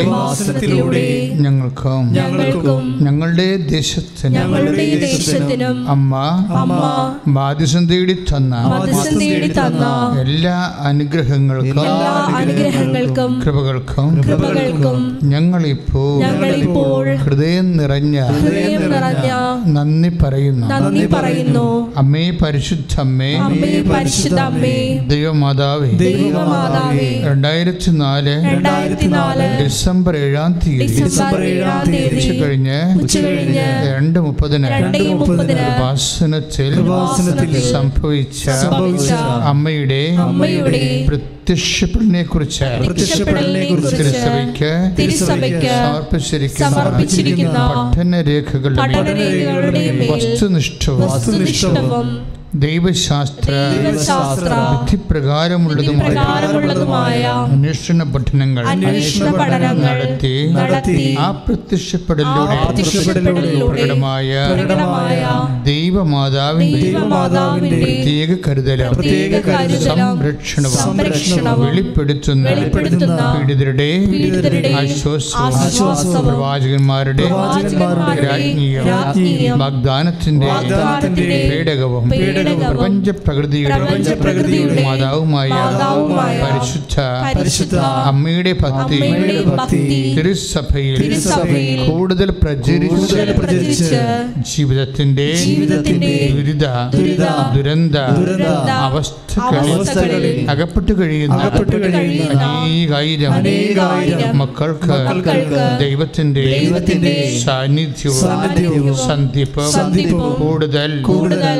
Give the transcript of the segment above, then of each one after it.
കൃപാസനത്തിലൂടെ ഞങ്ങൾക്കും ഞങ്ങളുടെ ദേശത്തിന് ഞങ്ങളുടെ ദേശത്തിനും അമ്മ അമ്മ ബാധ്യസം തേടി തന്ന മധ്യസ്ഥം തേടി തന്ന എല്ലാ അനുഗ്രഹങ്ങൾക്കും കൃപകൾക്കും കൃപകൾക്കും ഞങ്ങളിപ്പോ ഞങ്ങളിപ്പോൾ ഹൃദയം നിറഞ്ഞ ഹൃദയം നിറഞ്ഞ നന്ദി പറയുന്നു. നന്ദി പറയുന്നു. അമ്മേ പരിശുദ്ധ അമ്മേ അമ്മേ ദൈവമാതാവേ ദൈവമാതാവേ രണ്ടായിരത്തി നാല് രണ്ടായിരത്തി നാല് ഡിസംബർ ഏഴാം തീയതി ഡിസംബർ ഏഴാം തീയതി രണ്ട് മുപ്പതിന് രണ്ട് മുപ്പതിന് ഉപാസനത്തിൽ സംഭവിച്ച അമ്മയുടെ പ്രത്യക്ഷപ്പെടലിനെ കുറിച്ച് തിരുസഭയ്ക്ക് സമർപ്പിച്ചിരിക്കുന്ന മേൽ വസ്തുനിഷ്ഠവും വസ്തുനിഷ്ഠവും ദൈവശാസ്ത്ര വിധിപ്രകാരമുള്ളതുമായ അന്വേഷണ പഠനങ്ങൾ നടത്തി നടത്തി ആ പ്രത്യക്ഷപ്പെടലിലൂടെ പ്രകടമായ പ്രകടമായ ദൈവമാതാവിന്റെ പ്രത്യേക കരുതലും സംരക്ഷണവും വെളിപ്പെടുത്തുന്ന പീഡിതരുടെ ആശ്വാസവും പ്രവാചകന്മാരുടെ രാജ്ഞിയും വാഗ്ദാനത്തിന്റെ പേടകവും പ്രപഞ്ച പ്രകൃതിയുടെ മാതാവുമായ പരിശുദ്ധ അമ്മയുടെ ഭക്തി തിരുസഭയിൽ കൂടുതൽ പ്രചരിച്ച് ജീവിതത്തിന്റെ ജീവിതത്തിന്റെ ദുരിത ദുരന്ത അവസ്ഥകളിൽ അകപ്പെട്ടു കഴിയുന്ന അനേകായിരം മക്കൾക്ക് ദൈവത്തിന്റെ സാന്നിധ്യവും സന്ധിപ്പും കൂടുതൽ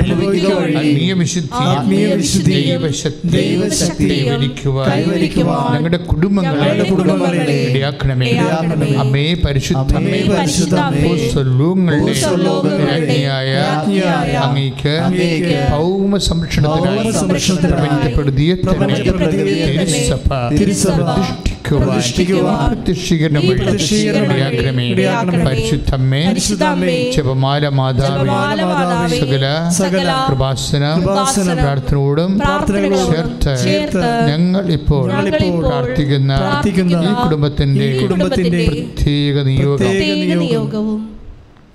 അനുഭവിക്കുക ദൈവശക്തി കൈവരിക്കുവാൻ ഞങ്ങളുടെ കുടുംബങ്ങളെ കുടുംബങ്ങളെ ഇടയാക്കണമേ ഇടയാക്കണമേ. അമ്മേ പരിശുദ്ധ അമ്മേ രാജ്ഞിയായ അങ്ങേക്ക് ഭൗമ സംരക്ഷണത്തിനായി പ്രപഞ്ചപ്പെടുത്തിയ തിരുസഭ. പരിശുദ്ധമ്മേ ജപമാല മാതാവേ സകല കൃപാസന പ്രാർത്ഥനയോടും ചേർത്ത് ഞങ്ങൾ ഇപ്പോൾ പ്രാർത്ഥിക്കുന്ന ഈ കുടുംബത്തിന്റെ കുടുംബത്തിന്റെ പ്രത്യേക നിയോഗം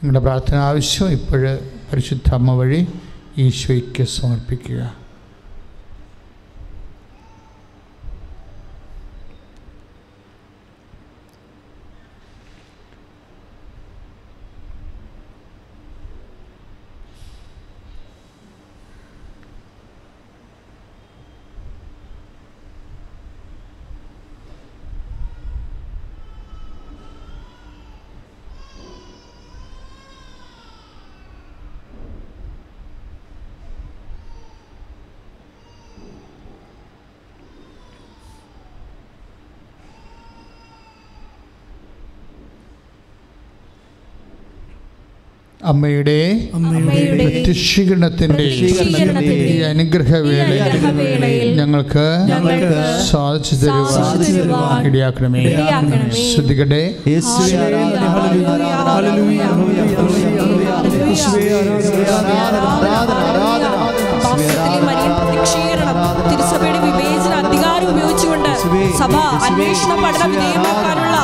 നിങ്ങളുടെ പ്രാർത്ഥന ആവശ്യം ഇപ്പോഴ് പരിശുദ്ധ അമ്മ വഴി ഈശോയ്ക്ക് സമർപ്പിക്കുക. അമ്മയുടെ ശീകരണത്തിന്റെ പ്രത്യക്ഷീകരണത്തിന്റെ ഈ അനുഗ്രഹവേളയിൽ ഞങ്ങൾക്ക് ഞങ്ങൾക്ക് സാധിച്ചു തരുവാൻ ഇടയാക്കണമേ. ശ്രദ്ധിക്കട്ടെ തിരുസഭയുടെ വിവേചന അധികാരം ഉപയോഗിച്ചുകൊണ്ട് സഭ അന്വേഷണം പഠന വിധേയമാക്കാനുള്ള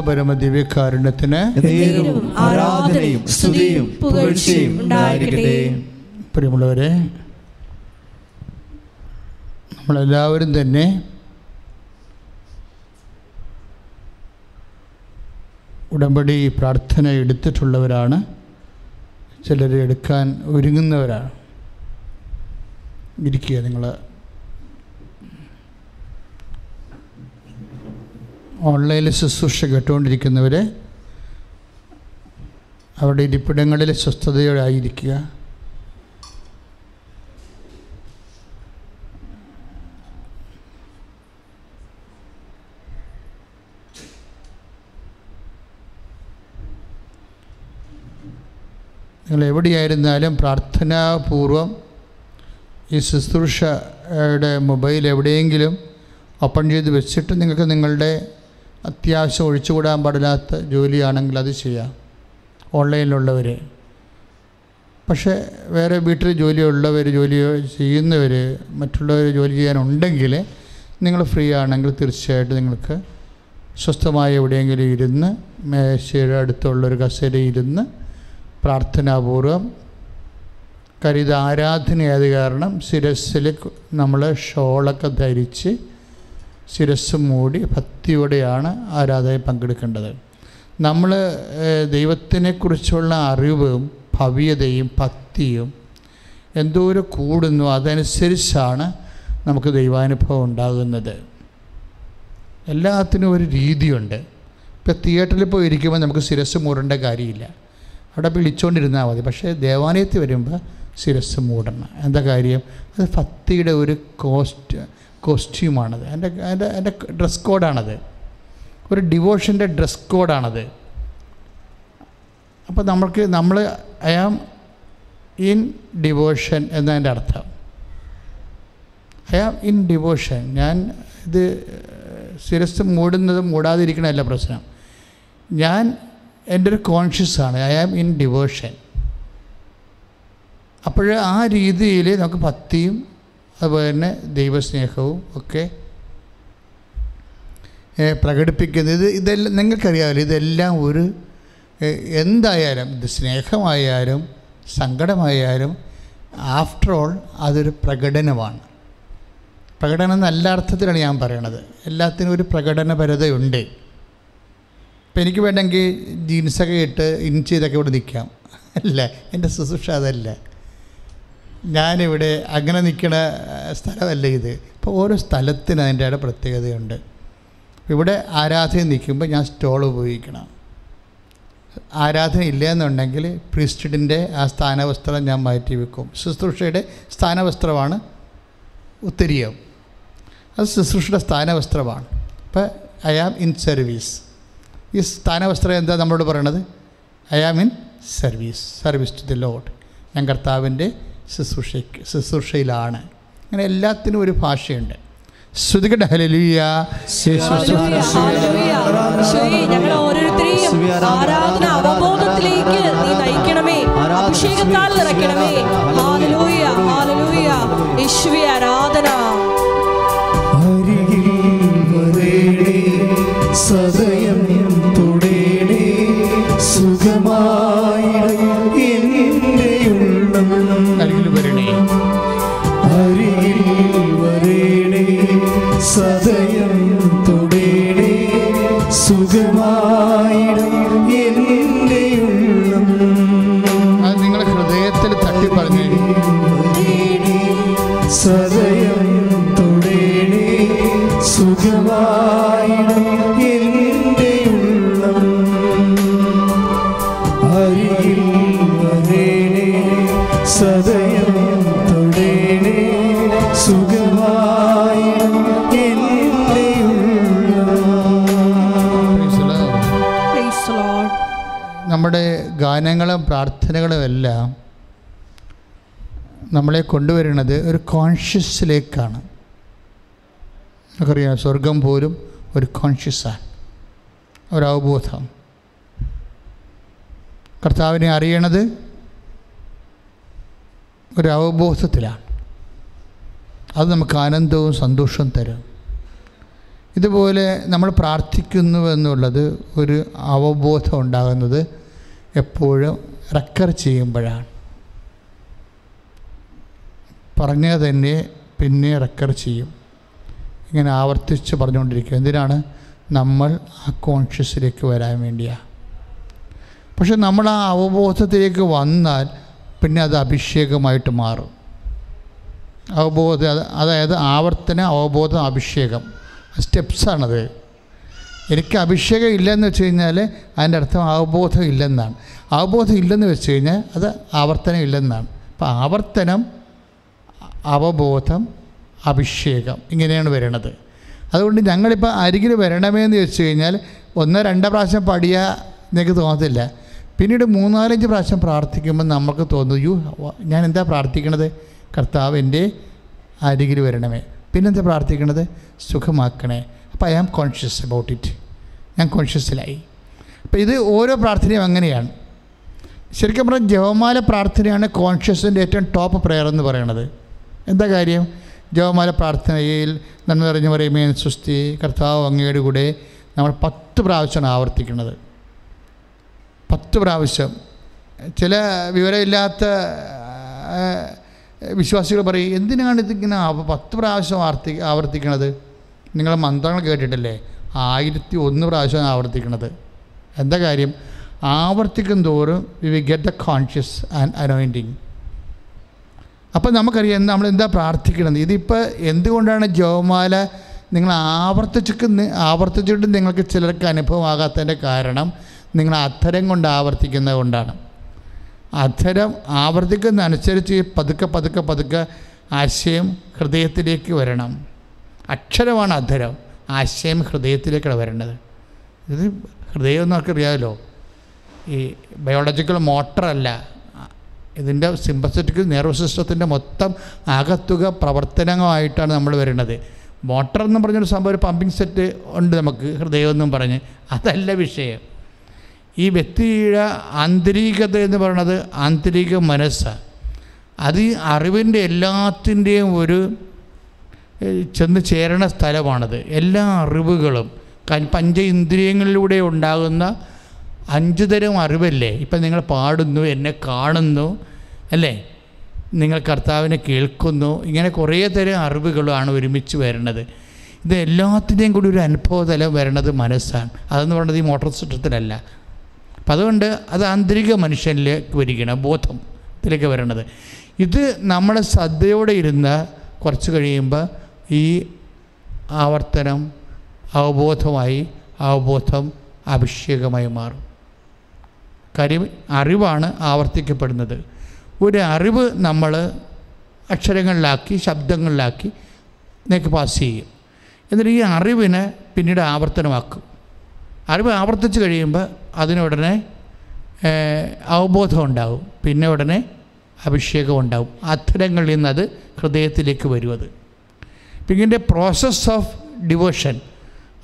പരിശുദ്ധ പരമ ദിവ്യകാരുണ്യത്തിന് ആരാധനയും സ്തുതിയും പുകഴ്ചയും ഉണ്ടായിരിക്കട്ടെ. പ്രിയമുള്ളവരെ നമ്മളെല്ലാവരും തന്നെ ഉടമ്പടി പ്രാർത്ഥന എടുത്തിട്ടുള്ളവരാണ്. ചിലർ എടുക്കാൻ ഒരുങ്ങുന്നവരാണ്. ഇരിക്കുക നിങ്ങൾ ഓൺലൈനിൽ ശുശ്രൂഷ കേട്ടുകൊണ്ടിരിക്കുന്നവരെ അവരുടെ ഇരിപ്പിടങ്ങളിൽ സ്വസ്ഥതയോടെ ആയിരിക്കുക നിങ്ങൾ എവിടെയായിരുന്നാലും പ്രാർത്ഥനാപൂർവം ഈ ശുശ്രൂഷയുടെ മൊബൈൽ എവിടെയെങ്കിലും ഓപ്പൺ ചെയ്ത് വെച്ചിട്ട് നിങ്ങൾക്ക് നിങ്ങളുടെ അത്യാവശ്യം ഒഴിച്ചുകൂടാൻ പാടില്ലാത്ത ജോലിയാണെങ്കിൽ അത് ചെയ്യാം. ഓൺലൈനിലുള്ളവർ പക്ഷേ വേറെ വീട്ടിൽ ജോലിയുള്ളവർ ജോലി ചെയ്യുന്നവർ മറ്റുള്ളവർ ജോലി ചെയ്യാനുണ്ടെങ്കിൽ നിങ്ങൾ ഫ്രീ ആണെങ്കിൽ തീർച്ചയായിട്ടും നിങ്ങൾക്ക് സ്വസ്ഥമായി എവിടെയെങ്കിലും ഇരുന്ന് മേശയുടെ അടുത്തുള്ളൊരു കസേരയിൽ ഇരുന്ന് പ്രാർത്ഥനാപൂർവം കാര്യം ഇത് ആരാധനയായത് കാരണം ശിരസ്സിൽ നമ്മൾ ഷോളൊക്കെ ധരിച്ച് ശിരസ് മൂടി ഭക്തിയോടെയാണ് ആരാധനയിൽ പങ്കെടുക്കേണ്ടത്. നമ്മൾ ദൈവത്തിനെക്കുറിച്ചുള്ള അറിവും ഭവ്യതയും ഭക്തിയും എന്തോരം കൂടുന്നു. അതനുസരിച്ചാണ് നമുക്ക് ദൈവാനുഭവം ഉണ്ടാകുന്നത്. എല്ലാത്തിനും ഒരു രീതിയുണ്ട്. ഇപ്പോൾ തിയേറ്ററിൽ പോയി ഇരിക്കുമ്പോൾ നമുക്ക് ശിരസ് മൂടേണ്ട കാര്യമില്ല. അവിടെ വിളിച്ചുകൊണ്ടിരുന്നാൽ മതി. പക്ഷേ ദേവാലയത്തിൽ വരുമ്പോൾ ശിരസ് മൂടണം. എന്താ കാര്യം? അത് ഭക്തിയുടെ ഒരു കോസ്റ്റ് കോസ്റ്റ്യൂമാണത്. എന്റെ എന്റെ എന്റെ ഡ്രസ് കോഡാണത്. ഒരു ഡിവോഷന്റെ ഡ്രസ് കോഡാണത്. അപ്പോൾ നമ്മൾക്ക് നമ്മൾ ഐ ആം ഇൻ ഡിവോഷൻ എന്നതിന്റെ അർത്ഥം. I am in devotion. ഞാൻ ഇത് ശിരസ് മൂടുന്നതും മൂടാതിരിക്കണമല്ല പ്രശ്നം. ഞാൻ എന്റെ ഒരു കോൺഷ്യസാണ് ഐ ആം ഇൻ ഡിവോഷൻ. അപ്പോൾ ആ രീതിയിൽ നമുക്ക് ഭക്തിയും അതുപോലെ തന്നെ ദൈവസ്നേഹവും ഒക്കെ പ്രകടിപ്പിക്കുന്നത്. ഇത് ഇതെല്ലാം നിങ്ങൾക്കറിയാമല്ലോ ഇതെല്ലാം ഒരു എന്തായാലും ഇത് സ്നേഹമായാലും സങ്കടമായാലും ആഫ്റ്റർ ഓൾ അതൊരു പ്രകടനമാണ്. പ്രകടനം നല്ല അർത്ഥത്തിലാണ് ഞാൻ പറയണത്. എല്ലാത്തിനും ഒരു പ്രകടനപരതയുണ്ട്. ഇപ്പം എനിക്ക് വേണമെങ്കിൽ ജീൻസൊക്കെ ഇട്ട് ഇൻ ചെയ്തൊക്കെ ഇവിടെ നിൽക്കാം. അല്ല? എന്റെ ശുശ്രൂഷ അതല്ല. ഞാനിവിടെ അങ്ങനെ നിൽക്കുന്ന സ്ഥലമല്ല ഇത്. ഇപ്പോൾ ഓരോ സ്ഥലത്തിന് അതിന്റെ പ്രത്യേകതയുണ്ട്. ഇവിടെ ആരാധന നിൽക്കുമ്പോൾ ഞാൻ സ്റ്റോൾ ഉപയോഗിക്കണം. ആരാധന ഇല്ല എന്നുണ്ടെങ്കിൽ പ്രിസ്റ്റിഡിന്റെ ആ സ്ഥാനവസ്ത്രം ഞാൻ മാറ്റി വെക്കും. ശുശ്രൂഷയുടെ സ്ഥാനവസ്ത്രമാണ് ഉത്തരീയം. അത് ശുശ്രൂഷയുടെ സ്ഥാനവസ്ത്രമാണ്. അപ്പോൾ ഐ ആം ഇൻ സർവീസ്. ഈ സ്ഥാനവസ്ത്രം എന്താ നമ്മളോട് പറയണത്? I am in service. Service to the Lord. ഞാൻ കർത്താവിന്റെ ശുശ്രൂഷയ്ക്ക് ശുശ്രൂഷയിലാണ്. അങ്ങനെ എല്ലാത്തിനും ഒരു ഭാഷയുണ്ട്. ശ്രുതികട ഹലലിയ ഞങ്ങൾ ഓരോരുത്തരെയും ആരാധന അവബോധത്തിലേക്ക് നീ നയിക്കണമേ. അഭിഷേകത്താൽ നിറയ്ക്കണമേ. ഹാലലൂയ ഹാലലൂയ യേശുവേ ആരാധന. അരികിൽ വരേണേ സദയം ഗാനങ്ങളും പ്രാർത്ഥനകളും എല്ലാം നമ്മളെ കൊണ്ടുവരുന്നത് ഒരു കോൺഷ്യസിലേക്കാണ് നമുക്കറിയാം സ്വർഗം പോലും ഒരു കോൺഷ്യസാണ് ഒരു അവബോധം. കർത്താവിനെ അറിയണത് ഒരു അവബോധത്തിലാണ്. അത് നമുക്ക് ആനന്ദവും സന്തോഷവും തരും. ഇതുപോലെ നമ്മൾ പ്രാർത്ഥിക്കുന്നു എന്നുള്ളത് ഒരു അവബോധം ഉണ്ടാകുന്നത് എപ്പോഴും റെക്കർ ചെയ്യുമ്പോഴാണ്. പറഞ്ഞാൽ തന്നെ പിന്നെ റെക്കർ ചെയ്യും. ഇങ്ങനെ ആവർത്തിച്ച് പറഞ്ഞുകൊണ്ടിരിക്കും എന്തിനാണ്? നമ്മൾ ആ കോൺഷ്യസിലേക്ക് വരാൻ വേണ്ടിയാണ് പക്ഷെ നമ്മൾ ആ അവബോധത്തിലേക്ക് വന്നാൽ പിന്നെ അത് അഭിഷേകമായിട്ട് മാറും. അവബോധം അത് അതായത് ആവർത്തന അവബോധം അഭിഷേകം. സ്റ്റെപ്സാണത് എനിക്ക് അഭിഷേകം ഇല്ലെന്ന് വെച്ച് കഴിഞ്ഞാൽ അതിന്റെ അർത്ഥം അവബോധം ഇല്ലെന്നാണ്. അവബോധം ഇല്ലെന്ന് വെച്ച് കഴിഞ്ഞാൽ അത് ആവർത്തനം ഇല്ലെന്നാണ്. അപ്പോൾ ആവർത്തനം അവബോധം അഭിഷേകം ഇങ്ങനെയാണ് വരണത്. അതുകൊണ്ട് ഞങ്ങളിപ്പോൾ അരികിൽ വരണമേ എന്ന് വെച്ച് കഴിഞ്ഞാൽ ഒന്നോ രണ്ടോ പ്രാവശ്യം പടിയാ എനിക്ക് തോന്നത്തില്ല. പിന്നീട് മൂന്നാലഞ്ച് പ്രാവശ്യം പ്രാർത്ഥിക്കുമ്പോൾ നമുക്ക് തോന്നും യു ഞാൻ എന്താ പ്രാർത്ഥിക്കണത്? കർത്താവ് എന്റെ അരികിൽ വരണമേ. പിന്നെന്താ പ്രാർത്ഥിക്കണത്? സുഖമാക്കണേ. അപ്പോൾ I am conscious about it. ഞാൻ കോൺഷ്യസിലായി അപ്പോൾ ഇത് ഓരോ പ്രാർത്ഥനയും അങ്ങനെയാണ്. ശരിക്കും പറഞ്ഞാൽ ജവമാല പ്രാർത്ഥനയാണ് കോൺഷ്യസിന്റെ ഏറ്റവും ടോപ്പ് പ്രെയർ എന്ന് പറയണത്. എന്താ കാര്യം? ജവമാല പ്രാർത്ഥനയിൽ നന്മ നിറഞ്ഞു പറയുമേ സുസ്തി കർത്താവ് അങ്ങയുടെ കൂടെ നമ്മൾ പത്ത് പ്രാവശ്യമാണ് ആവർത്തിക്കുന്നത്. പത്ത് പ്രാവശ്യം. ചില വിവരമില്ലാത്ത വിശ്വാസികൾ പറയും എന്തിനാണ് ഇതിങ്ങനെ പത്ത് പ്രാവശ്യം ആവർത്തി ആവർത്തിക്കണത്? നിങ്ങൾ മന്ത്രങ്ങൾ കേട്ടിട്ടില്ലേ? ആയിരത്തി ഒന്ന് പ്രാവശ്യം ആവർത്തിക്കുന്നത്. എന്താ കാര്യം? ആവർത്തിക്കും തോറും we we get the conscious and anointing അപ്പം നമുക്കറിയാം നമ്മൾ എന്താ പ്രാർത്ഥിക്കണത് ഇതിപ്പോൾ എന്തുകൊണ്ടാണ് ജോമാല നിങ്ങൾ ആവർത്തിച്ചിട്ട് നി- ആവർത്തിച്ചിട്ട് നിങ്ങൾക്ക് ചിലർക്ക് അനുഭവമാകാത്തതിന്റെ കാരണം നിങ്ങൾ അധരം കൊണ്ട് ആവർത്തിക്കുന്നത് കൊണ്ടാണ്. അധരം ആവർത്തിക്കുന്നതനുസരിച്ച് പതുക്കെ പതുക്കെ പതുക്കെ ആശയം ഹൃദയത്തിലേക്ക് വരണം. അക്ഷരമാണ് അധരം. ആശയം ഹൃദയത്തിലേക്കാണ് വരേണ്ടത്. ഇത് ഹൃദയം എന്നൊക്കെ അറിയാമല്ലോ. ഈ ബയോളജിക്കൽ മോട്ടറല്ല ഇതിന്റെ സിമ്പസറ്റിക് നെർവസ് സിസ്റ്റത്തിന്റെ മൊത്തം അകത്തുക പ്രവർത്തനമായിട്ടാണ് നമ്മൾ വരുന്നത് മോട്ടർ എന്ന് പറഞ്ഞൊരു സംഭവം ഒരു പമ്പിങ് സെറ്റ് ഉണ്ട് നമുക്ക് ഹൃദയം എന്നും പറഞ്ഞ്. അതല്ല വിഷയം. ഈ വ്യക്തിയുടെ ആന്തരികത എന്ന് പറയുന്നത് ആന്തരിക മനസ്സാണ്. അത് അറിവിന്റെ എല്ലാത്തിന്റെയും ഒരു ചെന്ന് ചേരണ സ്ഥലമാണത്. എല്ലാ അറിവുകളും പഞ്ച ഇന്ദ്രിയങ്ങളിലൂടെ ഉണ്ടാകുന്ന അഞ്ച് തരം അറിവല്ലേ? ഇപ്പം നിങ്ങൾ പാടുന്നു എന്നെ കാണുന്നു അല്ലേ? നിങ്ങൾ കർത്താവിനെ കേൾക്കുന്നു ഇങ്ങനെ കുറേ തരം അറിവുകളാണ് ഒരുമിച്ച് വരുന്നത് ഇത് എല്ലാത്തിന്റെയും കൂടി ഒരു അനുഭവതലം വരണത് മനസ്സാണ്. അതെന്ന് പറയുന്നത് ഈ മോട്ടോർ സിസ്റ്റത്തിലല്ല. അപ്പം അതുകൊണ്ട് അത് ആന്തരിക മനുഷ്യനിലേക്ക് വരികയാണ് ബോധത്തിലേക്ക് വരണത്. ഇത് നമ്മൾ ശ്രദ്ധയോടെ ഇരുന്ന് കുറച്ച് കഴിയുമ്പോൾ ഈ ആവർത്തനം അവബോധമായി അവബോധം അഭിഷേകമായി മാറും. കരി അറിവാണ് ആവർത്തിക്കപ്പെടുന്നത്. ഒരു അറിവ് നമ്മൾ അക്ഷരങ്ങളിലാക്കി ശബ്ദങ്ങളിലാക്കി നിങ്ങൾക്ക് പാസ് ചെയ്യും. എന്നിട്ട് ഈ അറിവിനെ പിന്നീട് ആവർത്തനമാക്കും. അറിവ് ആവർത്തിച്ച് കഴിയുമ്പോൾ അതിനുടനെ അവബോധം ഉണ്ടാവും. പിന്നെ ഉടനെ അഭിഷേകം ഉണ്ടാവും. അത്തരങ്ങളിൽ നിന്ന് അത് ഹൃദയത്തിലേക്ക് വരും അപ്പം പ്രോസസ്സ് ഓഫ് ഡിവോഷൻ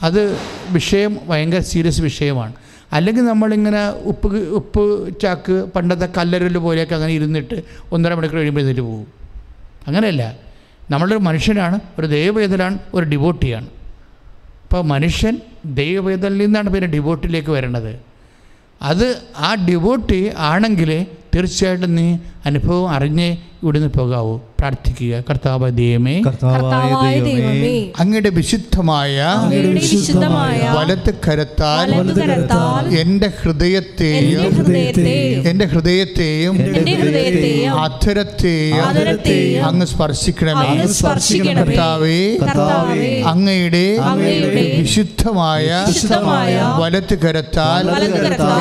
അത് വിഷയം ഭയങ്കര സീരിയസ് വിഷയമാണ്. അല്ലെങ്കിൽ നമ്മളിങ്ങനെ ഉപ്പ് ഉപ്പ് ചാക്ക് പണ്ടത്തെ കല്ലരൽ പോലെയൊക്കെ അങ്ങനെ ഇരുന്നിട്ട് ഒന്നര മണിക്കൂർ കഴിയുമ്പോൾ എഴുന്നേറ്റ് പോകും. അങ്ങനെയല്ല. നമ്മളൊരു മനുഷ്യനാണ് ഒരു ദൈവവേദലാണ് ഒരു ഡിവോട്ടിയാണ് അപ്പോൾ മനുഷ്യൻ ദൈവവേദനിൽ നിന്നാണ് പിന്നെ ഡിവോട്ടിലേക്ക് വരണത് അത് ആ ഡിവോട്ടി ആണെങ്കിൽ തീർച്ചയായിട്ടും നീ അനുഭവം അറിഞ്ഞ് ഇവിടുന്ന് പോകാവൂ പ്രാർത്ഥിക്കുക. കർത്താവ് ദൈവമേ അങ്ങയുടെ വിശുദ്ധമായ വലത്ത് കരത്താൽ എന്റെ ഹൃദയത്തെയും എന്റെ ഹൃദയത്തെയും എന്റെ ഹൃദയത്തെയും എന്റെ ഹൃദയത്തെയും അധരത്തെയും അങ്ങ് സ്പർശിക്കണമേ. കർത്താവേ കർത്താവേ അങ്ങയുടെ വിശുദ്ധമായ വലത്ത് കരത്താൽ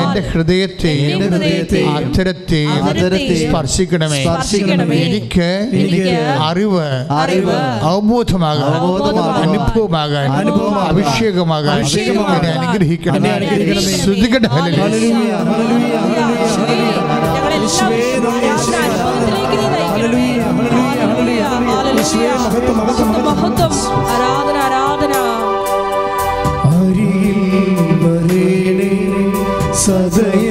എന്റെ ഹൃദയത്തെയും എന്റെ ഹൃദയത്തെയും അധരത്തെയും ആദരത്തെയും സ്പർശിക്കണമേ. സ്പർശിക്കണമേ. എനിക്ക് എനിക്ക് അറിവ് അറിവ് അവബോധമാകാൻ അനുഭവമാകാൻ അഭിഷേകമാകാൻ അഭിഷേകമാകാൻ എന്നെ അനുഗ്രഹിക്കണം എന്നെ അനുഗ്രഹിക്കണമേ. ശ്രുതികട ഹല്ലേലൂയ. ഹല്ലേലൂയ, ഹല്ലേലൂയ, ഹല്ലേലൂയ. യേശുവേ,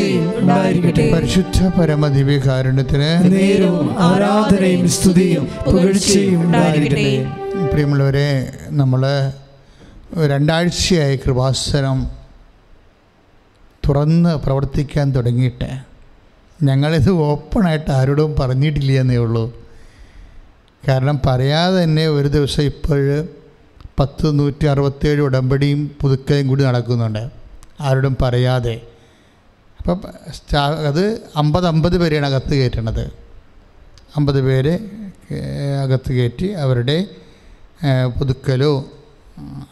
ഉണ്ടായിരിക്കട്ടെ. പരിശുദ്ധ നേരവും ആരാധനയും സ്തുതിയും പുകഴ്ചയും ഉണ്ടായിരിക്കട്ടെ. പ്രിയമുള്ളവരെ നമ്മൾ രണ്ടാഴ്ചയായി കൃപാസനം തുറന്ന് പ്രവർത്തിക്കാൻ തുടങ്ങിയിട്ട് ഞങ്ങളിത് ഓപ്പണായിട്ട് ആരോടും പറഞ്ഞിട്ടില്ല എന്നേ ഉള്ളൂ. കാരണം പറയാതെ തന്നെ ഒരു ദിവസം ഇപ്പോൾ പത്ത് നൂറ്റി അറുപത്തേഴ് ഉടമ്പടിയും പുതുക്കയും കൂടി നടക്കുന്നുണ്ട്. ആരോടും പറയാതെ. അപ്പം അത് അമ്പത് അമ്പത് പേരെയാണ് അകത്ത് കയറ്റണത്. അമ്പത് പേര് അകത്ത് കയറ്റി അവരുടെ പുതുക്കലോ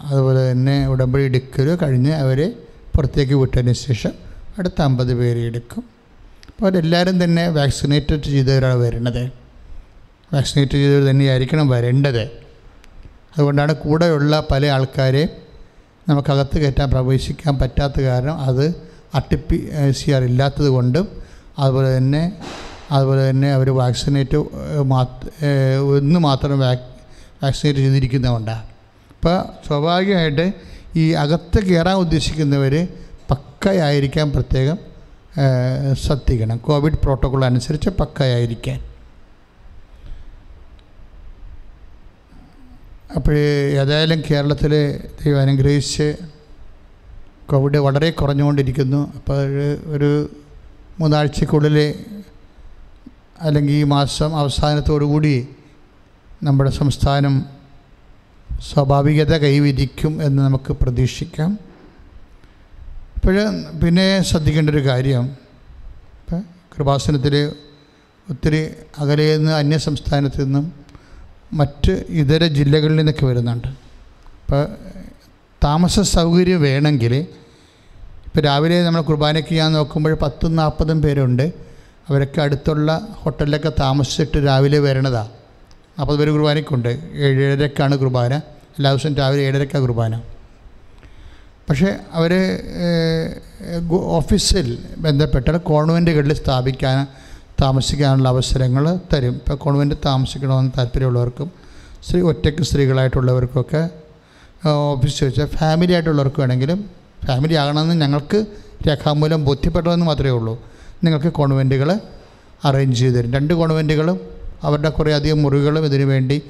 അതുപോലെ തന്നെ ഉടമ്പടി എടുക്കലോ കഴിഞ്ഞ് അവരെ പുറത്തേക്ക് വിട്ടതിന് ശേഷം അടുത്ത അമ്പത് പേരെ എടുക്കും. അപ്പോൾ അവരെല്ലാവരും തന്നെ വാക്സിനേറ്റഡ് ചെയ്തവരാണ് വരുന്നത് വാക്സിനേറ്റ് ചെയ്തവർ തന്നെയായിരിക്കണം വരേണ്ടത്. അതുകൊണ്ടാണ് കൂടെയുള്ള പല ആൾക്കാരെ നമുക്കകത്ത് കയറ്റാൻ പ്രവേശിക്കാൻ പറ്റാത്ത കാരണം അത് അട്ടിപ്പി സി ആർ ഇല്ലാത്തത് കൊണ്ടും അതുപോലെ തന്നെ അതുപോലെ തന്നെ അവർ വാക്സിനേറ്റ് ഒന്ന് മാത്രം വാക് വാക്സിനേറ്റ് ചെയ്തിരിക്കുന്നതുകൊണ്ടാണ് അപ്പോൾ സ്വാഭാവികമായിട്ട് ഈ അകത്ത് കയറാൻ ഉദ്ദേശിക്കുന്നവർ പക്കയായിരിക്കാൻ പ്രത്യേകം ശ്രദ്ധിക്കണം. കോവിഡ് പ്രോട്ടോക്കോൾ അനുസരിച്ച് പക്കയായിരിക്കാൻ. അപ്പോൾ ഏതായാലും കേരളത്തിൽ ദൈവം അനുഗ്രഹിച്ച് കോവിഡ് വളരെ കുറഞ്ഞുകൊണ്ടിരിക്കുന്നു. അപ്പോൾ ഒരു മൂന്നാഴ്ചക്കുള്ളിൽ അല്ലെങ്കിൽ ഈ മാസം അവസാനത്തോടു കൂടി നമ്മുടെ സംസ്ഥാനം സ്വാഭാവികത കൈവരിക്കും എന്ന് നമുക്ക് പ്രതീക്ഷിക്കാം. ഇപ്പോൾ പിന്നെ ശ്രദ്ധിക്കേണ്ട ഒരു കാര്യം. ഇപ്പം കൃപാസനത്തിൽ ഒത്തിരി അകലെ നിന്ന് അന്യ സംസ്ഥാനത്ത് നിന്നും മറ്റ് ഇതര ജില്ലകളിൽ നിന്നൊക്കെ വരുന്നുണ്ട്. അപ്പോൾ താമസ സൗകര്യം വേണമെങ്കിൽ ഇപ്പോൾ രാവിലെ നമ്മൾ കുർബാനയ്ക്ക് ഞാൻ നോക്കുമ്പോൾ പത്തും നാൽപ്പതും പേരുണ്ട്. അവരൊക്കെ അടുത്തുള്ള ഹോട്ടലിലൊക്കെ താമസിച്ചിട്ട് രാവിലെ വരണതാണ് നാൽപ്പത് പേര് കുർബാനയ്ക്കുണ്ട്. ഏഴരക്കാണ് കുർബാന. എല്ലാ ദിവസവും രാവിലെ ഏഴരക്കാണ് കുർബാന. പക്ഷേ അവർ ഓഫീസിൽ ബന്ധപ്പെട്ട കോൺവെന്റുകളിൽ സ്ഥാപിക്കാൻ താമസിക്കാനുള്ള അവസരങ്ങൾ തരും. ഇപ്പോൾ കോൺവെന്റ് താമസിക്കണമെന്ന് താല്പര്യമുള്ളവർക്കും സ്ത്രീ ഒറ്റയ്ക്ക് സ്ത്രീകളായിട്ടുള്ളവർക്കൊക്കെ ഓഫീസ് വെച്ചാൽ ഫാമിലി ആയിട്ടുള്ളവർക്ക് വേണമെങ്കിലും ഫാമിലി ആകണമെന്ന് ഞങ്ങൾക്ക് രേഖാമൂലം ബോധ്യപ്പെട്ടതെന്ന് മാത്രമേ ഉള്ളൂ. നിങ്ങൾക്ക് കോൺവെന്റുകൾ അറേഞ്ച് ചെയ്ത് തരും. രണ്ട് കോൺവെന്റുകളും അവരുടെ കുറേ അധികം മുറികളും ഇതിനു വേണ്ടി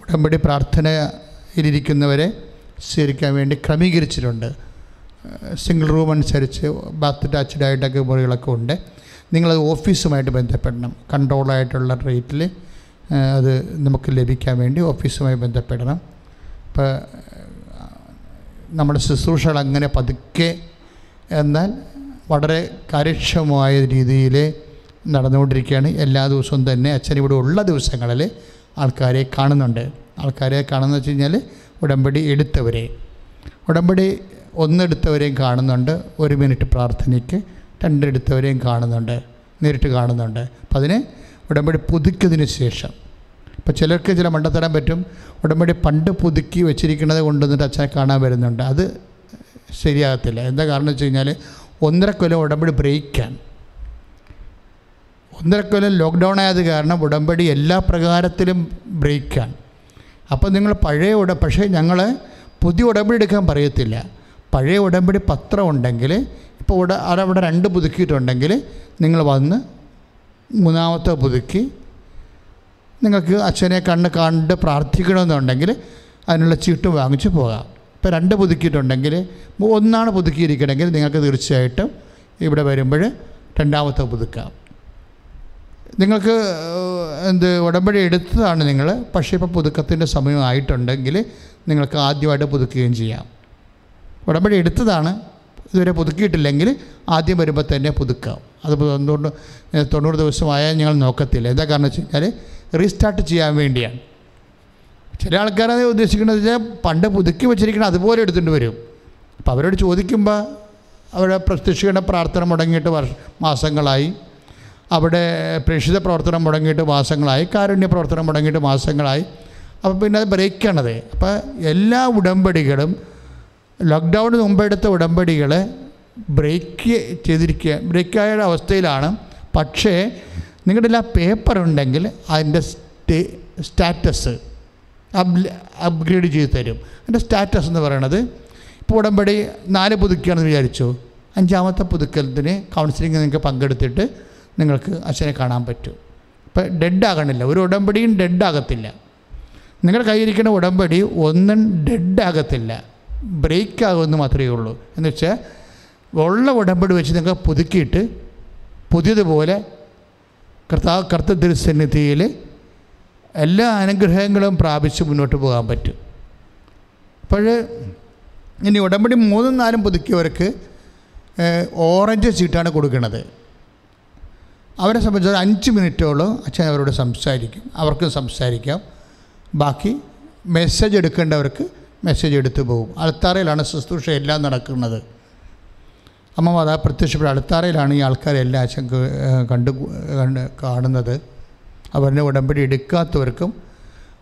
ഉടമ്പടി പ്രാർത്ഥനയിലിരിക്കുന്നവരെ സ്വീകരിക്കാൻ വേണ്ടി ക്രമീകരിച്ചിട്ടുണ്ട്. സിംഗിൾ റൂം അനുസരിച്ച് ബാത്ത് അറ്റാച്ച്ഡ് ആയിട്ടൊക്കെ മുറികളൊക്കെ ഉണ്ട്. നിങ്ങളത് ഓഫീസുമായിട്ട് ബന്ധപ്പെടണം. കൺട്രോളായിട്ടുള്ള റേറ്റിൽ അത് നമുക്ക് ലഭിക്കാൻ വേണ്ടി ഓഫീസുമായി ബന്ധപ്പെടണം. ഇപ്പോൾ നമ്മുടെ ശുശ്രൂഷകൾ അങ്ങനെ പതുക്കെ എന്നാൽ വളരെ കാര്യക്ഷമമായ രീതിയിൽ നടന്നുകൊണ്ടിരിക്കുകയാണ്. എല്ലാ ദിവസവും തന്നെ അച്ഛൻ ഇവിടെ ഉള്ള ദിവസങ്ങളിൽ ആൾക്കാരെ കാണുന്നുണ്ട്. ആൾക്കാരെ കാണുന്നു വെച്ച് കഴിഞ്ഞാൽ ഉടമ്പടി എടുത്തവരെ. ഉടമ്പടി ഒന്നെടുത്തവരെയും കാണുന്നുണ്ട്. ഒരു മിനിറ്റ് പ്രാർത്ഥനയ്ക്ക് രണ്ടെടുത്തവരെയും കാണുന്നുണ്ട്. നേരിട്ട് കാണുന്നുണ്ട്. അപ്പം അതിന് ഉടമ്പടി പുതുക്കിയതിന് ശേഷം ഇപ്പോൾ ചിലർക്ക് ചില മണ്ടത്തരാൻ പറ്റും. ഉടമ്പടി പണ്ട് പുതുക്കി വെച്ചിരിക്കുന്നത് കൊണ്ടുവന്നിട്ട് അച്ഛനെ കാണാൻ വരുന്നുണ്ട്. അത് ശരിയാകത്തില്ല. എന്താ കാരണം വെച്ച് കഴിഞ്ഞാൽ ഒന്നര കൊല്ലം ഉടമ്പടി ബ്രേക്കാണ്. ഒന്നര കൊല്ലം ലോക്ക്ഡൗൺ ആയത് കാരണം ഉടമ്പടി എല്ലാ പ്രകാരത്തിലും ബ്രേക്കാണ്. അപ്പോൾ നിങ്ങൾ പഴയ ഉട പക്ഷേ ഞങ്ങൾ പുതിയ ഉടമ്പടി എടുക്കാൻ പറയത്തില്ല. പഴയ ഉടമ്പടി പത്രം ഉണ്ടെങ്കിൽ ഇപ്പോൾ ഉട അതവിടെ രണ്ട് പുതുക്കിയിട്ടുണ്ടെങ്കിൽ നിങ്ങൾ വന്ന് മൂന്നാമത്തെ പുതുക്കി നിങ്ങൾക്ക് അച്ഛനെ കണ്ണ് കണ്ട് പ്രാർത്ഥിക്കണമെന്നുണ്ടെങ്കിൽ അതിനുള്ള ചീട്ട് വാങ്ങിച്ച് പോകാം. ഇപ്പോൾ രണ്ട് പുതുക്കിയിട്ടുണ്ടെങ്കിൽ ഒന്നാണ് പുതുക്കിയിരിക്കണമെങ്കിൽ നിങ്ങൾക്ക് തീർച്ചയായിട്ടും ഇവിടെ വരുമ്പോൾ രണ്ടാമത്തെ പുതുക്കാം. നിങ്ങൾക്ക് എന്ത് ഉടമ്പടി എടുത്തതാണ് നിങ്ങൾ പക്ഷേ ഇപ്പോൾ പുതുക്കത്തിന്റെ സമയമായിട്ടുണ്ടെങ്കിൽ നിങ്ങൾക്ക് ആദ്യമായിട്ട് പുതുക്കുകയും ചെയ്യാം. ഉടമ്പടി എടുത്തതാണ് ഇതുവരെ പുതുക്കിയിട്ടില്ലെങ്കിൽ ആദ്യം വരുമ്പോൾ തന്നെ പുതുക്കാം. അത് എന്തുകൊണ്ട് തൊണ്ണൂറ് ദിവസമായാൽ ഞങ്ങൾ നോക്കത്തില്ല. എന്താ കാരണം വെച്ച് കഴിഞ്ഞാൽ റീസ്റ്റാർട്ട് ചെയ്യാൻ വേണ്ടിയാണ്. ചില ആൾക്കാരത് ഉദ്ദേശിക്കുന്നത് വെച്ചാൽ പണ്ട് പുതുക്കി വെച്ചിരിക്കണം അതുപോലെ എടുത്തുകൊണ്ട് വരും. അപ്പോൾ അവരോട് ചോദിക്കുമ്പോൾ അവിടെ പ്രത്യക്ഷിക്കുന്ന പ്രാർത്ഥന മുടങ്ങിയിട്ട് വർഷ മാസങ്ങളായി. അവിടെ പ്രേക്ഷിത പ്രവർത്തനം മുടങ്ങിയിട്ട് മാസങ്ങളായി. കാരുണ്യ പ്രവർത്തനം മുടങ്ങിയിട്ട് മാസങ്ങളായി. അപ്പോൾ പിന്നെ അത് ബ്രേക്കാണത് അപ്പോൾ എല്ലാ ഉടമ്പടികളും ലോക്ക്ഡൗണിന് മുമ്പ് എടുത്ത ഉടമ്പടികൾ ബ്രേക്ക് ചെയ്തിരിക്കുക ബ്രേക്കായ അവസ്ഥയിലാണ് പക്ഷേ നിങ്ങളുടെ എല്ലാ പേപ്പർ ഉണ്ടെങ്കിൽ അതിന്റെ സ്റ്റേ സ്റ്റാറ്റസ് അപ് അപ്ഗ്രേഡ് ചെയ്ത് തരും. അതിന്റെ സ്റ്റാറ്റസ് എന്ന് പറയണത് ഇപ്പോൾ ഉടമ്പടി നാല് പുതുക്കുകയാണെന്ന് വിചാരിച്ചു. അഞ്ചാമത്തെ പുതുക്കലത്തിന് കൗൺസിലിംഗ് നിങ്ങൾക്ക് പങ്കെടുത്തിട്ട് നിങ്ങൾക്ക് അച്ഛനെ കാണാൻ പറ്റും. ഇപ്പം ഡെഡ് ആകണില്ല. ഒരു ഉടമ്പടിയും ഡെഡ് ആകത്തില്ല. നിങ്ങളുടെ കയ്യിരിക്കുന്ന ഉടമ്പടി ഒന്നും ഡെഡ് ആകത്തില്ല. ബ്രേക്ക് ആകുമെന്ന് മാത്രമേ ഉള്ളൂ. എന്ന് വെച്ചാൽ ഉള്ള ഉടമ്പടി വെച്ച് നിങ്ങൾക്ക് പുതുക്കിയിട്ട് പുതിയതുപോലെ കർത്ത തിരുസന്നിധിയിൽ എല്ലാ അനുഗ്രഹങ്ങളും പ്രാപിച്ച് മുന്നോട്ട് പോകാൻ പറ്റും. അപ്പോൾ ഇനി ഉടമ്പടി മൂന്നും നാലും പുതുക്കിയവർക്ക് ഓറഞ്ച് സീറ്റാണ് കൊടുക്കുന്നത് അവരെ സംബന്ധിച്ച് അഞ്ച് മിനിറ്റോളം അച്ഛൻ അവരോട് സംസാരിക്കും. അവർക്കും സംസാരിക്കാം. ബാക്കി മെസ്സേജ് എടുക്കേണ്ടവർക്ക് മെസ്സേജ് എടുത്തു പോകും. അൾത്താറയിലാണ് ശുശ്രൂഷ എല്ലാം നടക്കുന്നത്. അമ്മ മാതാ പ്രത്യക്ഷപ്പെട്ട അൾത്താറയിലാണ് ഈ ആൾക്കാരെല്ലാം അച്ഛൻ കണ്ട് കണ്ട് കാണുന്നത്. അവരുടെ ഉടമ്പടി എടുക്കാത്തവർക്കും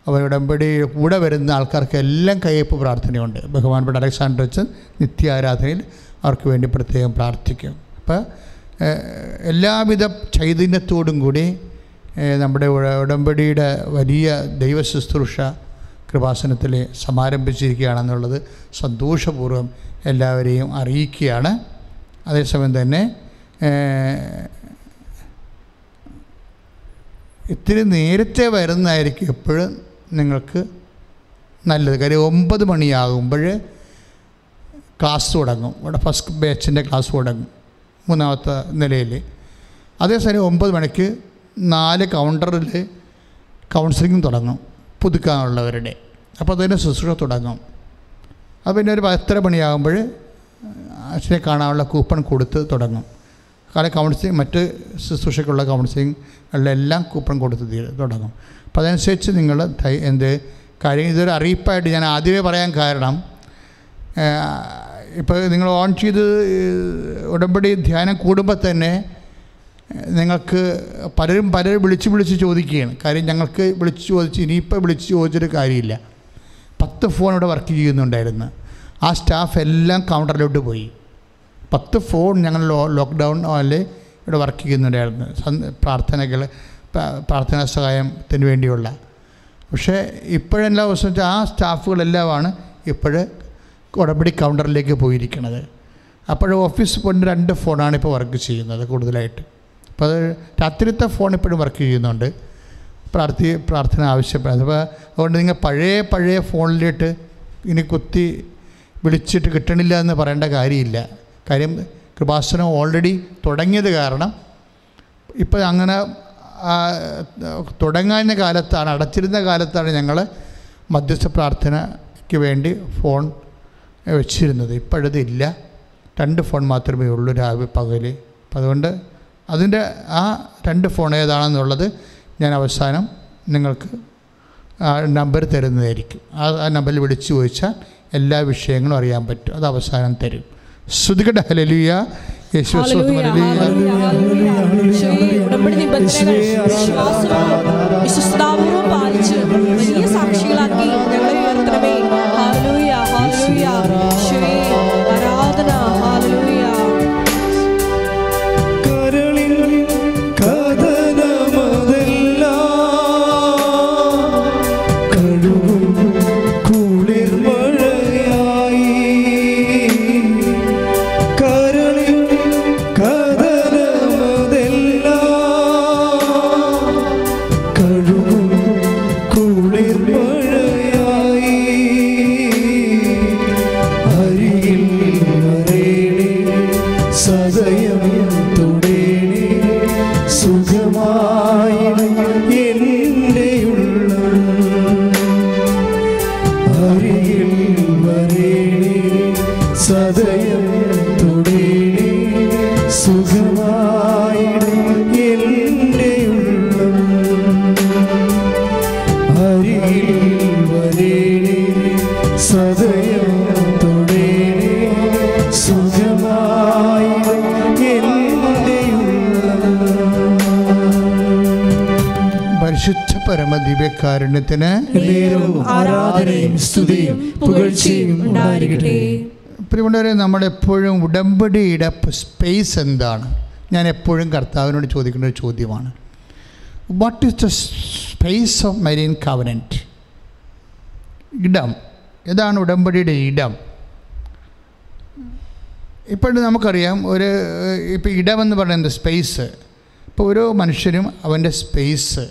അവരുടെ ഉടമ്പടി കൂടെ വരുന്ന ആൾക്കാർക്ക് എല്ലാം കയ്യപ്പ് പ്രാർത്ഥനയുണ്ട്. ബഹുമാനപ്പെട്ട അലക്സാണ്ടർ അച്ഛൻ നിത്യാരാധനയിൽ അവർക്ക് വേണ്ടി പ്രത്യേകം പ്രാർത്ഥിക്കും. അപ്പോൾ എല്ലാവിധ ചൈതന്യത്തോടും കൂടി നമ്മുടെ ഉടമ്പടിയുടെ വലിയ ദൈവ ശുശ്രൂഷ കൃപാസനത്തിൽ സമാരംഭിച്ചിരിക്കുകയാണെന്നുള്ളത് സന്തോഷപൂർവം എല്ലാവരെയും അറിയിക്കുകയാണ്. അതേസമയം തന്നെ ഇത്തിരി നേരത്തെ വരുന്നതായിരിക്കും എപ്പോഴും നിങ്ങൾക്ക് നല്ലത്. കാര്യം ഒമ്പത് മണിയാകുമ്പോൾ ക്ലാസ് തുടങ്ങും. ഇവിടെ ഫസ്റ്റ് ബാച്ചിന്റെ ക്ലാസ് തുടങ്ങും മൂന്നാമത്തെ നിലയിൽ അതേസമയം ഒമ്പത് മണിക്ക് നാല് കൗണ്ടറിൽ കൗൺസിലിംഗ് തുടങ്ങും. പുതുക്കാനുള്ളവരുടെ. അപ്പോൾ അതിന്റെ ശുശ്രൂഷ തുടങ്ങും. അപ്പോൾ പിന്നെ ഒരു പത്തര മണിയാകുമ്പോൾ അച്ഛനെ കാണാനുള്ള കൂപ്പൺ കൊടുത്ത് തുടങ്ങും. കാരണം കൗൺസിലിംഗ് മറ്റ് ശുശ്രൂഷയ്ക്കുള്ള കൗൺസിലിംഗ് കൂപ്പൺ കൊടുത്ത് തുടങ്ങും. അപ്പോൾ അതനുസരിച്ച് നിങ്ങൾ എന്ത് കാര്യം ഇതൊരു അറിയിപ്പായിട്ട് ഞാൻ ആദ്യമേ പറയാൻ കാരണം ഇപ്പോൾ നിങ്ങൾ ഓൺ ചെയ്ത് ഉടമ്പടി ധ്യാനം കൂടുമ്പോൾ തന്നെ നിങ്ങൾക്ക് പലരും പലരും വിളിച്ച് വിളിച്ച് ചോദിക്കുകയാണ്. കാര്യം ഞങ്ങൾക്ക് വിളിച്ച് ചോദിച്ച് ഇനിയിപ്പോൾ വിളിച്ച് ചോദിച്ചിട്ട് കാര്യമില്ല. പത്ത് ഫോൺ ഇവിടെ വർക്ക് ചെയ്യുന്നുണ്ടായിരുന്നു. ആ സ്റ്റാഫ് എല്ലാം കൗണ്ടറിലോട്ട് പോയി. പത്ത് ഫോൺ ഞങ്ങൾ ലോ ലോക്ക്ഡൗൺ അല്ലെ ഇവിടെ വർക്ക് ചെയ്യുന്നുണ്ടായിരുന്നു. പ്രാർത്ഥനകൾ പ്രാർത്ഥനാ സഹായത്തിന് വേണ്ടിയുള്ള. പക്ഷേ ഇപ്പോഴെല്ലാം ദിവസം വെച്ചാൽ ആ സ്റ്റാഫുകളെല്ലാമാണ് ഇപ്പോഴ് ഉടമ്പടി കൗണ്ടറിലേക്ക് പോയിരിക്കുന്നത്. അപ്പോൾ ഓഫീസ് പോയിട്ട് രണ്ട് ഫോണാണ് ഇപ്പോൾ വർക്ക് ചെയ്യുന്നത് കൂടുതലായിട്ട്. അപ്പോൾ അത് രാത്രിത്തെ ഫോൺ ഇപ്പോഴും വർക്ക് ചെയ്യുന്നുണ്ട്. പ്രാർത്ഥി പ്രാർത്ഥന ആവശ്യപ്പെടുന്നത് അപ്പോൾ അതുകൊണ്ട് നിങ്ങൾ പഴയ പഴയ ഫോണിലിട്ട് ഇനി കുത്തി വിളിച്ചിട്ട് കിട്ടണില്ല എന്ന് പറയേണ്ട കാര്യമില്ല. കാര്യം കൃപാസനം ഓൾറെഡി തുടങ്ങിയത് കാരണം ഇപ്പോൾ അങ്ങനെ തുടങ്ങാൻ കാലത്താണ് അടച്ചിരുന്ന കാലത്താണ് ഞങ്ങൾ മധ്യസ്ഥ പ്രാർത്ഥനയ്ക്ക് വേണ്ടി ഫോൺ വെച്ചിരുന്നത്. ഇപ്പോഴതില്ല. രണ്ട് ഫോൺ മാത്രമേ ഉള്ളൂ രാവിലെ പകൽ അതുകൊണ്ട് അതിന്റെ ആ രണ്ട് ഫോൺ ഏതാണെന്നുള്ളത് ഞാൻ അവസാനം നിങ്ങൾക്ക് ആ നമ്പർ തരുന്നതായിരിക്കും. ആ ആ നമ്പറിൽ വിളിച്ച് ചോദിച്ചാൽ എല്ലാ വിഷയങ്ങളും അറിയാൻ പറ്റും. അത് അവസാനം തരും. ശ്രുതികട ഹലലിയ യേശു ഉടമ്പടി നിബന്ധനകൾ വിശ്വാസവും പാലിച്ച് വലിയ സാക്ഷികളാക്കി ദിവ്യകാരുണ്യത്തിന് ആരാധനയും സ്തുതിയും പുകഴ്ചയും ഉണ്ടായിരിക്കട്ടെ. പ്രിയമുള്ളവരെ നമ്മളെപ്പോഴും ഉടമ്പടിയുടെ സ്പേസ് എന്താണ്? ഞാൻ എപ്പോഴും കർത്താവിനോട് ചോദിക്കുന്ന ഒരു ചോദ്യമാണ്. What is the space of Marian covenant ഇടം. ഏതാണ് ഉടമ്പടിയുടെ ഇടം? ഇപ്പോഴും നമുക്കറിയാം ഒരു ഇപ്പോൾ ഇടമെന്ന് പറയുന്നത് സ്പേസ് ഇപ്പോൾ ഓരോ മനുഷ്യനും അവന്റെ സ്പേസ്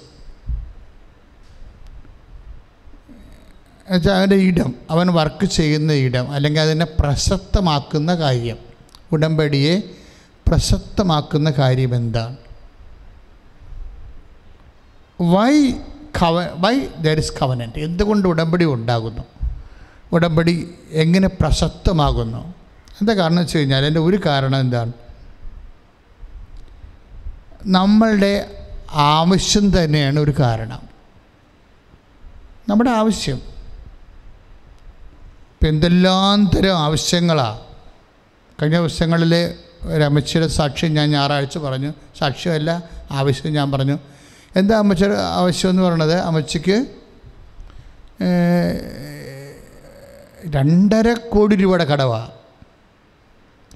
എന്നുവെച്ചാൽ അവന്റെ ഇടം അവൻ വർക്ക് ചെയ്യുന്ന ഇടം അല്ലെങ്കിൽ അതിനെ പ്രസക്തമാക്കുന്ന കാര്യം. ഉടമ്പടിയെ പ്രസക്തമാക്കുന്ന കാര്യം എന്താണ്? വൈ കവ വൈ ദർ ഇസ് കവനന്റ് എന്തുകൊണ്ട് ഉടമ്പടി ഉണ്ടാകുന്നു? ഉടമ്പടി എങ്ങനെ പ്രസക്തമാകുന്നു എന്താ കാരണം വെച്ച് കഴിഞ്ഞാൽ എന്റെ ഒരു കാരണം എന്താണ്? നമ്മളുടെ ആവശ്യം തന്നെയാണ് ഒരു കാരണം. നമ്മുടെ ആവശ്യം. ഇപ്പം എന്തെല്ലാം തരം ആവശ്യങ്ങളാണ് കഴിഞ്ഞ ദിവസങ്ങളിൽ ഒരു അമ്മച്ചിയുടെ സാക്ഷ്യം ഞാൻ ഞായറാഴ്ച പറഞ്ഞു. സാക്ഷ്യമല്ല ആവശ്യം ഞാൻ പറഞ്ഞു. എന്താ അമ്മച്ചിയുടെ ആവശ്യം എന്ന് പറയണത്? അമ്മച്ചിക്ക് രണ്ടര കോടി രൂപയുടെ കടവാണ്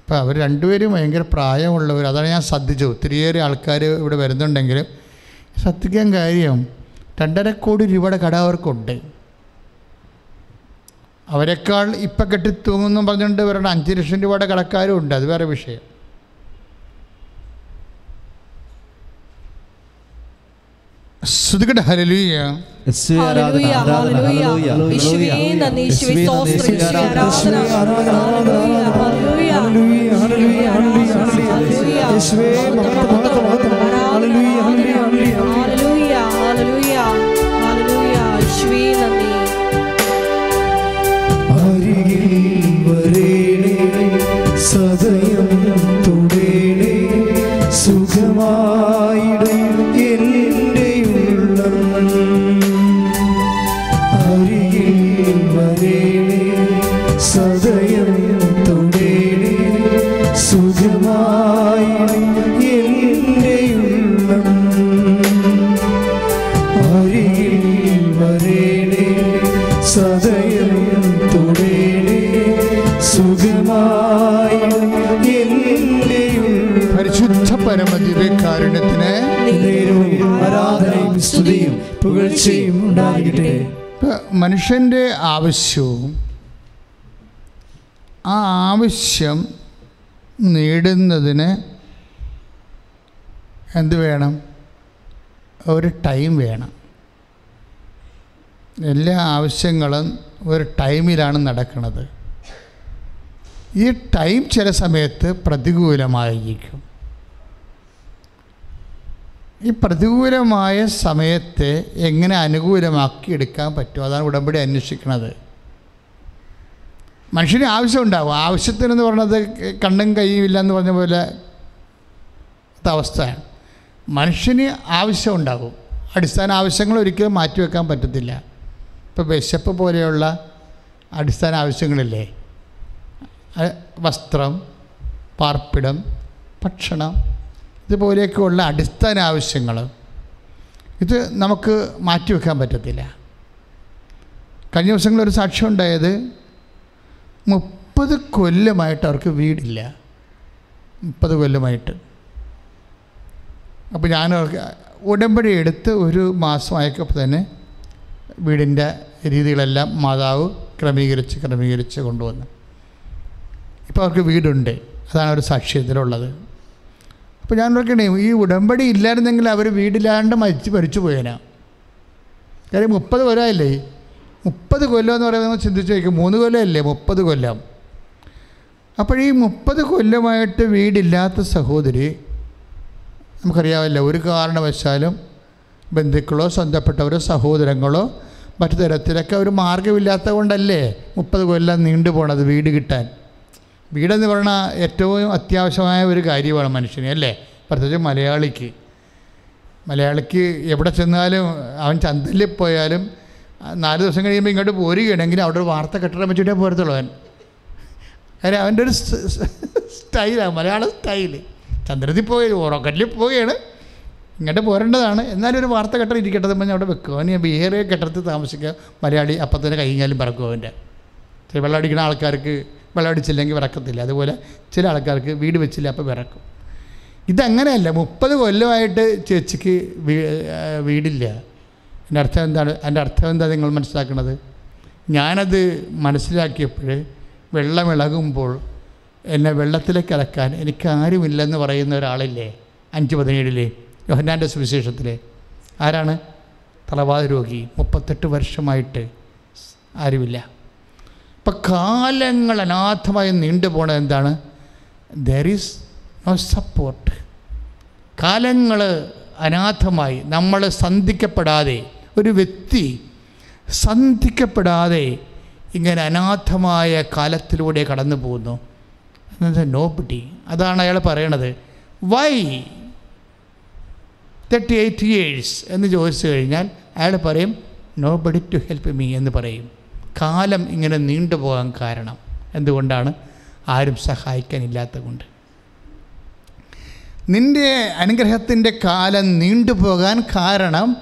അപ്പോൾ അവർ രണ്ടുപേരും ഭയങ്കര പ്രായമുള്ളവർ. അതാണ് ഞാൻ ശ്രദ്ധിച്ചു ഒത്തിരിയേറെ ആൾക്കാർ ഇവിടെ വരുന്നുണ്ടെങ്കിലും ശ്രദ്ധിക്കാൻ കാര്യം രണ്ടര കോടി രൂപയുടെ കട അവർക്കുണ്ട്. അവരെക്കാൾ ഇപ്പം കെട്ടി തൂങ്ങുന്നു പറഞ്ഞുകൊണ്ട് ഇവരുടെ അഞ്ച് ലക്ഷം രൂപയുടെ കടക്കാരും ഉണ്ട് അത് വേറെ വിഷയം ശ്രുതികട സദയം പരിശുദ്ധ പരമദിവ്യകാരുണ്യത്തിന് നേരവും ആരാധനയും സ്തുതിയും പുകഴ്ചയും ഉണ്ടാകട്ടെ ഇപ്പൊ മനുഷ്യന്റെ ആവശ്യവും ആ ആവശ്യം നേടുന്നതിന് എന്ത് വേണം? ഒരു ടൈം വേണം. എല്ലാ ആവശ്യങ്ങളും ഒരു ടൈമിലാണ് നടക്കുന്നത്. ഈ ടൈം ചില സമയത്ത് പ്രതികൂലമായിരിക്കും. ഈ പ്രതികൂലമായ സമയത്തെ എങ്ങനെ അനുകൂലമാക്കി എടുക്കാൻ പറ്റും? അതാണ് ഉടമ്പടി അന്വേഷിക്കുന്നത് മനുഷ്യന് ആവശ്യം ഉണ്ടാവും ആവശ്യത്തിനെന്ന് പറഞ്ഞത് കണ്ണും കൈയും ഇല്ല എന്ന് പറഞ്ഞ പോലെ അവസ്ഥയാണ്. മനുഷ്യന് ആവശ്യം ഉണ്ടാകും അടിസ്ഥാന ആവശ്യങ്ങൾ ഒരിക്കലും മാറ്റിവെക്കാൻ പറ്റത്തില്ല. ഇപ്പോൾ വിശപ്പ് പോലെയുള്ള അടിസ്ഥാന ആവശ്യങ്ങളില്ലേ? വസ്ത്രം പാർപ്പിടം ഭക്ഷണം ഇതുപോലെയൊക്കെയുള്ള അടിസ്ഥാന ആവശ്യങ്ങൾ ഇത് നമുക്ക് മാറ്റിവെക്കാൻ പറ്റത്തില്ല. കഴിഞ്ഞ ദിവസങ്ങളിൽ ഒരു സാക്ഷ്യം ഉണ്ടായത് മുപ്പത് കൊല്ലമായിട്ട് അവർക്ക് വീടില്ല. മുപ്പത് കൊല്ലമായിട്ട്. അപ്പോൾ ഞാൻ അവർക്ക് ഉടമ്പടി എടുത്ത് ഒരു മാസമായപ്പോൾ തന്നെ വീടിന്റെ രീതികളെല്ലാം മാതാവ് ക്രമീകരിച്ച് ക്രമീകരിച്ച് കൊണ്ടുവന്നു. ഇപ്പോൾ അവർക്ക് വീടുണ്ട്. അതാണ് ഒരു സാക്ഷ്യത്തിലുള്ളത് അപ്പോൾ ഞാൻ ഓർക്കണേ ഈ ഉടമ്പടി ഇല്ലായിരുന്നെങ്കിൽ അവർ വീടില്ലാണ്ട് മരിച്ച് മരിച്ചു പോയേനാ. കാര്യം മുപ്പത് കൊല്ലമല്ലേ മുപ്പത് കൊല്ലം എന്ന് പറയുന്നത് നമ്മൾ ചിന്തിച്ച് നോക്കും മൂന്ന് കൊല്ലമല്ലേ? മുപ്പത് കൊല്ലം. അപ്പോൾ ഈ മുപ്പത് കൊല്ലമായിട്ട് വീടില്ലാത്ത സഹോദരി നമുക്കറിയാമല്ലോ ഒരു കാരണവശാലും ബന്ധുക്കളോ സ്വന്തപ്പെട്ടവരോ സഹോദരങ്ങളോ മറ്റു തരത്തിലൊക്കെ ഒരു മാർഗമില്ലാത്തത് കൊണ്ടല്ലേ മുപ്പത് കൊല്ലം നീണ്ടു പോണത് വീട് കിട്ടാൻ. വീടെന്ന് പറഞ്ഞാൽ ഏറ്റവും അത്യാവശ്യമായ ഒരു കാര്യമാണ് മനുഷ്യന് അല്ലേ? പ്രത്യേകിച്ച് മലയാളിക്ക്. മലയാളിക്ക് എവിടെ ചെന്നാലും അവൻ ചന്തലിൽ പോയാലും നാല് ദിവസം കഴിയുമ്പോൾ ഇങ്ങോട്ട് പോരുകയാണെങ്കിൽ അവിടെ ഒരു വാർത്ത കെട്ടിടം വെച്ചിട്ടേ പോരത്തുള്ളൂ അവൻ. കാര്യം അവന്റെ ഒരു സ്റ്റൈലാണ് മലയാള സ്റ്റൈൽ. ചന്ദ്രത്തിൽ പോയി റോക്കറ്റിൽ പോവുകയാണ്. ഇങ്ങോട്ട് പോരേണ്ടതാണ്. എന്നാലും ഒരു വാർത്ത കെട്ടം ഇരിക്കട്ടെ എന്ന് പറഞ്ഞ് അവിടെ വെക്കുക അവന് വേറെ കെട്ടത്തിൽ താമസിക്കുക മലയാളി അപ്പം തന്നെ കൈകാലും പറക്കും അവന്റെ. വെള്ളം അടിക്കുന്ന ആൾക്കാർക്ക് വെള്ളം അടിച്ചില്ലെങ്കിൽ വിറക്കത്തില്ല. അതുപോലെ ചില ആൾക്കാർക്ക് വീട് വെച്ചില്ല അപ്പോൾ വിറക്കും. ഇതങ്ങനെയല്ല. മുപ്പത് കൊല്ലമായിട്ട് ചേച്ചിക്ക് വീടില്ല. എന്റെ അർത്ഥം എന്താണ്? എന്റെ അർത്ഥം എന്താ നിങ്ങൾ മനസ്സിലാക്കുന്നത് ഞാനത് മനസ്സിലാക്കിയപ്പോൾ വെള്ളം ഇളകുമ്പോൾ എന്നെ വെള്ളത്തിലേക്ക് ഇറക്കാൻ എനിക്ക് ആരുമില്ലെന്ന് പറയുന്ന ഒരാളില്ലേ? അഞ്ച് പതിനേഴിലെ യോഹന്നാന്റെ സുവിശേഷത്തിലെ. ആരാണ്? തലവാത രോഗി. മുപ്പത്തെട്ട് വർഷമായിട്ട് ആരുമില്ല. അപ്പം കാലങ്ങൾ അനാഥമായി നീണ്ടുപോണത് എന്താണ്? ദർ ഈസ് നോ സപ്പോർട്ട് കാലങ്ങൾ അനാഥമായി നമ്മൾ സന്ധിക്കപ്പെടാതെ ഒരു വ്യക്തി സന്ധിക്കപ്പെടാതെ ഇങ്ങനെ അനാഥമായ കാലത്തിലൂടെ കടന്നു പോകുന്നു. നോ പിടി അതാണ് അയാൾ പറയണത്. വൈ തേർട്ടി എയ്റ്റ് ഇയേഴ്സ് എന്ന് ചോദിച്ചു കഴിഞ്ഞാൽ അയാൾ പറയും nobody to help me എന്ന് പറയും. കാലം ഇങ്ങനെ നീണ്ടുപോകാൻ കാരണം എന്തുകൊണ്ടാണ്? ആരും സഹായിക്കാനില്ലാത്തത് കൊണ്ട് നിന്റെ അനുഗ്രഹത്തിന്റെ കാലം നീണ്ടുപോകാൻ കാരണം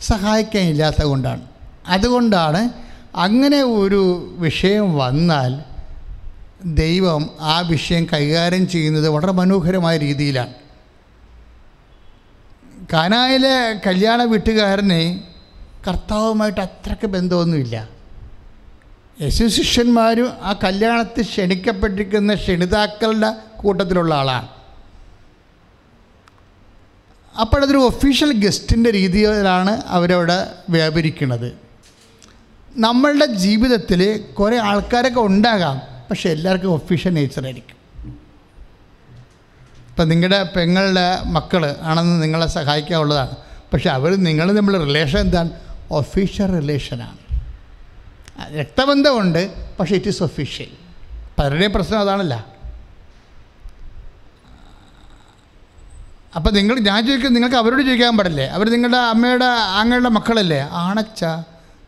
സഹായിക്കാനില്ലാത്തത് കൊണ്ടാണ് അതുകൊണ്ടാണ് അങ്ങനെ ഒരു വിഷയം വന്നാൽ ദൈവം ആ വിഷയം കൈകാര്യം ചെയ്യുന്നത് വളരെ മനോഹരമായ രീതിയിലാണ്. കാനായിലെ കല്യാണ വീട്ടുകാരനെ കർത്താവുമായിട്ട് അത്രയ്ക്ക് ബന്ധമൊന്നുമില്ല. യേശു ശിഷ്യന്മാരും ആ കല്യാണത്തിൽ ക്ഷണിക്കപ്പെട്ടിരിക്കുന്ന ക്ഷണിതാക്കളുടെ കൂട്ടത്തിലുള്ള ആളാണ്. അപ്പോഴതൊരു ഒഫീഷ്യൽ ഗസ്റ്റിന്റെ രീതിയിലാണ് അവരവിടെ വ്യാപരിക്കുന്നത്. നമ്മളുടെ ജീവിതത്തിൽ കുറേ ആൾക്കാരൊക്കെ ഉണ്ടാകാം പക്ഷെ എല്ലാവർക്കും ഒഫീഷ്യൽ നേച്ചറായിരിക്കും ഇപ്പം നിങ്ങളുടെ പെങ്ങളുടെ മക്കൾ ആണെന്ന് നിങ്ങളെ സഹായിക്കാനുള്ളതാണ്. പക്ഷെ അവർ നിങ്ങൾ തമ്മിലുള്ള റിലേഷൻ എന്താണ്? ഒഫീഷ്യൽ റിലേഷനാണ് രക്തബന്ധമുണ്ട് പക്ഷേ ഇറ്റ് ഈസ് ഒഫീഷ്യൽ പലരുടെയും പ്രശ്നം അതാണല്ല. അപ്പം നിങ്ങൾ ഞാൻ ചോദിക്കും നിങ്ങൾക്ക് അവരോട് ചോദിക്കാൻ പാടില്ലേ? അവർ നിങ്ങളുടെ അമ്മയുടെ ആങ്ങളുടെ മക്കളല്ലേ? ആണച്ച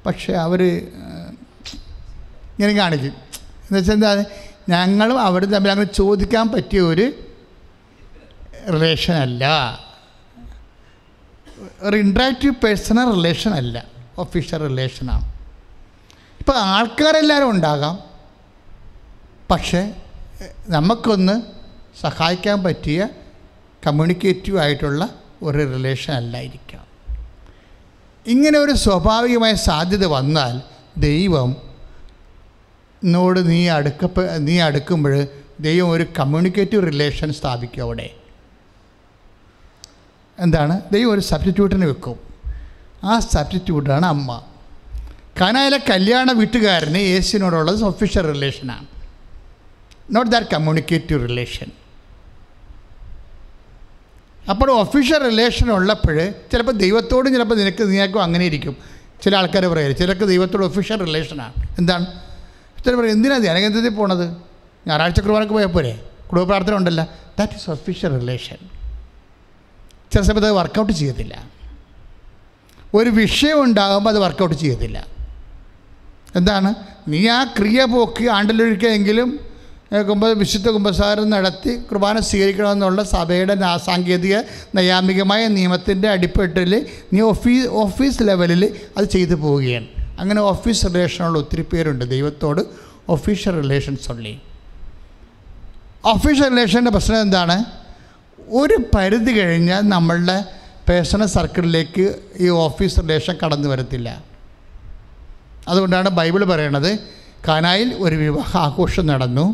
പക്ഷേ അവർ ഇങ്ങനെ കാണിക്കും. എന്ന് വെച്ചാൽ എന്താ ഞങ്ങളും അവർ തമ്മിൽ അങ്ങനെ ചോദിക്കാൻ പറ്റിയ ഒരു റിലേഷൻ അല്ല. ഒരു ഇൻട്രാക്റ്റീവ് പേഴ്സണൽ റിലേഷൻ അല്ല. ഒഫീഷ്യൽ റിലേഷനാണ് ഇപ്പോൾ ആൾക്കാരെല്ലാവരും ഉണ്ടാകാം. പക്ഷേ നമുക്കൊന്ന് സഹായിക്കാൻ പറ്റിയ കമ്മ്യൂണിക്കേറ്റീവ് ആയിട്ടുള്ള ഒരു റിലേഷൻ അല്ലായിരിക്കാം ഇങ്ങനെ ഒരു സ്വാഭാവികമായ സാധ്യത വന്നാൽ ദൈവം നോട് നീ അടുക്കപ്പ നീ അടുക്കുമ്പോൾ ദൈവം ഒരു കമ്മ്യൂണിക്കേറ്റീവ് റിലേഷൻ സ്ഥാപിക്കും അവിടെ. എന്താണ്? ദൈവം ഒരു സബ്സ്റ്റിറ്റ്യൂട്ടിനെ വെക്കും. ആ സബ്സ്റ്റിറ്റ്യൂട്ടാണ് അമ്മ. കനായിലെ കല്യാണ വീട്ടുകാരന് യേശുവിനോടുള്ളത് ഒഫീഷ്യൽ റിലേഷനാണ് നോട്ട് ദാറ്റ് കമ്മ്യൂണിക്കേറ്റീവ് റിലേഷൻ അപ്പോൾ ഒഫീഷ്യൽ റിലേഷൻ ഉള്ളപ്പോൾ ചിലപ്പോൾ ദൈവത്തോടും ചിലപ്പോൾ നിനക്ക് നിനക്കും അങ്ങനെ ഇരിക്കും. ചില ആൾക്കാർ പറയും ചിലർക്ക് ദൈവത്തോട് ഒഫീഷ്യൽ റിലേഷനാണ് എന്താണ്? ചില പറയും എന്തിനാണ് ധ്യാനകേന്ദ്രത്തിൽ പോണത്? ഞായറാഴ്ച കുർബാനക്ക് പോയാൽ പോരെ? കുടുംബ പ്രാർത്ഥന ഉണ്ടല്ല. ദാറ്റ് ഈസ് ഒഫീഷ്യൽ റിലേഷൻ ചില സമയത്ത് അത് വർക്കൗട്ട് ചെയ്യത്തില്ല. ഒരു വിഷയം ഉണ്ടാകുമ്പോൾ അത് വർക്കൗട്ട് ചെയ്യത്തില്ല. എന്താണ്? നീ ആ ക്രിയ പോക്കി ആണ്ടിലൊഴിക്കെങ്കിലും കുമ്പ വിശുദ്ധ കുമ്പസാരം നടത്തി കുർബാന സ്വീകരിക്കണമെന്നുള്ള സഭയുടെ സാങ്കേതിക നൈയാമികമായ നിയമത്തിന്റെ അടിപ്പെട്ടിൽ നീ ഓഫീസ് ഓഫീസ് ലെവലിൽ അത് ചെയ്തു പോവുകയാണ്. അങ്ങനെ ഓഫീസ് റിലേഷനുള്ള ഒത്തിരി പേരുണ്ട്. ദൈവത്തോട് ഒഫീഷ്യൽ റിലേഷൻസ് ഉള്ളി ഒഫീഷ്യൽ റിലേഷന്റെ പ്രശ്നം എന്താണ്? ഒരു പരിധി കഴിഞ്ഞാൽ നമ്മളുടെ പേഴ്സണൽ സർക്കിളിലേക്ക് ഈ ഓഫീസ് റിലേഷൻ കടന്നു വരത്തില്ല. അതുകൊണ്ടാണ് ബൈബിൾ പറയണത് കാനായിൽ ഒരു വിവാഹ ആഘോഷം നടന്നു.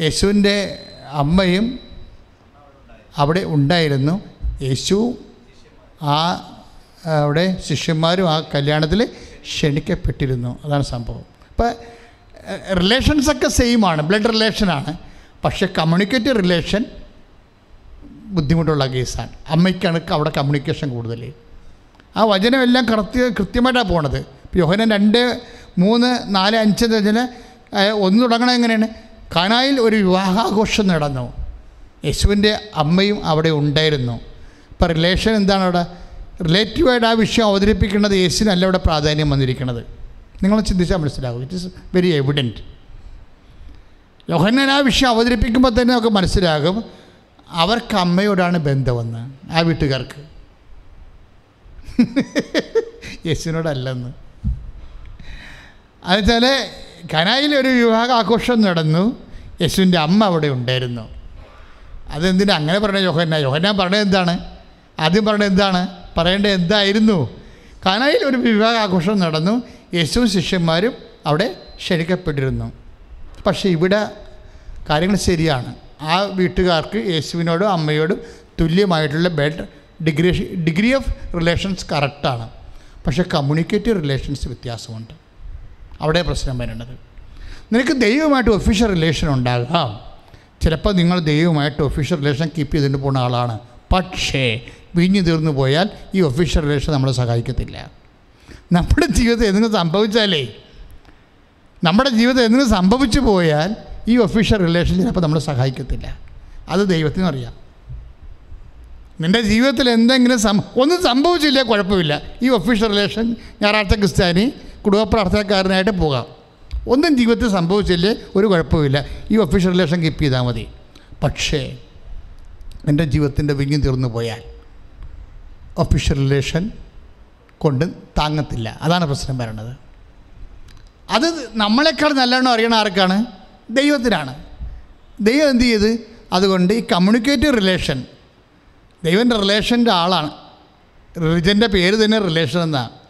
യേശുവിന്റെ അമ്മയും അവിടെ ഉണ്ടായിരുന്നു. യേശു ആ അവിടെ ശിഷ്യന്മാരും ആ കല്യാണത്തിൽ ക്ഷണിക്കപ്പെട്ടിരുന്നു. അതാണ് സംഭവം. ഇപ്പം റിലേഷൻസൊക്കെ സെയിമാണ് ബ്ലഡ് റിലേഷനാണ് പക്ഷേ കമ്മ്യൂണിക്കേറ്റീവ് റിലേഷൻ ബുദ്ധിമുട്ടുള്ള കേസാണ്. അമ്മയ്ക്കാണ് അവിടെ കമ്മ്യൂണിക്കേഷൻ കൂടുതൽ ആ വചനമെല്ലാം കൃത്യ കൃത്യമായിട്ടാണ് പോണത്. യോഹനൻ രണ്ട് മൂന്ന് നാല് അഞ്ച് എന്ന് വെച്ചാൽ ഒന്ന് തുടങ്ങണം എങ്ങനെയാണ്? കനായിൽ ഒരു വിവാഹാഘോഷം നടന്നു. യേശുവിന്റെ അമ്മയും അവിടെ ഉണ്ടായിരുന്നു. ഇപ്പം റിലേഷൻ എന്താണ് അവിടെ? റിലേറ്റീവായിട്ട് ആ വിഷയം അവതരിപ്പിക്കുന്നത് യേശുവിനല്ല അവിടെ പ്രാധാന്യം വന്നിരിക്കുന്നത് നിങ്ങൾ ചിന്തിച്ചാൽ മനസ്സിലാകും ഇറ്റ് ഇസ് വെരി എവിഡന്റ് യോഹന്നൻ ആ വിഷയം അവതരിപ്പിക്കുമ്പോൾ തന്നെ നമുക്ക് മനസ്സിലാകും. അവർക്ക് അമ്മയോടാണ് ബന്ധമെന്ന് ആ വീട്ടുകാർക്ക്. യേശുവിനോടല്ലെന്ന്. എന്നുവെച്ചാൽ കനായിൽ ഒരു വിവാഹ ആഘോഷം നടന്നു. യേശുവിന്റെ അമ്മ അവിടെ ഉണ്ടായിരുന്നു. അതെന്തിനാ അങ്ങനെ പറഞ്ഞ യോഹന്ന യോഹന്നാൻ പറഞ്ഞത് എന്താണ്? ആദ്യം പറഞ്ഞത് എന്താണ്? പറയേണ്ടത് എന്തായിരുന്നു? കനായിൽ ഒരു വിവാഹ ആഘോഷം നടന്നു. യേശുവും ശിഷ്യന്മാരും അവിടെ ക്ഷണിക്കപ്പെട്ടിരുന്നു. പക്ഷേ ഇവിടെ കാര്യങ്ങൾ ശരിയാണ്. ആ വീട്ടുകാർക്ക് യേശുവിനോടും അമ്മയോടും തുല്യമായിട്ടുള്ള bed degree degree of relations കറക്റ്റാണ്. പക്ഷേ കമ്മ്യൂണിക്കേറ്റീവ് റിലേഷൻസ് വ്യത്യാസമുണ്ട്. അവിടെ പ്രശ്നം വരേണ്ടത് നിനക്ക് ദൈവമായിട്ട് ഒഫീഷ്യൽ റിലേഷൻ ഉണ്ടാകാം. ചിലപ്പോൾ നിങ്ങൾ ദൈവമായിട്ട് ഒഫീഷ്യൽ റിലേഷൻ കീപ്പ് ചെയ്തിട്ട് പോകുന്ന ആളാണ്. പക്ഷേ വിഞ്ഞു തീർന്നു പോയാൽ ഈ ഒഫീഷ്യൽ റിലേഷൻ നമ്മളെ സഹായിക്കത്തില്ല. നമ്മുടെ ജീവിതത്തിൽ എന്തെങ്കിലും സംഭവിച്ചാലേ നമ്മുടെ ജീവിതം എന്തെങ്കിലും സംഭവിച്ചു പോയാൽ ഈ ഒഫീഷ്യൽ റിലേഷൻ ചിലപ്പോൾ നമ്മളെ സഹായിക്കത്തില്ല. അത് ദൈവത്തിനും അറിയാം. നിന്റെ ജീവിതത്തിൽ എന്തെങ്കിലും സം ഒന്നും സംഭവിച്ചില്ല കുഴപ്പമില്ല. ഈ ഒഫീഷ്യൽ റിലേഷൻ ഞായറാഴ്ച ക്രിസ്ത്യാനി കുടുംബ പ്രാർത്ഥനക്കാരനായിട്ട് പോകാം. ഒന്നും ജീവിതത്തിൽ സംഭവിച്ചില്ലേ? ഒരു കുഴപ്പമില്ല ഈ ഒഫീഷ്യൽ റിലേഷൻ കീപ്പ് ചെയ്താൽ മതി. പക്ഷേ എന്റെ ജീവിതത്തിന്റെ വിങ്ങി തീർന്നു പോയാൽ ഒഫീഷ്യൽ റിലേഷൻ കൊണ്ട് താങ്ങത്തില്ല. അതാണ് പ്രശ്നം വരണത്. അത് നമ്മളെക്കാൾ നല്ലവണ്ണം അറിയണ ആർക്കാണ്? ദൈവത്തിനാണ്. ദൈവം എന്ത് ചെയ്ത്? അതുകൊണ്ട് ഈ കമ്മ്യൂണിക്കേറ്റീവ് റിലേഷൻ ദൈവന്റെ റിലേഷന്റെ ആളാണ്. റിലിജന്റെ പേര് തന്നെ റിലേഷൻ എന്നാണ്.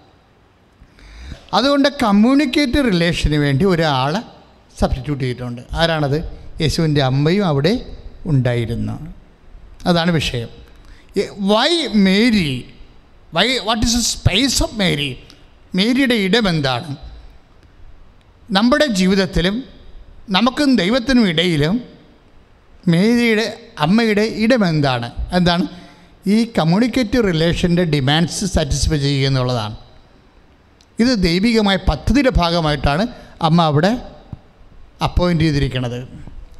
അതുകൊണ്ട് കമ്മ്യൂണിക്കേറ്റ് റിലേഷന് വേണ്ടി ഒരാളെ സബ്സ്റ്റിറ്റ്യൂട്ട് ചെയ്തിട്ടുണ്ട്. ആരാണത്? യേശുവിന്റെ അമ്മയും അവിടെ ഉണ്ടായിരുന്നു. അതാണ് വിഷയം. Why Mary why what is the space of Mary Mary ഇടം എന്താണ്? നമ്മുടെ ജീവിതത്തിലും നമുക്കും ദൈവത്തിനും ഇടയിലും മേരിയുടെ അമ്മയുടെ ഇടം എന്താണ്? എന്താണ്? ഈ കമ്മ്യൂണിക്കേറ്റീവ് റിലേഷന്റെ ഡിമാൻഡ്സ് സാറ്റിസ്ഫൈ ചെയ്യുക എന്നുള്ളതാണ്. ഇത് ദൈവികമായ പദ്ധതിയുടെ ഭാഗമായിട്ടാണ് അമ്മ അവിടെ അപ്പോയിന്റ് ചെയ്തിരിക്കുന്നത്.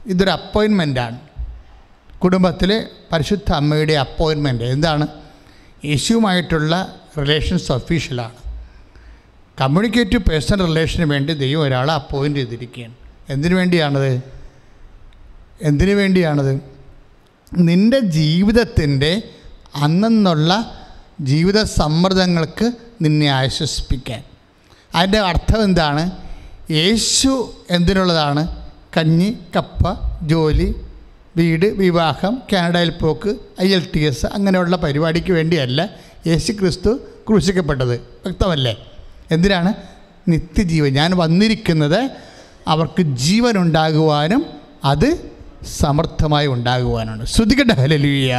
ഇതൊരു അപ്പോയിൻമെന്റാണ് കുടുംബത്തിലെ പരിശുദ്ധ അമ്മയുടെ അപ്പോയിൻമെന്റ് എന്താണ്? യേശുവുമായിട്ടുള്ള റിലേഷൻസ് ഒഫീഷ്യലാണ് കമ്മ്യൂണിക്കേറ്റീവ് പേഴ്സണൽ റിലേഷന് വേണ്ടി ദൈവം ഒരാളെ അപ്പോയിന്റ് ചെയ്തിരിക്കുകയാണ്. എന്തിനു വേണ്ടിയാണത്? എന്തിനു വേണ്ടിയാണത്? നിന്റെ ജീവിതത്തിന്റെ അന്നെന്നുള്ള ജീവിത സമ്മർദ്ദങ്ങൾക്ക് നിന്നെ ആശ്വസിപ്പിക്കാൻ. അതിന്റെ അർത്ഥം എന്താണ്? യേശു എന്തിനുള്ളതാണ്? കഞ്ഞി കപ്പ ജോലി വീട് വിവാഹം കാനഡയിൽ പോക്ക് ഐ എൽ ടി എസ് അങ്ങനെയുള്ള പരിപാടിക്ക് വേണ്ടിയല്ല യേശു ക്രിസ്തു ക്രൂശിക്കപ്പെട്ടത്. വ്യക്തമല്ലേ? എന്തിനാണ്? നിത്യജീവൻ. ഞാൻ വന്നിരിക്കുന്നത് അവർക്ക് ജീവനുണ്ടാകുവാനും അത് സമർത്ഥമായി ഉണ്ടാകുവാനാണ് ശ്രുതികട്ടെ ഹലലുയ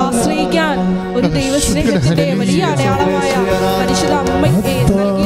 ആശ്രയിക്കാൻ ഒരു ദൈവസ്നേഹത്തിന്റെ വലിയ അടയാളമായ പരിശുദ്ധ അമ്മയെ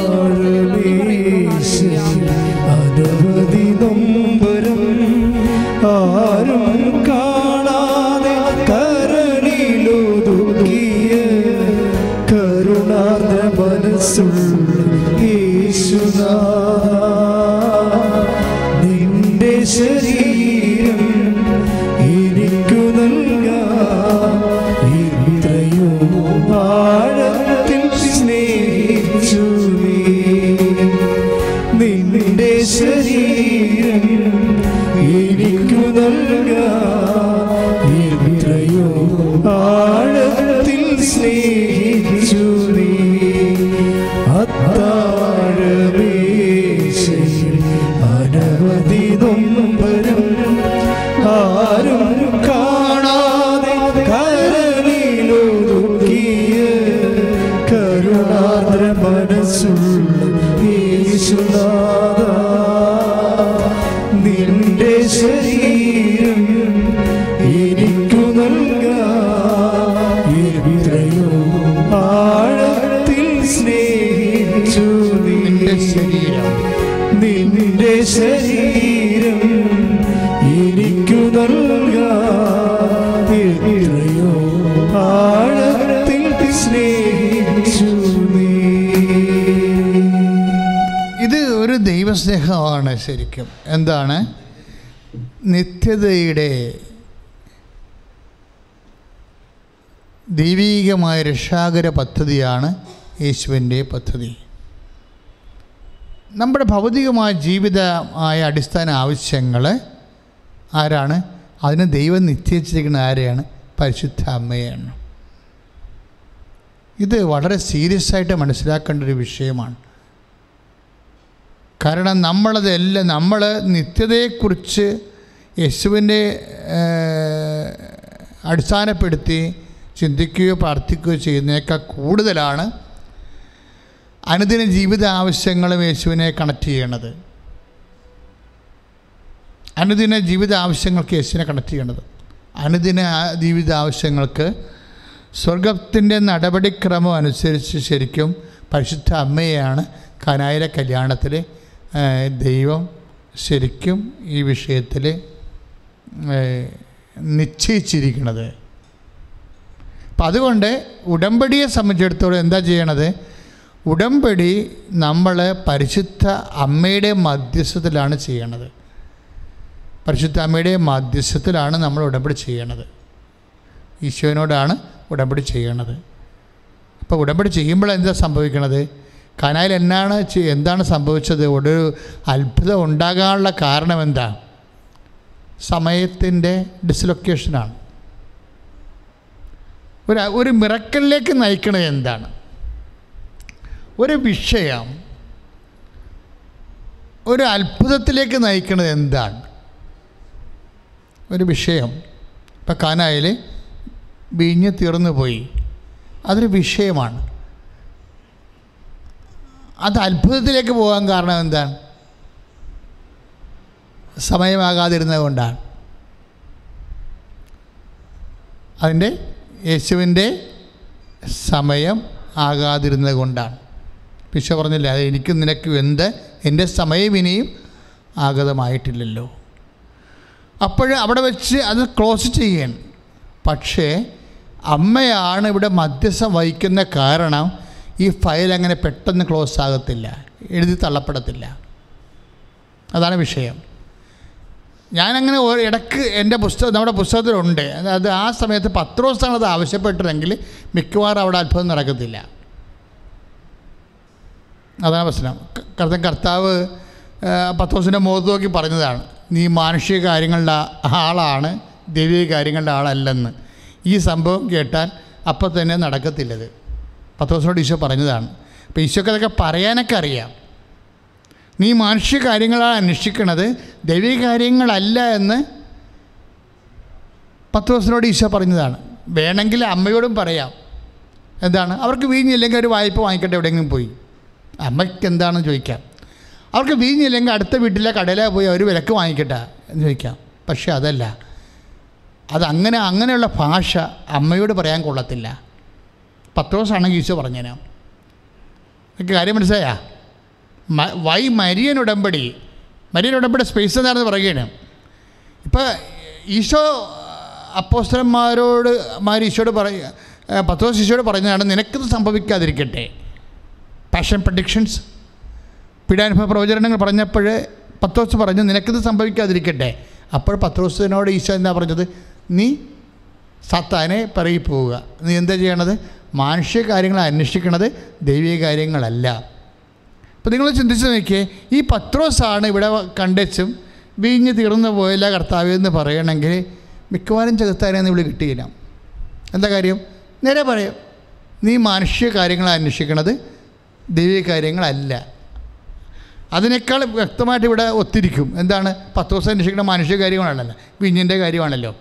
ദൈവസ്നേഹമാണ് ശരിക്കും. എന്താണ്? നിത്യതയുടെ ദൈവീകമായ രക്ഷാകര പദ്ധതിയാണ് യേശുവിന്റെ പദ്ധതി. നമ്മുടെ ഭൗതികമായ ജീവിതമായ അടിസ്ഥാന ആവശ്യങ്ങൾ ആരാണ്? അതിന് ദൈവം നിശ്ചയിച്ചിരിക്കുന്ന ആരെയാണ്? പരിശുദ്ധ അമ്മയാണ് ഇത് വളരെ സീരിയസ് ആയിട്ട് മനസ്സിലാക്കേണ്ട ഒരു വിഷയമാണ്. കാരണം നമ്മളതെല്ലാം നമ്മൾ നിത്യതയെക്കുറിച്ച് യേശുവിന്റെ അടിസ്ഥാനപ്പെടുത്തി ചിന്തിക്കുകയോ പ്രാർത്ഥിക്കുകയോ ചെയ്യുന്നതിനേക്കാൾ കൂടുതലാണ് അനുദിന ജീവിത ആവശ്യങ്ങളും യേശുവിനെ കണക്ട് ചെയ്യണത്. അനുദിന ജീവിത ആവശ്യങ്ങൾക്ക് യേശുവിനെ കണക്ട് ചെയ്യണത്. അനുദിന ജീവിത ആവശ്യങ്ങൾക്ക് സ്വർഗത്തിന്റെ നടപടിക്രമം അനുസരിച്ച് ശരിക്കും പരിശുദ്ധ അമ്മയാണ് കനായിലെ കല്യാണത്തിൽ ദൈവം ശരിക്കും ഈ വിഷയത്തിൽ നിശ്ചയിച്ചിരിക്കുന്നത് അപ്പം അതുകൊണ്ട് ഉടമ്പടിയെ സംബന്ധിച്ചിടത്തോളം എന്താ ചെയ്യണത്? ഉടമ്പടി നമ്മൾ പരിശുദ്ധ അമ്മയുടെ മധ്യസ്ഥത്തിലാണ് ചെയ്യണത്. പരിശുദ്ധ അമ്മയുടെ മധ്യസ്ഥത്തിലാണ് നമ്മൾ ഉടമ്പടി ചെയ്യണത്. ഈശോനോടാണ് ഉടമ്പടി ചെയ്യണത്. അപ്പോൾ ഉടമ്പടി ചെയ്യുമ്പോൾ എന്താ സംഭവിക്കണത്? കനായിൽ എന്നാണ് എന്താണ് സംഭവിച്ചത്? ഒരു അത്ഭുതം ഉണ്ടാകാനുള്ള കാരണം എന്താ? സമയത്തിന്റെ ഡിസ്ലൊക്കേഷനാണ് ഒരു ഒരു മിറക്കലിലേക്ക് നയിക്കണത് എന്താണ്? ഒരു വിഷയം ഒരു അത്ഭുതത്തിലേക്ക് നയിക്കുന്നത് എന്താണ്? ഒരു വിഷയം. ഇപ്പം കാനായിൽ വീഞ്ഞ് തീർന്നു പോയി അതൊരു വിഷയമാണ്. അത് അത്ഭുതത്തിലേക്ക് പോകാൻ കാരണം എന്താണ്? സമയമാകാതിരുന്നത് കൊണ്ടാണ്. അതിന്റെ യേശുവിന്റെ സമയം ആകാതിരുന്നത് കൊണ്ടാണ്. പിശ പറഞ്ഞില്ല അത് എനിക്കും നിനക്കും എന്ത്? എന്റെ സമയം ഇനിയും ആഗതമായിട്ടില്ലല്ലോ. അപ്പോൾ അവിടെ വെച്ച് അത് ക്ലോസ് ചെയ്യാൻ പക്ഷേ അമ്മയാണ് ഇവിടെ മധ്യസ്ഥം വഹിക്കുന്ന കാരണം ഈ ഫയൽ അങ്ങനെ പെട്ടെന്ന് ക്ലോസ് ആകത്തില്ല എഴുതി തള്ളപ്പെടത്തില്ല. അതാണ് വിഷയം. ഞാനങ്ങനെ ഒരു ഇടയ്ക്ക് എന്റെ പുസ്തകം നമ്മുടെ പുസ്തകത്തിലുണ്ട്. അത് ആ സമയത്ത് പത്രോസാണ് അത് ആവശ്യപ്പെട്ടിരുന്നെങ്കിൽ മിക്കവാറും അവിടെ അത്ഭുതം നടക്കത്തില്ല. അതാണ് പ്രശ്നം. കർത്ത കർത്തൻ കർത്താവ് പത്ത് ദിവസത്തിന്റെ മുഖത്ത് നോക്കി പറഞ്ഞതാണ് നീ മാനുഷിക കാര്യങ്ങളുടെ ആളാണ് ദൈവിക കാര്യങ്ങളുടെ ആളല്ലെന്ന്. ഈ സംഭവം കേട്ടാൽ അപ്പം തന്നെ നടക്കത്തില്ലത്. പത്രോസിനോട് ഈശോ പറഞ്ഞതാണ്. അപ്പോൾ ഈശോക്ക് അതൊക്കെ പറയാനൊക്കെ അറിയാം. നീ മനുഷ്യ കാര്യങ്ങളാണ് അന്വേഷിക്കണത്. ദൈവിക കാര്യങ്ങളല്ല എന്ന് പത്ത് ദിവസത്തിനോട് ഈശോ പറഞ്ഞതാണ്. വേണമെങ്കിൽ അമ്മയോടും പറയാം. എന്താണ്? അവർക്ക് വീഞ്ഞില്ലെങ്കിൽ ഒരു വായ്പ വാങ്ങിക്കട്ടെ എവിടെയെങ്കിലും പോയി. അമ്മയ്ക്ക് എന്താണെന്ന് ചോദിക്കാം. അവർക്ക് വീഞ്ഞില്ലെങ്കിൽ അടുത്ത വീട്ടിലെ കടയിലെ പോയി അവർ വിലക്ക് വാങ്ങിക്കട്ടെ എന്ന് ചോദിക്കാം. പക്ഷേ അതല്ല. അതങ്ങനെ അങ്ങനെയുള്ള ഭാഷ അമ്മയോട് പറയാൻ കൊള്ളത്തില്ല. പത്രോസാണെങ്കിൽ ഈശോ പറഞ്ഞേനാ. നിങ്ങൾക്ക് കാര്യം മനസ്സിലായാ? വൈ മരിയൻ ഉടമ്പടി. മരിയൻ ഉടമ്പടി സ്പേസ് എന്താണെന്ന് പറയുകയാണ്. ഇപ്പോൾ ഈശോ അപ്പോസ്റ്റലന്മാരോട് മാർ ഈശോയോട് പറയുക പത്രോസ് ഈശോട് പറഞ്ഞതാണ് നിനക്കിത് സംഭവിക്കാതിരിക്കട്ടെ. പാഷൻ പ്രഡിക്ഷൻസ് പീഡാനുഭവ പ്രവചനങ്ങൾ പറഞ്ഞപ്പോൾ പത്രോസ് പറഞ്ഞു നിനക്കിത് സംഭവിക്കാതിരിക്കട്ടെ. അപ്പോൾ പത്രോസിനോട് ഈശോ എന്താ പറഞ്ഞത്? നീ സത്താനെ പറയി പോവുക. നീ എന്താ ചെയ്യണത്? മാനുഷിക കാര്യങ്ങൾ അന്വേഷിക്കുന്നത് ദൈവിക കാര്യങ്ങളല്ല. അപ്പോൾ നിങ്ങൾ ചിന്തിച്ച് നോക്കിയേ ഈ പത്രോസാണ് ഇവിടെ കണ്ടെച്ചും വീഞ്ഞ് തീർന്നു പോയില്ല കർത്താവ് എന്ന് പറയണമെങ്കിൽ മിക്കവാറും ചെകുത്താനെന്ന് ഇവിടെ കിട്ടിയില്ല. എന്താ കാര്യം? നേരെ പറയും നീ മാനുഷിക കാര്യങ്ങൾ അന്വേഷിക്കുന്നത് ദൈവിക കാര്യങ്ങളല്ല. അതിനേക്കാൾ വ്യക്തമായിട്ട് ഇവിടെ ഒത്തിരിക്കും. എന്താണ്? പത്ത് ദിവസം അന്വേഷിക്കുന്ന മാനുഷിക കാര്യങ്ങളാണല്ലോ വിഞ്ഞിന്റെ കാര്യമാണല്ലോ.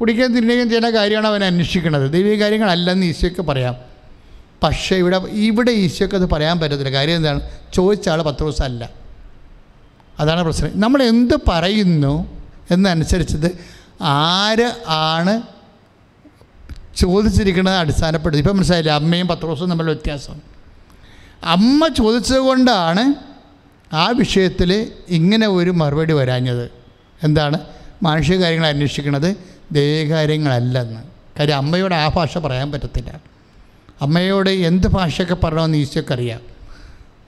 കുടിക്കാൻ തിന്നുകയും ചെയ്യുന്ന കാര്യമാണ് അവൻ അന്വേഷിക്കുന്നത്. ദൈവിക കാര്യങ്ങളല്ലെന്ന് ഈശോയ്ക്ക് പറയാം. പക്ഷേ ഇവിടെ ഇവിടെ ഈശോയ്ക്ക് അത് പറയാൻ പറ്റത്തില്ല. കാര്യം എന്താണ്? ചോദിച്ച ആൾ പത്ത് അല്ല. അതാണ് പ്രശ്നം. നമ്മൾ എന്ത് പറയുന്നു എന്നനുസരിച്ചത് ആര് ആണ് ചോദിച്ചിരിക്കുന്നത് അടിസ്ഥാനപ്പെടുത്തി ഇപ്പം മനസ്സിലായില്ലേ? അമ്മയും ദിവസവും തമ്മിലുള്ള വ്യത്യാസം. അമ്മ ചോദിച്ചത് കൊണ്ടാണ് ആ വിഷയത്തിൽ ഇങ്ങനെ ഒരു മറുപടി വരാഞ്ഞത്. എന്താണ്? മാനുഷിക കാര്യങ്ങൾ അന്വേഷിക്കുന്നത്. ദൈവകാര്യങ്ങളല്ലെന്ന് കാര്യം അമ്മയോട് ആ ഭാഷ പറയാൻ പറ്റത്തില്ല. അമ്മയോട് എന്ത് ഭാഷയൊക്കെ പറയണമെന്ന് ഈശോക്കറിയാം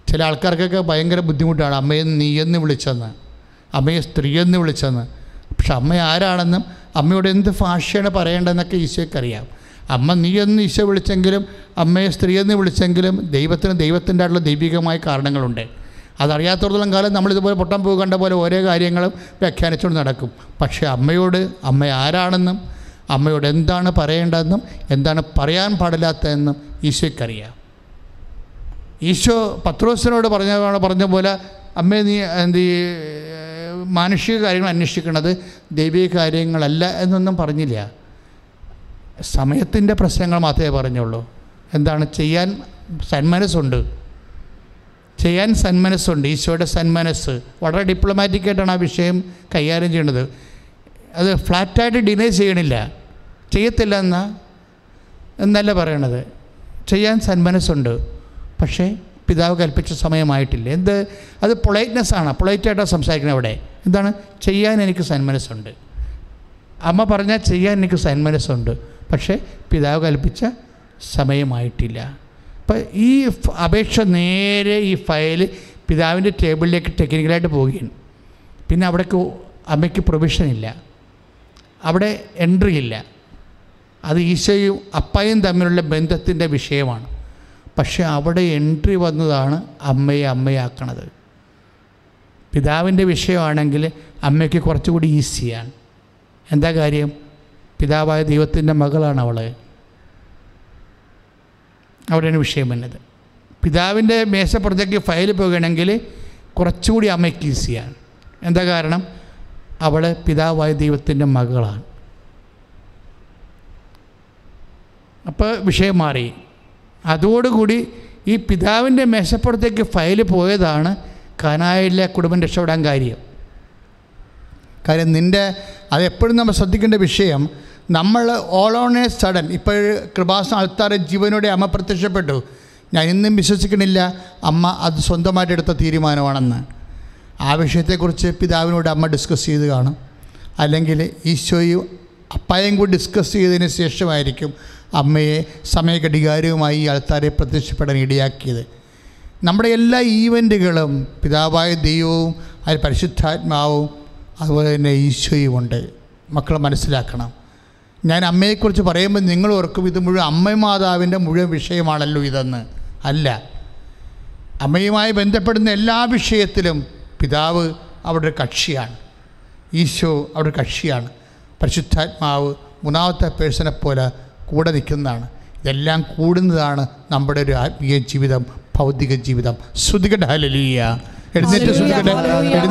ചില ആൾക്കാർക്കൊക്കെ ഭയങ്കര ബുദ്ധിമുട്ടാണ്. അമ്മയെ നീയെന്ന് വിളിച്ചെന്ന്. അമ്മയെ സ്ത്രീയെന്ന് വിളിച്ചെന്ന്. പക്ഷെ അമ്മ ആരാണെന്നും അമ്മയോട് എന്ത് ഭാഷയാണ് പറയേണ്ടതെന്നൊക്കെ ഈശോയ്ക്കറിയാം അമ്മ നീയെന്ന് ഈശോ വിളിച്ചെങ്കിലും അമ്മയെ സ്ത്രീയെന്ന് വിളിച്ചെങ്കിലും ദൈവത്തിന് ദൈവത്തിന്റെ ആയിട്ടുള്ള ദൈവികമായ കാരണങ്ങളുണ്ട്. അതറിയാത്തടത്തോളം കാലം നമ്മളിതുപോലെ പൊട്ടം പൂ കണ്ട പോലെ ഓരോ കാര്യങ്ങളും വ്യാഖ്യാനിച്ചുകൊണ്ട് നടക്കും. പക്ഷേ അമ്മയോട് അമ്മ ആരാണെന്നും അമ്മയോട് എന്താണ് പറയേണ്ടതെന്നും എന്താണ് പറയാൻ പാടില്ലാത്തതെന്നും ഈശോയ്ക്കറിയാം. ഈശോ പത്രോസിനോട് പറഞ്ഞ പറഞ്ഞ പോലെ അമ്മേ നീ എന്ത് മാനുഷിക കാര്യങ്ങൾ അന്വേഷിക്കുന്നത് ദൈവിക കാര്യങ്ങളല്ല എന്നൊന്നും പറഞ്ഞില്ല. സമയത്തിന്റെ പ്രശ്നങ്ങൾ മാത്രമേ പറഞ്ഞുള്ളൂ. എന്താണ് ചെയ്യാൻ സന്മനസ്സുണ്ട്. ചെയ്യാൻ സന്മനസ്സുണ്ട് ഈശോയുടെ സന്മനസ്സ്. വളരെ ഡിപ്ലോമാറ്റിക്കായിട്ടാണ് ആ വിഷയം കൈകാര്യം ചെയ്യുന്നത് അത് ഫ്ലാറ്റായിട്ട് ഡിനൈ ചെയ്യണില്ല. ചെയ്യത്തില്ല എന്നാ? എന്നല്ല പറയണത്. ചെയ്യാൻ സന്മനസ്സുണ്ട്. പക്ഷേ പിതാവ് കൽപ്പിച്ച സമയമായിട്ടില്ല. എന്ത്? അത് പൊളൈറ്റ്നെസ്സാണ് പൊളൈറ്റായിട്ടാണ് സംസാരിക്കുന്നത് അവിടെ. എന്താണ്? ചെയ്യാൻ എനിക്ക് സന്മനസ്സുണ്ട്. അമ്മ പറഞ്ഞാൽ ചെയ്യാൻ എനിക്ക് സന്മനസ്സുണ്ട്. പക്ഷേ പിതാവ് കൽപ്പിച്ച സമയമായിട്ടില്ല. അപ്പം ഈ അപേക്ഷ നേരെ ഈ ഫയൽ പിതാവിന്റെ ടേബിളിലേക്ക് ടെക്നിക്കലായിട്ട് പോവുകയാണ്. പിന്നെ അവിടേക്ക് അമ്മയ്ക്ക് പ്രൊവിഷൻ ഇല്ല. അവിടെ എൻട്രി ഇല്ല. അത് ഈശോയും അപ്പയും തമ്മിലുള്ള ബന്ധത്തിന്റെ വിഷയമാണ്. പക്ഷേ അവിടെ എൻട്രി വന്നതാണ് അമ്മയെ അമ്മയാക്കണത്. പിതാവിന്റെ വിഷയമാണെങ്കിൽ അമ്മയ്ക്ക് കുറച്ചുകൂടി ഈസിയാണ്. എന്താ കാര്യം? പിതാവായ ദൈവത്തിന്റെ മകളാണ് അവൾ അവിടെയാണ് വിഷയം വന്നത്. പിതാവിന്റെ മേശപ്പുറത്തേക്ക് ഫയൽ പോകുകയാണെങ്കിൽ കുറച്ചുകൂടി അമ്മയ്ക്ക് ഈസിയാണ്. എന്താ കാരണം? അവൾ പിതാവായ ദൈവത്തിന്റെ മകളാണ്. അപ്പോൾ വിഷയം മാറി. അതോടുകൂടി ഈ പിതാവിന്റെ മേശപ്പുറത്തേക്ക് ഫയൽ പോയതാണ് കനായിലെ കുടുംബം രക്ഷപ്പെടാൻ കാര്യം. കാര്യം നിന്റെ അതെപ്പോഴും നമ്മൾ ശ്രദ്ധിക്കേണ്ട വിഷയം നമ്മൾ ഓൾ ഓൺ എ സഡൻ ഇപ്പോൾ കൃപാസന ആൾത്താറ് ജീവനോടെ അമ്മ പ്രത്യക്ഷപ്പെട്ടു. ഞാൻ ഇന്നും വിശ്വസിക്കണില്ല അമ്മ അത് സ്വന്തമായിട്ട് എടുത്ത തീരുമാനമാണെന്ന്. ആ വിഷയത്തെക്കുറിച്ച് പിതാവിനോട് അമ്മ ഡിസ്കസ് ചെയ്ത് കാണും. അല്ലെങ്കിൽ ഈശോയും അപ്പായും കൂടി ഡിസ്കസ് ചെയ്തതിന് ശേഷമായിരിക്കും അമ്മയെ സമയഘടികാരവുമായി ഈ ആൾക്കാരെ പ്രത്യക്ഷപ്പെടാൻ ഇടയാക്കിയത്. നമ്മുടെ എല്ലാ ഈവന്റുകളും പിതാവായ ദൈവവും അതിൽ പരിശുദ്ധാത്മാവും അതുപോലെ തന്നെ ഈശോയുമുണ്ട് മക്കളെ മനസ്സിലാക്കണം. ഞാൻ അമ്മയെക്കുറിച്ച് പറയുമ്പോൾ നിങ്ങൾ ഓർക്കും ഇത് മുഴുവൻ അമ്മ മാതാവിന്റെ മുഴുവൻ വിഷയമാണല്ലോ ഇതെന്ന്. അല്ല. അമ്മയുമായി ബന്ധപ്പെടുന്ന എല്ലാ വിഷയത്തിലും പിതാവ് അവിടെ ഒരു കക്ഷിയാണ്. ഈശോ അവിടെ കക്ഷിയാണ്. പരിശുദ്ധാത്മാവ് മൂന്നാമത്തെ പേഴ്സണെ പോലെ കൂടെ നിൽക്കുന്നതാണ്. ഇതെല്ലാം കൂടുന്നതാണ് നമ്മുടെ ഒരു ആത്മീയ ജീവിതം ഭൗതിക ജീവിതം. ശ്രുതികട ഹലലിയ എഴുന്നേറ്റ് ദൈവപിതാവിന്റെ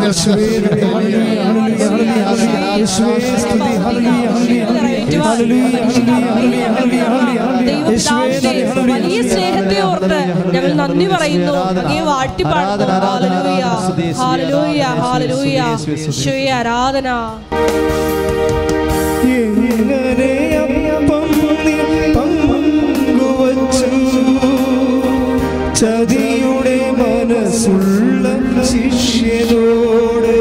വലിയ സ്നേഹത്തെ ഓർത്ത് ഞങ്ങൾ നന്ദി പറയുന്നു. അങ്ങേ വാഴ്ത്തി പാടുന്നു. ആരാധന ചതിയുടെ മനസ്സുള്ള ശിഷ്യനോട്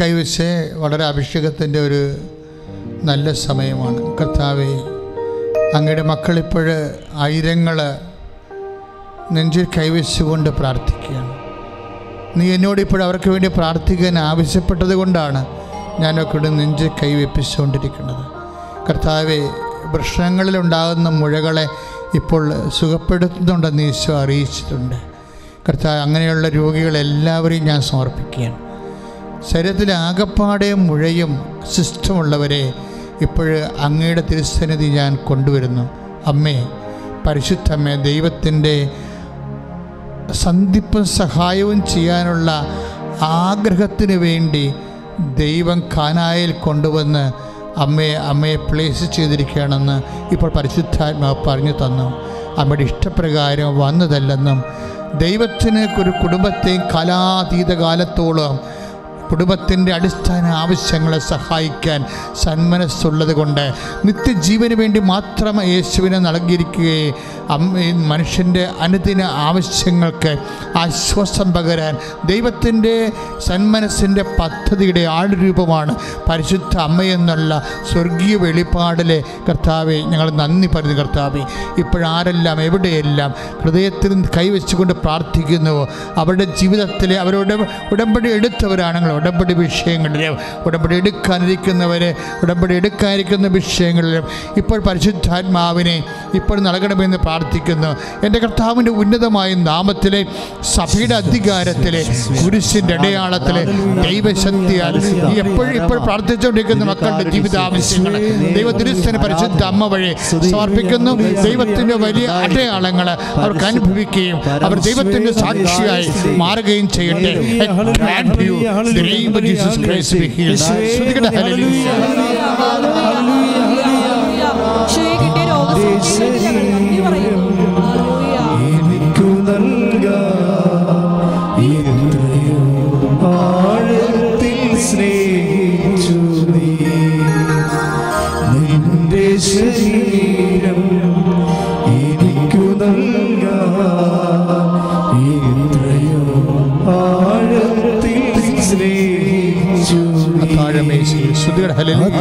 കൈവച്ച് വളരെ അഭിഷേകത്തിന്റെ ഒരു നല്ല സമയമാണ്. കർത്താവെ അങ്ങയുടെ മക്കളിപ്പോൾ ആയിരങ്ങൾ നെഞ്ചിൽ കൈവച്ചുകൊണ്ട് പ്രാർത്ഥിക്കുകയാണ്. നീ എന്നോട് ഇപ്പോൾ അവർക്ക് വേണ്ടി പ്രാർത്ഥിക്കാൻ ആവശ്യപ്പെട്ടത് കൊണ്ടാണ് ഞാനൊക്കെ ഇവിടെ നെഞ്ചിൽ കൈവെപ്പിച്ചുകൊണ്ടിരിക്കുന്നത്. കർത്താവെ വൃക്ഷങ്ങളിലുണ്ടാകുന്ന മുഴകളെ ഇപ്പോൾ സുഖപ്പെടുത്തുന്നുണ്ടെന്ന് ഈശോ അറിയിച്ചിട്ടുണ്ട്. കർത്താവ് അങ്ങനെയുള്ള രോഗികളെല്ലാവരെയും ഞാൻ സമർപ്പിക്കുകയാണ്. ശരീരത്തിൽ ആകപ്പാടെ മുഴയും സിസ്റ്റമുള്ളവരെ ഇപ്പോഴ് അങ്ങയുടെ തിരുസന്നിധി ഞാൻ കൊണ്ടുവരുന്നു. അമ്മേ പരിശുദ്ധമ്മേ ദൈവത്തിന്റെ സന്ധിപ്പും സഹായവും ചെയ്യാനുള്ള ആഗ്രഹത്തിന് വേണ്ടി ദൈവം കാനായിൽ കൊണ്ടുവന്ന് അമ്മയെ അമ്മയെ പ്ലേസ് ചെയ്തിരിക്കുകയാണെന്ന് ഇപ്പോൾ പരിശുദ്ധാത്മാവ് പറഞ്ഞു തന്നു. അമ്മയുടെ ഇഷ്ടപ്രകാരം വന്നതല്ലെന്നും ദൈവത്തിന് ഒരു കുടുംബത്തെയും കാലാതീത കാലത്തോളം കുടുംബത്തിന്റെ അടിസ്ഥാന ആവശ്യങ്ങളെ സഹായിക്കാൻ സന്മനസ്സുള്ളത് കൊണ്ട് നിത്യജീവന് വേണ്ടി മാത്രം യേശുവിനെ നൽകിയിരിക്കുകയും. മനുഷ്യന്റെ അനുദിന ആവശ്യങ്ങൾക്ക് ആശ്വാസം പകരാൻ ദൈവത്തിന്റെ സന്മനസ്സിന്റെ പദ്ധതിയുടെ ആളുരൂപമാണ് പരിശുദ്ധ അമ്മയെന്നുള്ള സ്വർഗീയ വെളിപ്പാടിലെ കർത്താവെ ഞങ്ങൾ നന്ദി പറഞ്ഞു കർത്താവെ. ഇപ്പോഴാരെല്ലാം എവിടെയെല്ലാം ഹൃദയത്തിൽ കൈവച്ചുകൊണ്ട് പ്രാർത്ഥിക്കുന്നുവോ അവരുടെ ജീവിതത്തിലെ അവരുടെ ഉടമ്പടി എടുത്തവരാണെങ്കിൽ ഉടമ്പടി വിഷയങ്ങളിലും ഉടമ്പടി എടുക്കാനിരിക്കുന്നവരെ ഉടമ്പടി എടുക്കാനിരിക്കുന്ന വിഷയങ്ങളിലും ഇപ്പോൾ പരിശുദ്ധാത്മാവിനെ ഇപ്പോൾ നൽകണമെന്ന് പ്രാർത്ഥിക്കുന്നു എന്റെ കർത്താവിന്റെ ഉന്നതമായ നാമത്തിലെ സഭയുടെ അധികാരത്തിലെ കുരിശിന്റെ അടയാളത്തിലെ ദൈവശക്തിയാൽ എപ്പോഴും ഇപ്പോൾ പ്രാർത്ഥിച്ചുകൊണ്ടിരിക്കുന്ന മക്കളുടെ ജീവിതാവശ്യങ്ങൾ ദൈവത്തിരുസ്ഥന പരിശുദ്ധ അമ്മ വഴി സമർപ്പിക്കുന്നു. ദൈവത്തിന്റെ വലിയ അടയാളങ്ങൾ അവർക്ക് അനുഭവിക്കുകയും അവർ ദൈവത്തിന്റെ സാക്ഷിയായി മാറുകയും ചെയ്യട്ടെ. I grant ശ്രുതിയുടെ ഹല്ലേലൂയ.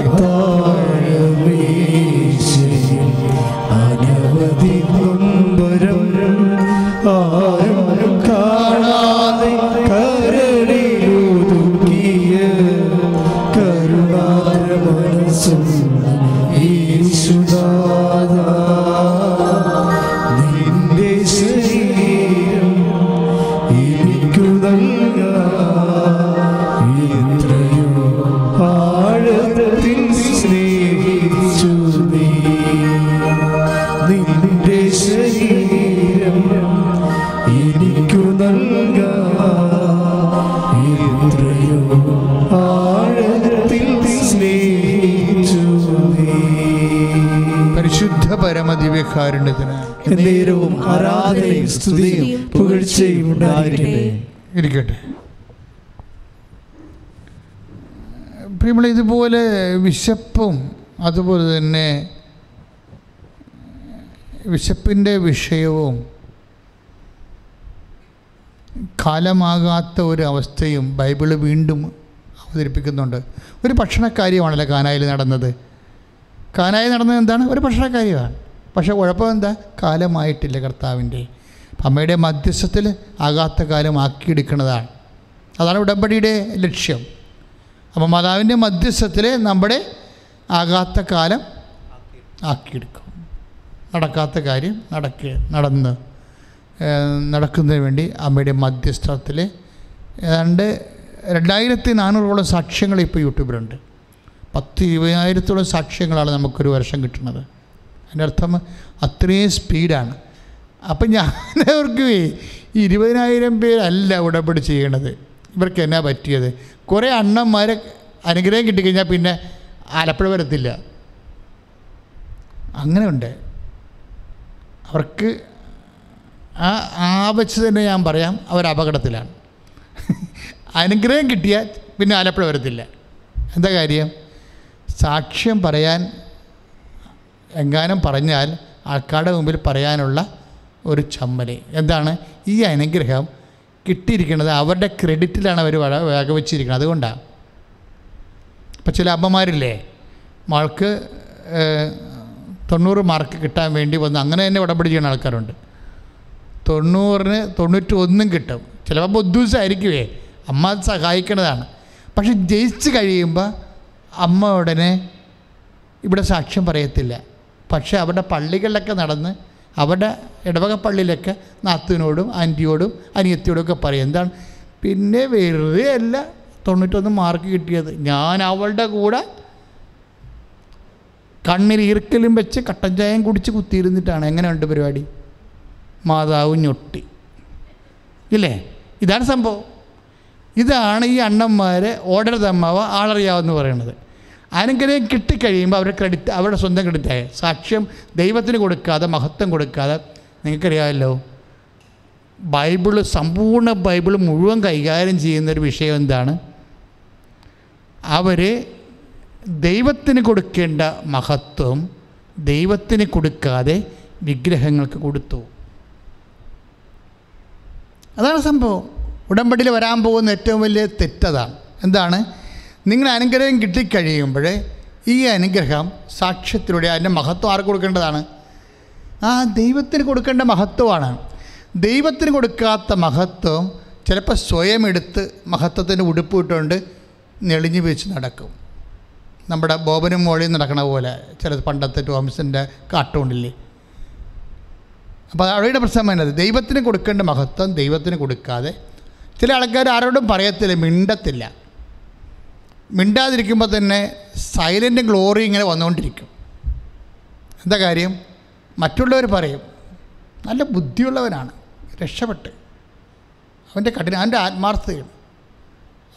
നേരവും ആരാധനയും സ്തുതിയും പുകഴ്ചയും ഉണ്ടായിരിക്കട്ടെ. ഇരിക്കട്ടെ. ഇതുപോലെ വിശപ്പും അതുപോലെ തന്നെ വിശപ്പിന്റെ വിഷയവും കാലമാകാത്ത ഒരു അവസ്ഥയും ബൈബിൾ വീണ്ടും അവതരിപ്പിക്കുന്നുണ്ട്. ഒരു ഭക്ഷണക്കാര്യമാണല്ലോ കാനായിൽ നടന്നത്. കാനായി നടന്നത് എന്താണ്? ഒരു ഭക്ഷണക്കാര്യമാണ് പക്ഷേ കുഴപ്പം എന്താ കാലമായിട്ടില്ല കർത്താവിന്റെ. അമ്മയുടെ മധ്യസ്ഥത്തിൽ ആകാത്ത കാലം ആക്കിയെടുക്കുന്നതാണ്. അതാണ് ഉടമ്പടിയുടെ ലക്ഷ്യം. അപ്പോൾ മാതാവിന്റെ മധ്യസ്ഥത്തിൽ നമ്മുടെ ആകാത്ത കാലം ആക്കിയെടുക്കും. നടക്കാത്ത കാര്യം നടക്കുക നടന്ന് നടക്കുന്നതിന് വേണ്ടി അമ്മയുടെ മധ്യസ്ഥത്തിൽ ഏതാണ്ട് രണ്ടായിരത്തി നാനൂറോളം സാക്ഷ്യങ്ങൾ ഇപ്പോൾ യൂട്യൂബിലുണ്ട്. പത്ത് ഇരുപതിനായിരത്തോളം സാക്ഷ്യങ്ങളാണ് നമുക്കൊരു വർഷം കിട്ടുന്നത്. അതിന്റെ അർത്ഥം അത്രയും സ്പീഡാണ്. അപ്പം ഞാൻ അവർക്ക് ഈ ഇരുപതിനായിരം പേരല്ല ഉടമ്പടി ചെയ്യണത്. ഇവർക്ക് എന്നാ പറ്റിയത്? കുറേ അണ്ണന്മാരെ അനുഗ്രഹം കിട്ടിക്കഴിഞ്ഞാൽ പിന്നെ ആലപ്പുഴ വരത്തില്ല. അങ്ങനെ ഉണ്ട് അവർക്ക് ആ ആ വെച്ച് തന്നെ ഞാൻ പറയാം അവർ അപകടത്തിലാണ്. അനുഗ്രഹം കിട്ടിയാൽ പിന്നെ ആലപ്പുഴ വരത്തില്ല. എന്താ കാര്യം? സാക്ഷ്യം പറയാൻ എങ്ങാനും പറഞ്ഞാൽ ആൾക്കാരുടെ മുമ്പിൽ പറയാനുള്ള ഒരു ചമ്മൽ എന്താണ്? ഈ അനുഗ്രഹം കിട്ടിയിരിക്കുന്നത് അവരുടെ ക്രെഡിറ്റിലാണ് അവർ വേഗ വകവെച്ചിരിക്കുന്നത്. അതുകൊണ്ടാണ് ഇപ്പം ചില അമ്മമാരില്ലേ മകൾക്ക് ഏഹ്, തൊണ്ണൂറ് മാർക്ക് കിട്ടാൻ വേണ്ടി വന്ന് അങ്ങനെ തന്നെ ഉടമ്പടി ചെയ്യുന്ന ആൾക്കാരുണ്ട്. തൊണ്ണൂറിന് തൊണ്ണൂറ്റി ഒന്നും കിട്ടും. ചിലപ്പോൾ ബുദ്ധിമുട്ടായിരിക്കുവേ അമ്മ സഹായിക്കുന്നതാണ്. പക്ഷെ ജയിച്ച് കഴിയുമ്പോൾ അമ്മ ഉടനെ ഇവിടെ സാക്ഷ്യം പറയത്തില്ല. പക്ഷേ അവരുടെ പള്ളികളിലൊക്കെ നടന്ന് അവരുടെ ഇടവക പള്ളിയിലൊക്കെ നാത്തുവിനോടും ആന്റിയോടും അനിയത്തിയോടും ഒക്കെ പറയും. എന്താണ്? പിന്നെ വെറുതെ അല്ല തൊണ്ണൂറ്റൊന്ന് മാർക്ക് കിട്ടിയത്. ഞാൻ അവളുടെ കൂടെ കണ്ണിൽ ഈർക്കലും വെച്ച് കട്ടൻ ചായം കുടിച്ച് കുത്തിയിരുന്നിട്ടാണ്. എങ്ങനെയുണ്ട് പരിപാടി? മാതാവ് ഞൊട്ടി. ഇല്ലേ? ഇതാണ് സംഭവം. ഇതാണ് ഈ അണ്ണന്മാരെ ഓടരുതമ്മാവ തമ്മാവ ആളറിയാവെന്ന് പറയുന്നത്. അനുഗ്രഹം കിട്ടിക്കഴിയുമ്പോൾ അവരുടെ ക്രെഡിറ്റ് അവരുടെ സ്വന്തം ക്രെഡിറ്റായ സാക്ഷ്യം ദൈവത്തിന് കൊടുക്കാതെ മഹത്വം കൊടുക്കാതെ. നിങ്ങൾക്കറിയാമല്ലോ? ബൈബിൾ സമ്പൂർണ ബൈബിൾ മുഴുവൻ കൈകാര്യം ചെയ്യുന്നൊരു വിഷയം എന്താണ്? അവർ ദൈവത്തിന് കൊടുക്കേണ്ട മഹത്വം ദൈവത്തിന് കൊടുക്കാതെ വിഗ്രഹങ്ങൾക്ക് കൊടുത്തു. അതാണ് സംഭവം. ഉടമ്പടിയിൽ വരാൻ പോകുന്ന ഏറ്റവും വലിയ തെറ്റതാണ്. എന്താണ്? നിങ്ങൾ അനുഗ്രഹം കിട്ടിക്കഴിയുമ്പോൾ ഈ അനുഗ്രഹം സാക്ഷ്യത്തിലൂടെ അതിന്റെ മഹത്വം ആർക്ക് കൊടുക്കേണ്ടതാണ്? ആ ദൈവത്തിന് കൊടുക്കേണ്ട മഹത്വമാണ്. ദൈവത്തിന് കൊടുക്കാത്ത മഹത്വം ചിലപ്പോൾ സ്വയം എടുത്ത് മഹത്വത്തിന്റെ ഉടുപ്പ് ഇട്ടുകൊണ്ട് നെളിഞ്ഞു വെച്ച് നടക്കും. നമ്മുടെ ബോബനും മോളിയും നടക്കണ പോലെ ചില പണ്ടത്തെ ടോംസിന്റെ കാർട്ടൂണില്ലേ? അപ്പോൾ അവരുടെ പ്രശ്നം തന്നെ ദൈവത്തിന് കൊടുക്കേണ്ട മഹത്വം ദൈവത്തിന് കൊടുക്കാതെ ചില ആൾക്കാർ ആരോടും പറയത്തില്ല മിണ്ടത്തില്ല. മിണ്ടാതിരിക്കുമ്പോൾ തന്നെ സൈലന്റ് ഗ്ലോറി ഇങ്ങനെ വന്നുകൊണ്ടിരിക്കും എന്താ കാര്യം? മറ്റുള്ളവർ പറയും നല്ല ബുദ്ധിയുള്ളവനാണ് രക്ഷപ്പെട്ട്. അവന്റെ കഠിന അവന്റെ ആത്മാർത്ഥതയും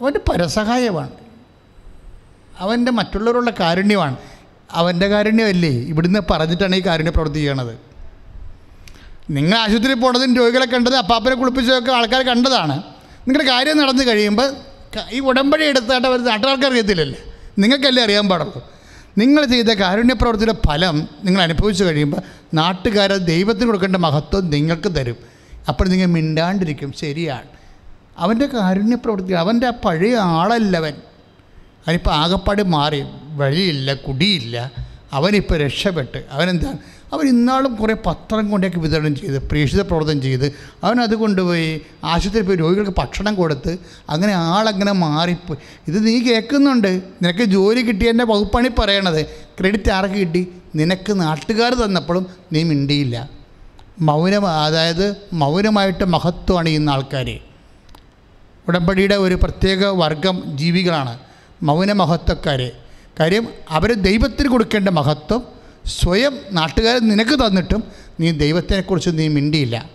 അവന്റെ പരസഹായമാണ് അവന്റെ മറ്റുള്ളവരുള്ള കാരുണ്യമാണ്. അവന്റെ കാരുണ്യമല്ലേ? ഇവിടുന്ന് പറഞ്ഞിട്ടാണ് ഈ കാരുണ്യ പ്രവൃത്തി ചെയ്യണത്. നിങ്ങൾ ആശുപത്രിയിൽ പോണതും രോഗികളെ കണ്ടത് അപ്പാപ്പനെ കുളിപ്പിച്ചതൊക്കെ ആൾക്കാർ കണ്ടതാണ്. നിങ്ങളുടെ കാര്യം നടന്നു കഴിയുമ്പോൾ ഈ ഉടമ്പടി എടുത്തിട്ട് അവർ നാട്ടുകാർക്ക് അറിയത്തില്ലല്ലേ? നിങ്ങൾക്കല്ലേ അറിയാൻ പാടുള്ളൂ? നിങ്ങൾ ചെയ്ത കാരുണ്യപ്രവർത്തിയുടെ ഫലം നിങ്ങൾ അനുഭവിച്ചു കഴിയുമ്പോൾ നാട്ടുകാർ ദൈവത്തിന് കൊടുക്കേണ്ട മഹത്വം നിങ്ങൾക്ക് തരും. അപ്പോൾ നിങ്ങൾ മിണ്ടാണ്ടിരിക്കും. ശരിയാണ്. അവന്റെ കാരുണ്യപ്രവർത്തി അവന്റെ ആ പഴയ ആളല്ലവൻ. അവനിപ്പോൾ ആകപ്പാട് മാറി. വഴിയില്ല കുടിയില്ല. അവനിപ്പോൾ രക്ഷപ്പെട്ട്. അവനെന്താണ് അവൻ ഇന്നാളും കുറേ പത്രം കൊണ്ടൊക്കെ വിതരണം ചെയ്ത് പ്രേക്ഷിത പ്രവർത്തനം ചെയ്ത് അവനത് കൊണ്ടുപോയി ആശുപത്രിയിൽ പോയി രോഗികൾക്ക് ഭക്ഷണം കൊടുത്ത് അങ്ങനെ ആളങ്ങനെ മാറിപ്പോയി. ഇത് നീ കേൾക്കുന്നുണ്ട്. നിനക്ക് ജോലി കിട്ടിയതിന്റെ വകുപ്പാണ് ഈ പറയണത്. ക്രെഡിറ്റ് ആർക്ക് കിട്ടി? നിനക്ക് നാട്ടുകാർ തന്നപ്പോഴും നീ മിണ്ടിയില്ല. മൗനം അതായത് മൗനമായിട്ട് മഹത്വമാണ് ഇന്ന് ആൾക്കാർ ഉടമ്പടിയുടെ ഒരു പ്രത്യേക വർഗം ജീവികളാണ് മൗന മഹത്വക്കാർ കാര്യം അവർ ദൈവത്തിന് കൊടുക്കേണ്ട മഹത്വം സ്വയം നാട്ടുകാർ നിനക്ക് തന്നിട്ടും നീ ദൈവത്തെക്കുറിച്ച് നീ മിണ്ടിയില്ല.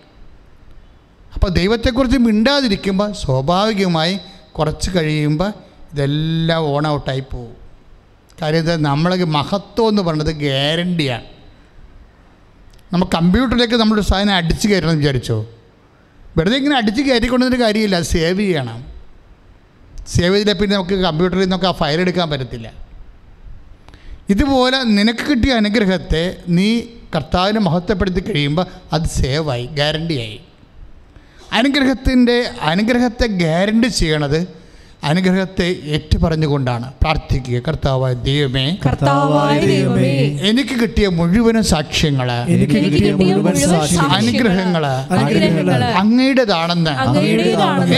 അപ്പോൾ ദൈവത്തെക്കുറിച്ച് മിണ്ടാതിരിക്കുമ്പോൾ സ്വാഭാവികമായി കുറച്ച് കഴിയുമ്പോൾ ഇതെല്ലാം ഓൺ ഔട്ടായി പോകും. കാര്യം എന്താ? നമ്മളെ മഹത്വം എന്ന് പറയുന്നത് ഗ്യാരണ്ടിയാണ് നമ്മൾ കമ്പ്യൂട്ടറിലേക്ക് നമ്മളൊരു സാധനം അടിച്ചു കയറ്റണം വിചാരിച്ചോ? വെറുതെ ഇങ്ങനെ അടിച്ച് കയറ്റിക്കൊണ്ടൊരു കാര്യമില്ല സേവ് ചെയ്യണം. സേവ് ചെയ്തില്ല പിന്നെ നമുക്ക് കമ്പ്യൂട്ടറിൽ നിന്നൊക്കെ ആ ഫയൽ എടുക്കാൻ പറ്റത്തില്ല. ഇതുപോലെ നിനക്ക് കിട്ടിയ അനുഗ്രഹത്തെ നീ കർത്താവിനെ മഹത്വപ്പെടുത്തി കഴിയുമ്പോൾ അത് സേവായി ഗ്യാരണ്ടിയായി അനുഗ്രഹത്തിന്റെ അനുഗ്രഹത്തെ ഗ്യാരണ്ടി ചെയ്യണത് അനുഗ്രഹത്തെ ഏറ്റുപറഞ്ഞുകൊണ്ടാണ് പ്രാർത്ഥിക്കുക കർത്താവായ ദൈവമേ കർത്താവായ ദൈവമേ എനിക്ക് കിട്ടിയ മുഴുവനും സാക്ഷ്യങ്ങൾ എനിക്ക് കിട്ടിയ മുഴുവൻ അനുഗ്രഹങ്ങൾ അങ്ങയുടേതാണെന്ന്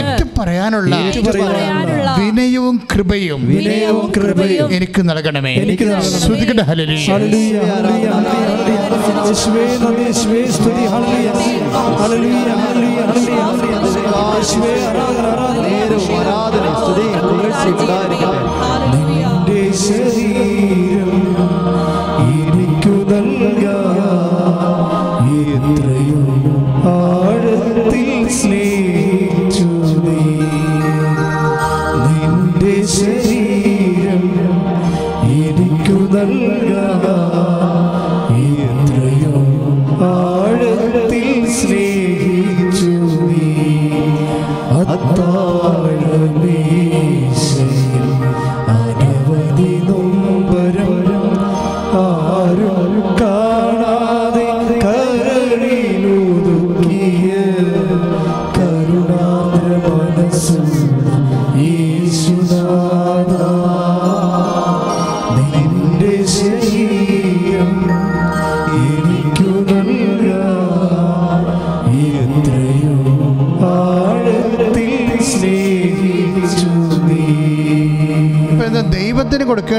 ഏറ്റുപറയാനുള്ള ഏറ്റു പറയാനുള്ള പറയാനുള്ള വിനയവും കൃപയും വിനയവും കൃപയും എനിക്ക് നൽകണമേ എനിക്ക് നൽകണമേ. ശ്രുതികട ഹല്ലേലൂയ. ഹല്ലേലൂയ, നിന്റെ ശരീരം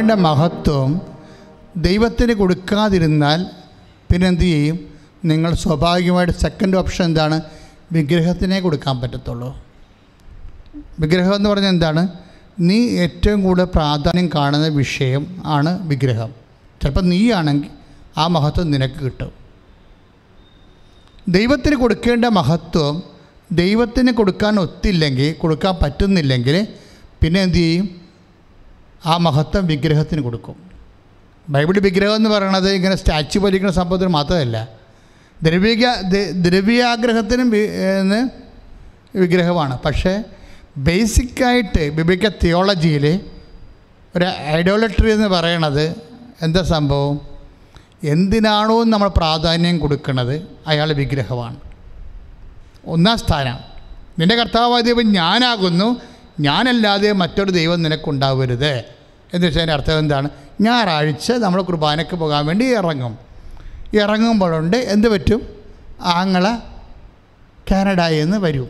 ദൈവത്തിന് മഹത്വം ദൈവത്തിന് കൊടുക്കാതിരുന്നാൽ പിന്നെ എന്തു ചെയ്യും? നിങ്ങൾ സ്വാഭാവികമായിട്ട് സെക്കൻഡ് ഓപ്ഷൻ എന്താണ്? വിഗ്രഹത്തിനെ കൊടുക്കാൻ പറ്റത്തുള്ളൂ. വിഗ്രഹം എന്ന് പറഞ്ഞാൽ എന്താണ്? നീ ഏറ്റവും കൂടുതൽ പ്രാധാന്യം കാണുന്ന വിഷയം ആണ് വിഗ്രഹം. ചിലപ്പോൾ നീയാണെങ്കിൽ ആ മഹത്വം നിനക്ക് കിട്ടും. ദൈവത്തിന് കൊടുക്കേണ്ട മഹത്വം ദൈവത്തിന് കൊടുക്കാൻ ഒത്തില്ലെങ്കിൽ കൊടുക്കാൻ പറ്റുന്നില്ലെങ്കിൽ പിന്നെ എന്തു ചെയ്യും? ആ മഹത്വം വിഗ്രഹത്തിന് കൊടുക്കും. ബൈബിൾ വിഗ്രഹം എന്ന് പറയുന്നത് ഇങ്ങനെ സ്റ്റാച്ചു വലിക്കുന്ന സംഭവത്തിന് മാത്രമല്ല. ദ്രവ്യ ദ്ര- ദ്രവ്യാഗ്രഹത്തിനും വിഗ്രഹമാണ്. പക്ഷേ ബേസിക്കായിട്ട് ബിബിക്ക തിയോളജിയിൽ ഒരു ഐഡോലട്രി എന്ന് പറയണത് എന്താ സംഭവം? എന്തിനാണോ നമ്മൾ പ്രാധാന്യം കൊടുക്കുന്നത് അയാൾ വിഗ്രഹമാണ്. ഒന്നാം സ്ഥാനം. നിന്റെ കർത്താവായ ഞാനാകുന്നു ഞാനല്ലാതെ മറ്റൊരു ദൈവം നിനക്കുണ്ടാവരുത്. എന്ന് വെച്ചാൽ അതിന്റെ അർത്ഥം എന്താണ്? ഞായറാഴ്ച നമ്മൾ കുർബാനയ്ക്ക് പോകാൻ വേണ്ടി ഇറങ്ങും. ഇറങ്ങുമ്പോഴുണ്ട് എന്ത് പറ്റും? ആങ്ങള കാനഡയിൽ നിന്ന് വരും.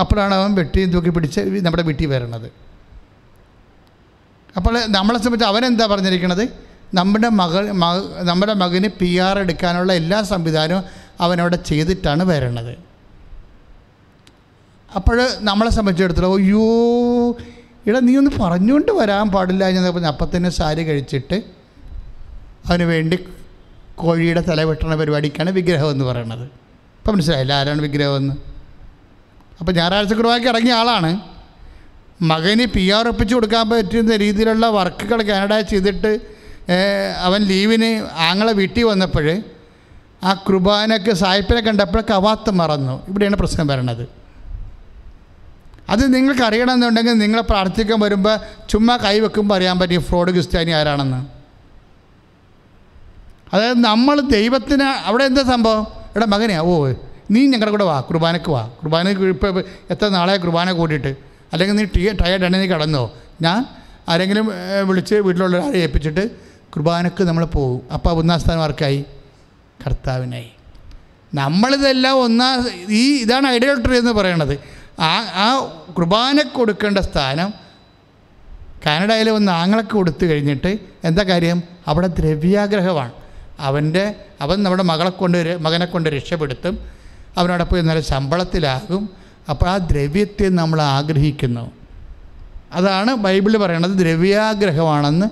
അപ്പോഴാണ് അവൻ വെട്ടി തൂക്കി പിടിച്ച് നമ്മുടെ വീട്ടിൽ വരണത്. അപ്പോൾ നമ്മളെ സംബന്ധിച്ച് അവനെന്താ പറഞ്ഞിരിക്കുന്നത് നമ്മുടെ മകൾ മക നമ്മുടെ മകന് പി ആർ എടുക്കാനുള്ള എല്ലാ സംവിധാനവും അവനവിടെ ചെയ്തിട്ടാണ് വരണത്. അപ്പോൾ നമ്മളെ സംബന്ധിച്ചിടത്തോളം അയ്യോ ഇവിടെ നീ ഒന്ന് പറഞ്ഞുകൊണ്ട് വരാൻ പാടില്ല എന്ന് അപ്പം തന്നെ സാരി കഴിച്ചിട്ട് അവന് വേണ്ടി കോഴിയുടെ തല വെട്ടണ പരിപാടിക്കാണ് വിഗ്രഹം എന്ന് പറയണത്. ഇപ്പം മനസ്സിലായില്ല ആരാണ് വിഗ്രഹം എന്ന്? അപ്പം ഞായറാഴ്ച കുറുവാക്കി ഇറങ്ങിയ ആളാണ്. മകന് പി ആർ ഒപ്പിച്ച് കൊടുക്കാൻ പറ്റുന്ന രീതിയിലുള്ള വർക്കുകൾ കാനഡ ചെയ്തിട്ട് അവൻ ലീവിന് ആങ്ങളെ വീട്ടിൽ വന്നപ്പോൾ ആ കുർബാനക്ക് സായിപ്പിനെ കണ്ടപ്പോൾ കവാത്ത് മറന്നു. ഇവിടെയാണ് പ്രശ്നം വരണത്. അത് നിങ്ങൾക്ക് അറിയണമെന്നുണ്ടെങ്കിൽ നിങ്ങൾ പ്രാർത്ഥിക്കാൻ വരുമ്പോൾ ചുമ്മാ കൈവെക്കുമ്പോൾ അറിയാൻ പറ്റും ഫ്രോഡ് ക്രിസ്ത്യാനി ആരാണെന്ന്. അതായത് നമ്മൾ ദൈവത്തിന് അവിടെ എന്താ സംഭവം? ഇവിടെ മകനെയാ ഓ നീ ഞങ്ങളുടെ കൂടെ വാ കുർബാനക്ക് വാ. കുർബാനക്ക് ഇപ്പോൾ എത്ര നാളെ കുർബാന കൂട്ടിയിട്ട് അല്ലെങ്കിൽ നീ ടീ ടയർഡാണ് നീ കടന്നോ. ഞാൻ ആരെങ്കിലും വിളിച്ച് വീട്ടിലുള്ള ഒരാളെ ഏൽപ്പിച്ചിട്ട് കുർബാനക്ക് നമ്മൾ പോകും അപ്പോൾ ഒന്നാം സ്ഥാനം ആർക്കായി? കർത്താവിനായി. നമ്മളിതെല്ലാം ഒന്നാം ഈ ഇതാണ് ഐഡിയോട്ടറി എന്ന് പറയണത്. ആ ആ കുർബാന കൊടുക്കേണ്ട സ്ഥാനം കാനഡയിൽ വന്ന് ആങ്ങളൊക്കെ കൊടുത്തു കഴിഞ്ഞിട്ട് എന്താ കാര്യം? അവിടെ ദ്രവ്യാഗ്രഹമാണ്. അവന്റെ അവൻ നമ്മുടെ മകളെ കൊണ്ട് മകനെ കൊണ്ട് രക്ഷപ്പെടുത്തും. അവനവിടെ പോയി നല്ല ശമ്പളത്തിലാകും. അപ്പോൾ ആ ദ്രവ്യത്തെ നമ്മൾ ആഗ്രഹിക്കുന്നു. അതാണ് ബൈബിളിൽ പറയണത് ദ്രവ്യാഗ്രഹമാണെന്ന്.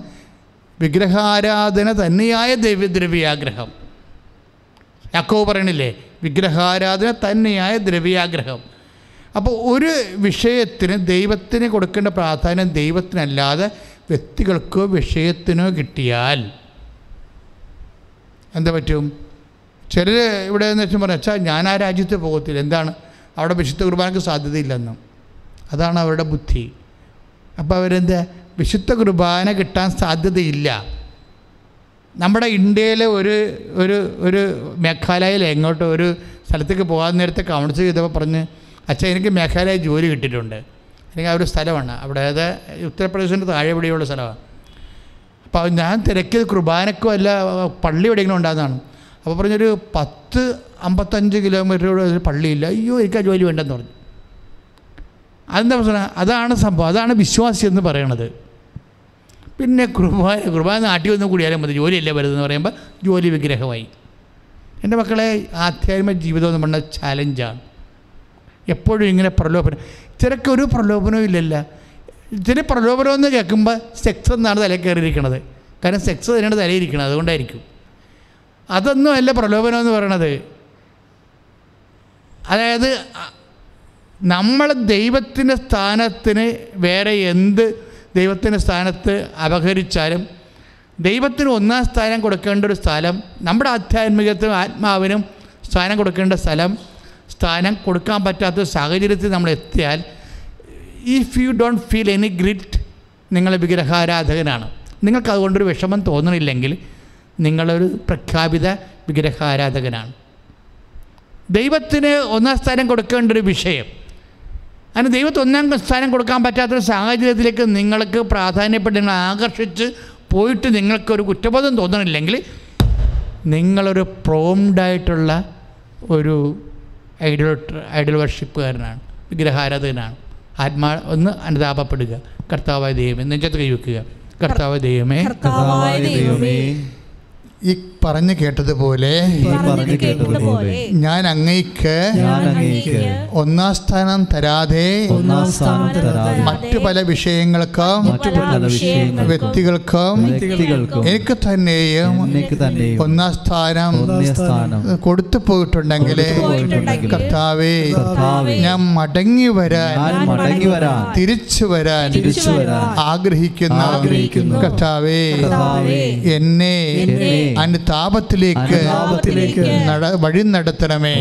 വിഗ്രഹാരാധന തന്നെയായ ദ്രവ്യ ദ്രവ്യാഗ്രഹം. യാക്കോ പറയണില്ലേ? വിഗ്രഹാരാധന തന്നെയായ ദ്രവ്യാഗ്രഹം. അപ്പോൾ ഒരു വിഷയത്തിന് ദൈവത്തിന് കൊടുക്കേണ്ട പ്രാധാന്യം ദൈവത്തിനല്ലാതെ വ്യക്തികൾക്കോ വിഷയത്തിനോ കിട്ടിയാൽ എന്താ പറ്റും? ചിലർ ഇവിടെ എന്ന് വെച്ചാൽ പറഞ്ഞു അച്ഛാ ഞാൻ ആ രാജ്യത്ത് പോകത്തില്ല. എന്താണ്? അവിടെ വിശുദ്ധ കുർബാനക്ക് സാധ്യതയില്ലെന്നും. അതാണ് അവരുടെ ബുദ്ധി. അപ്പോൾ അവരെന്താ? വിശുദ്ധ കുർബാന കിട്ടാൻ സാധ്യതയില്ല. നമ്മുടെ ഇന്ത്യയിലെ ഒരു ഒരു ഒരു മേഘാലയയിൽ എങ്ങോട്ടോ ഒരു സ്ഥലത്തേക്ക് പോകാൻ നേരത്തെ കൗൺസിൽ ചെയ്തപ്പോൾ പറഞ്ഞ് അച്ഛാ എനിക്ക് മേഘാലയ ജോലി കിട്ടിയിട്ടുണ്ട്. എനിക്ക് ആ ഒരു സ്ഥലമാണ്. അവിടെ അത് ഉത്തർപ്രദേശിന്റെ താഴെ ഇവിടെയുള്ള സ്ഥലമാണ്. അപ്പോൾ ഞാൻ തിരക്കിയത് കുർബാനക്കോ അല്ല പള്ളി എവിടെയെങ്കിലും ഉണ്ടാകുന്നതാണ്. അപ്പോൾ പറഞ്ഞൊരു പത്ത് അമ്പത്തഞ്ച് കിലോമീറ്റർ ഒരു പള്ളിയില്ല. അയ്യോ എനിക്ക് ആ ജോലി വേണ്ടെന്ന് പറഞ്ഞു. അതെന്താ പ്രശ്നം? അതാണ് സംഭവം. അതാണ് വിശ്വാസി എന്ന് പറയണത്. പിന്നെ കുർബാന കുർബാന നാട്ടിൽ വന്ന് കൂടിയാലും മതി. ജോലിയല്ലേ വരുന്നതെന്ന് പറയുമ്പോൾ ജോലി വിഗ്രഹമായി. എന്റെ മക്കളെ ആധ്യാത്മിക ജീവിതം എന്ന് പറഞ്ഞ ചാലഞ്ചാണ് എപ്പോഴും ഇങ്ങനെ പ്രലോഭനം. ചിലക്ക് ഒരു പ്രലോഭനവും ഇല്ലല്ല. ചില പ്രലോഭനം എന്ന് കേൾക്കുമ്പോൾ സെക്സ് എന്നാണ് തലയിൽ കയറിയിരിക്കണത്. കാരണം സെക്സ് തന്നെയാണ് തലയിരിക്കണത് അതുകൊണ്ടായിരിക്കും. അതൊന്നും അല്ല പ്രലോഭനം എന്ന് പറയണത്. അതായത് നമ്മൾ ദൈവത്തിന്റെ സ്ഥാനത്തിന് വേറെ എന്ത് ദൈവത്തിന്റെ സ്ഥാനത്ത് അപഹരിച്ചാലും ദൈവത്തിന് ഒന്നാം സ്ഥാനം കൊടുക്കേണ്ട ഒരു സ്ഥലം നമ്മുടെ ആധ്യാത്മികത്തിനും ആത്മാവിനും സ്ഥാനം കൊടുക്കേണ്ട സ്ഥലം സ്ഥാനം കൊടുക്കാൻ പറ്റാത്ത സാഹചര്യത്തിൽ നമ്മൾ എത്തിയാൽ if you don't feel any grit നിങ്ങൾ വിഗ്രഹാരാധകനാണ്. നിങ്ങൾക്ക് അതുകൊണ്ടൊരു വിഷമം തോന്നണില്ലെങ്കിൽ നിങ്ങളൊരു പ്രഖ്യാപിത വിഗ്രഹാരാധകനാണ്. ദൈവത്തിന് ഒന്നാം സ്ഥാനം കൊടുക്കേണ്ട ഒരു വിഷയം. അതിന് ദൈവത്തിന് ഒന്നാം സ്ഥാനം കൊടുക്കാൻ പറ്റാത്തൊരു സാഹചര്യത്തിലേക്ക് നിങ്ങൾക്ക് പ്രാധാന്യപ്പെട്ട് നിങ്ങൾ ആകർഷിച്ച് പോയിട്ട് നിങ്ങൾക്കൊരു കുറ്റബോധം തോന്നണില്ലെങ്കിൽ നിങ്ങളൊരു പ്രോംഡായിട്ടുള്ള ഒരു ഐഡൽ ഐഡൽ വർഷിപ്പുകാരനാണ് വിഗ്രഹാരാധകനാണ്. ആത്മാ ഒന്ന് അനുതാപപ്പെടുക. കർത്താവായ ദൈവമേ നെഞ്ചത്ത് കൈവെക്കുക. കർത്താവ് ദൈവമേ. കർത്താവായ ദൈവമേ. ഈ പറഞ്ഞു കേട്ടതുപോലെ ഞാൻ അങ്ങയ്ക്ക് അങ്ങേക്ക് ഒന്നാം സ്ഥാനം തരാതെ മറ്റു പല വിഷയങ്ങൾക്കും വ്യക്തികൾക്കും എനിക്ക് തന്നെയും ഒന്നാം സ്ഥാനം കൊടുത്തു പോയിട്ടുണ്ടെങ്കിൽ കർത്താവേ ഞാൻ മടങ്ങി വരാൻ തിരിച്ചു വരാൻ ആഗ്രഹിക്കുന്ന. കർത്താവേ എന്നെ എന്നെ അനുതാപത്തിലേക്ക് വഴി നടത്തണമേ.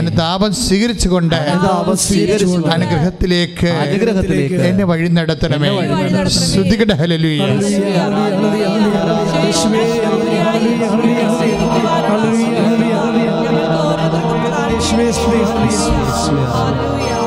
അനുതാപം സ്വീകരിച്ചുകൊണ്ട് അനുഗ്രഹത്തിലേക്ക് എന്നെ വഴി നടത്തണമേ. Hallelujah. ശ്രുതികട ഹല്ലേലൂയ. ചുംബനം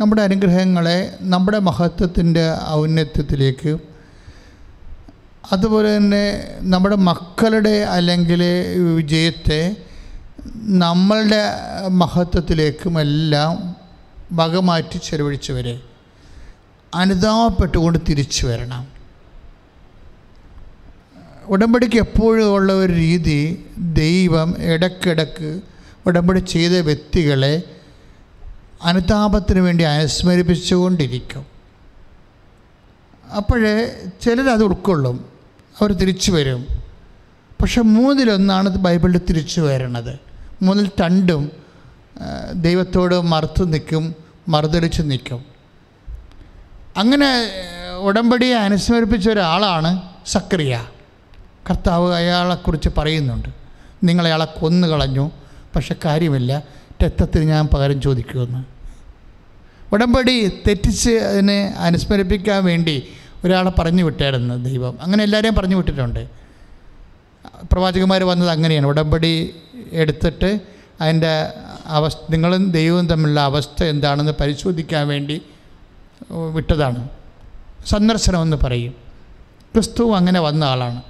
നമ്മുടെ അനുഗ്രഹങ്ങളെ നമ്മുടെ മഹത്വത്തിന്റെ ഔന്നത്യത്തിലേക്ക് അതുപോലെ തന്നെ നമ്മുടെ മക്കളുടെ അല്ലെങ്കിൽ വിജയത്തെ നമ്മളുടെ മഹത്വത്തിലേക്കുമെല്ലാം വകമാറ്റി ചെലവഴിച്ചവരെ അനുതാപപ്പെട്ടുകൊണ്ട് തിരിച്ചു വരണം. ഉടമ്പടിക്ക് എപ്പോഴും ഉള്ള ഒരു രീതി ദൈവം ഇടക്കിടക്ക് ഉടമ്പടി ചെയ്ത വ്യക്തികളെ അനുതാപത്തിന് വേണ്ടി അനുസ്മരിപ്പിച്ചുകൊണ്ടിരിക്കും. അപ്പോഴേ ചിലരത് ഉൾക്കൊള്ളും. അവർ തിരിച്ചു വരും. പക്ഷെ മൂന്നിലൊന്നാണ് ബൈബിളിൽ തിരിച്ചു വരണത്. മൂന്നിൽ രണ്ടും ദൈവത്തോട് മറുത്തു നിൽക്കും മറുതലിച്ച് നിൽക്കും. അങ്ങനെ ഉടമ്പടിയെ അനുസ്മരിപ്പിച്ച ഒരാളാണ് സക്രിയ. കർത്താവ് അയാളെക്കുറിച്ച് പറയുന്നുണ്ട്. നിങ്ങളയാളെ കൊന്നു കളഞ്ഞു പക്ഷെ കാര്യമില്ല. രക്തത്തിന് ഞാൻ പകരം ചോദിക്കുമെന്ന്. ഉടമ്പടി തെറ്റിച്ച് അതിനെ അനുസ്മരിപ്പിക്കാൻ വേണ്ടി ഒരാളെ പറഞ്ഞു വിട്ടായിരുന്നു ദൈവം. അങ്ങനെ എല്ലാവരെയും പറഞ്ഞു വിട്ടിട്ടുണ്ട്. പ്രവാചകന്മാർ വന്നത് അങ്ങനെയാണ്. ഉടമ്പടി എടുത്തിട്ട് അതിന്റെ അവസ്ഥ നിങ്ങളും ദൈവവും തമ്മിലുള്ള അവസ്ഥ എന്താണെന്ന് പരിശോധിക്കാൻ വേണ്ടി വിട്ടതാണ്. സന്ദർശനമെന്ന് പറയും. ക്രിസ്തുവും അങ്ങനെ വന്ന ആളാണ്.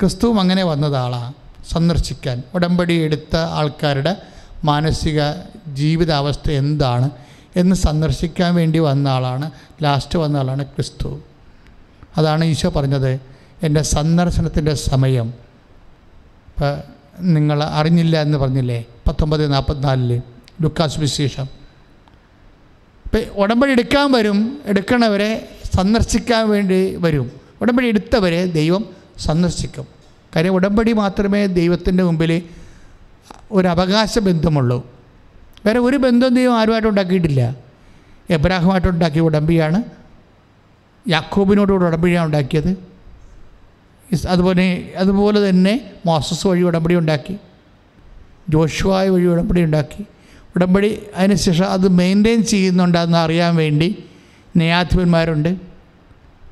ക്രിസ്തുവും അങ്ങനെ വന്നത് ആളാണ് സന്ദർശിക്കാൻ ഉടമ്പടി എടുത്ത ആൾക്കാരുടെ മാനസിക ജീവിതാവസ്ഥ എന്താണ് എന്ന് സന്ദർശിക്കാൻ വേണ്ടി വന്ന ആളാണ് ലാസ്റ്റ് വന്ന ആളാണ് ക്രിസ്തു. അതാണ് ഈശോ പറഞ്ഞത് എന്റെ സന്ദർശനത്തിന്റെ സമയം. ഇപ്പം നിങ്ങൾ അറിഞ്ഞില്ല എന്ന് പറഞ്ഞില്ലേ പത്തൊമ്പത് നാൽപ്പത്തിനാലിൽ ലുക്കാസ് വിശേഷം ഇപ്പം ഉടമ്പടി എടുക്കാൻ വരും എടുക്കണവരെ സന്ദർശിക്കാൻ വേണ്ടി വരും. ഉടമ്പടി എടുത്തവരെ ദൈവം സന്ദർശിക്കും. കാര്യം ഉടമ്പടി മാത്രമേ ദൈവത്തിന്റെ മുമ്പിൽ ഒരു അവകാശ ബന്ധമുള്ളൂ വേറെ ഒരു ബന്ധം ദൈവം ആരുമായിട്ട് ഉണ്ടാക്കിയിട്ടില്ല. എബ്രാഹുമായിട്ട് ഉണ്ടാക്കിയ ഉടമ്പിയാണ് യാക്കോബിനോടുകൂടെ ഉടമ്പടിയാണ് ഉണ്ടാക്കിയത്. അതുപോലെ അതുപോലെ തന്നെ മോസസ് വഴി ഉടമ്പടി ഉണ്ടാക്കി. ജോഷുവായ വഴി ഉടമ്പടി ഉണ്ടാക്കി. ഉടമ്പടി അതിനുശേഷം അത് മെയിന്റെയിൻ ചെയ്യുന്നുണ്ടെന്ന് അറിയാൻ വേണ്ടി ന്യായാധിപന്മാരുണ്ട്.